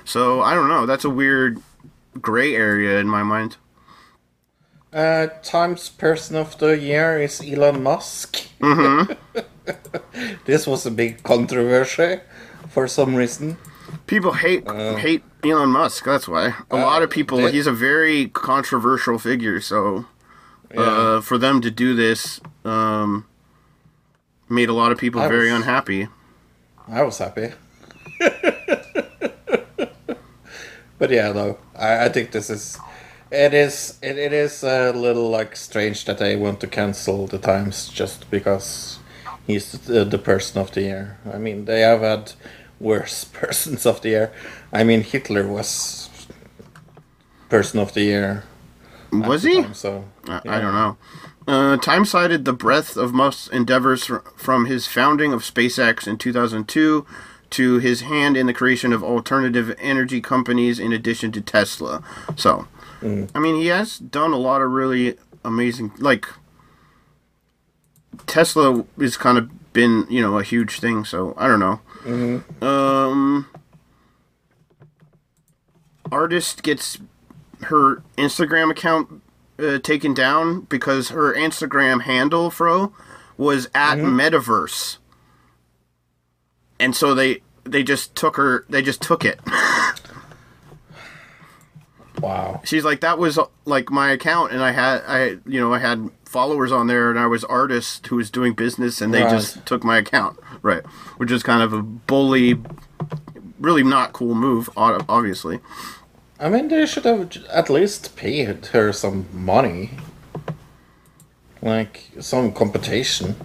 S6: So I don't know. That's a weird gray area in my mind.
S5: Uh, Times Person of the Year is Elon Musk.
S6: Mhm.
S5: this was a big controversy for some reason.
S6: People hate hate Elon Musk. That's why a
S5: Uh,
S6: lot of people.
S5: did-
S6: He's a very controversial figure. So
S5: Yeah.
S6: uh, for them to do this um, made a lot of people
S5: I
S6: very
S5: was-
S6: unhappy.
S5: I was happy. but yeah, no, I, I think this is. It is it, it is a little like strange that they want to cancel the Times just because he's the, the person of the year. I mean, they have had worse persons of the year. I mean, Hitler was person of the year.
S6: Was he?
S5: time, so
S6: I, I don't know. Uh, Time cited the breadth of Musk's endeavors fr- from his founding of SpaceX in 2002 to his hand in the creation of alternative energy companies in addition to Tesla. So, I mean, he has done a lot of really amazing, like, Tesla has kind of been, you know, a huge thing, so I don't know. Um, artist gets her Instagram account uh, taken down because her Instagram handle, fro, was at Metaverse, and so they they just took her. They just took it.
S5: Wow.
S6: She's like that was like my account, and I had I you know I had followers on there, and I was artist who was doing business, and they
S5: Right.
S6: just took my account, right? Which is kind of a bully, really not cool move, obviously.
S5: I mean, they should have at least paid her some money, like some compensation.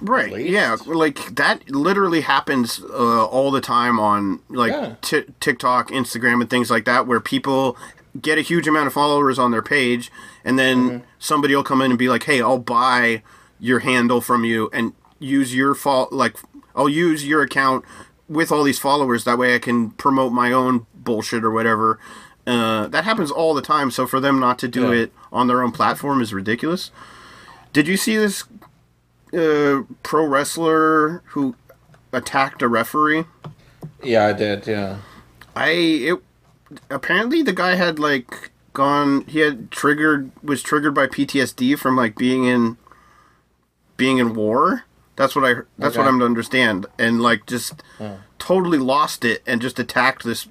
S6: Right. Yeah. Like that literally happens uh, all the time on like
S5: Yeah.
S6: Ti TikTok, Instagram, and things like that, where people get a huge amount of followers on their page, and then
S5: Mm-hmm.
S6: somebody will come in and be like, "Hey, I'll buy your handle from you and use your fault. Like, I'll use your account with all these followers. That way, I can promote my own bullshit or whatever." Uh, that happens all the time. So for them not to do
S5: Yeah.
S6: it on their own platform is ridiculous. Did you see this uh, pro wrestler who attacked a referee?
S5: Yeah, I did. Yeah.
S6: I it apparently the guy had like gone he had triggered was triggered by PTSD from like being in being in war. That's what I that's what I'm to understand and like just
S5: Oh.
S6: totally lost it and just attacked this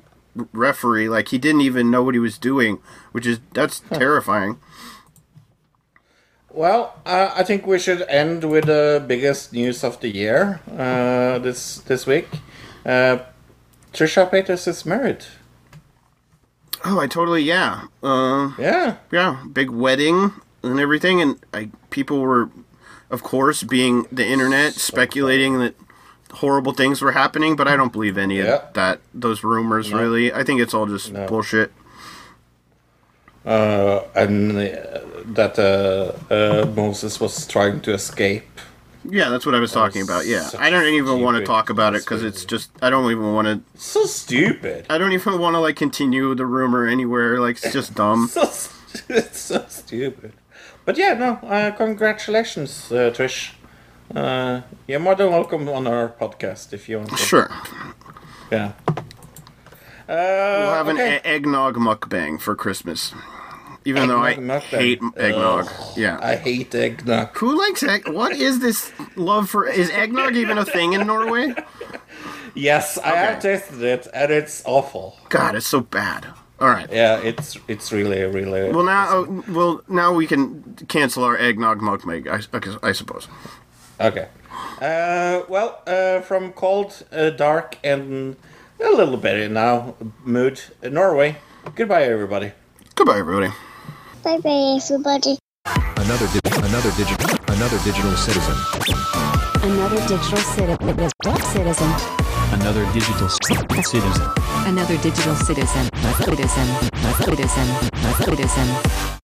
S6: referee like he didn't even know what he was doing, which is that's terrifying.
S5: Well, uh, I think we should end with the biggest news of the year uh, this this week. Uh, Trisha Paytas is married.
S6: Oh, I totally yeah. Uh,
S5: Yeah.
S6: yeah, big wedding and everything, and I people were, of course, being the internet speculating that horrible things were happening, but I don't believe any
S5: Yeah.
S6: of that. Those rumors,
S5: No.
S6: really. I think it's all just
S5: No.
S6: bullshit.
S5: Uh, and uh, that uh, uh, Moses was trying to escape.
S6: Yeah, that's what I was talking about. Yeah, I don't even want to talk about it because it's just I don't even want to.
S5: So stupid.
S6: I don't even want to like continue the rumor anywhere. Like it's just dumb.
S5: So it's so stupid. But yeah, no. Uh, congratulations, uh, Trish. Uh, you're more than welcome on our podcast if you want. To.
S6: Sure,
S5: Yeah. Uh,
S6: we'll have an
S5: okay.
S6: e- eggnog mukbang for Christmas. Even though I
S5: mukbang.
S6: hate eggnog.
S5: Ugh,
S6: yeah,
S5: I hate eggnog.
S6: Who likes egg? What is this love for? Is eggnog even a thing in Norway?
S5: Yes, I have tasted it, and it's awful.
S6: God, it's so bad. All right.
S5: Yeah, it's it's really really.
S6: Well now, oh, well now we can cancel our eggnog mukbang. I, I, I suppose.
S5: Okay. Uh, well, uh, from cold, uh, dark, and a little bit now mood, Norway. Goodbye, everybody.
S6: Goodbye, everybody.
S12: Bye bye, everybody.
S1: Another di- another digital another digital citizen.
S2: Another digital citizen. Citizen.
S3: Another digital c- citizen.
S4: Another digital citizen. Citizen. Citizen. Citizen.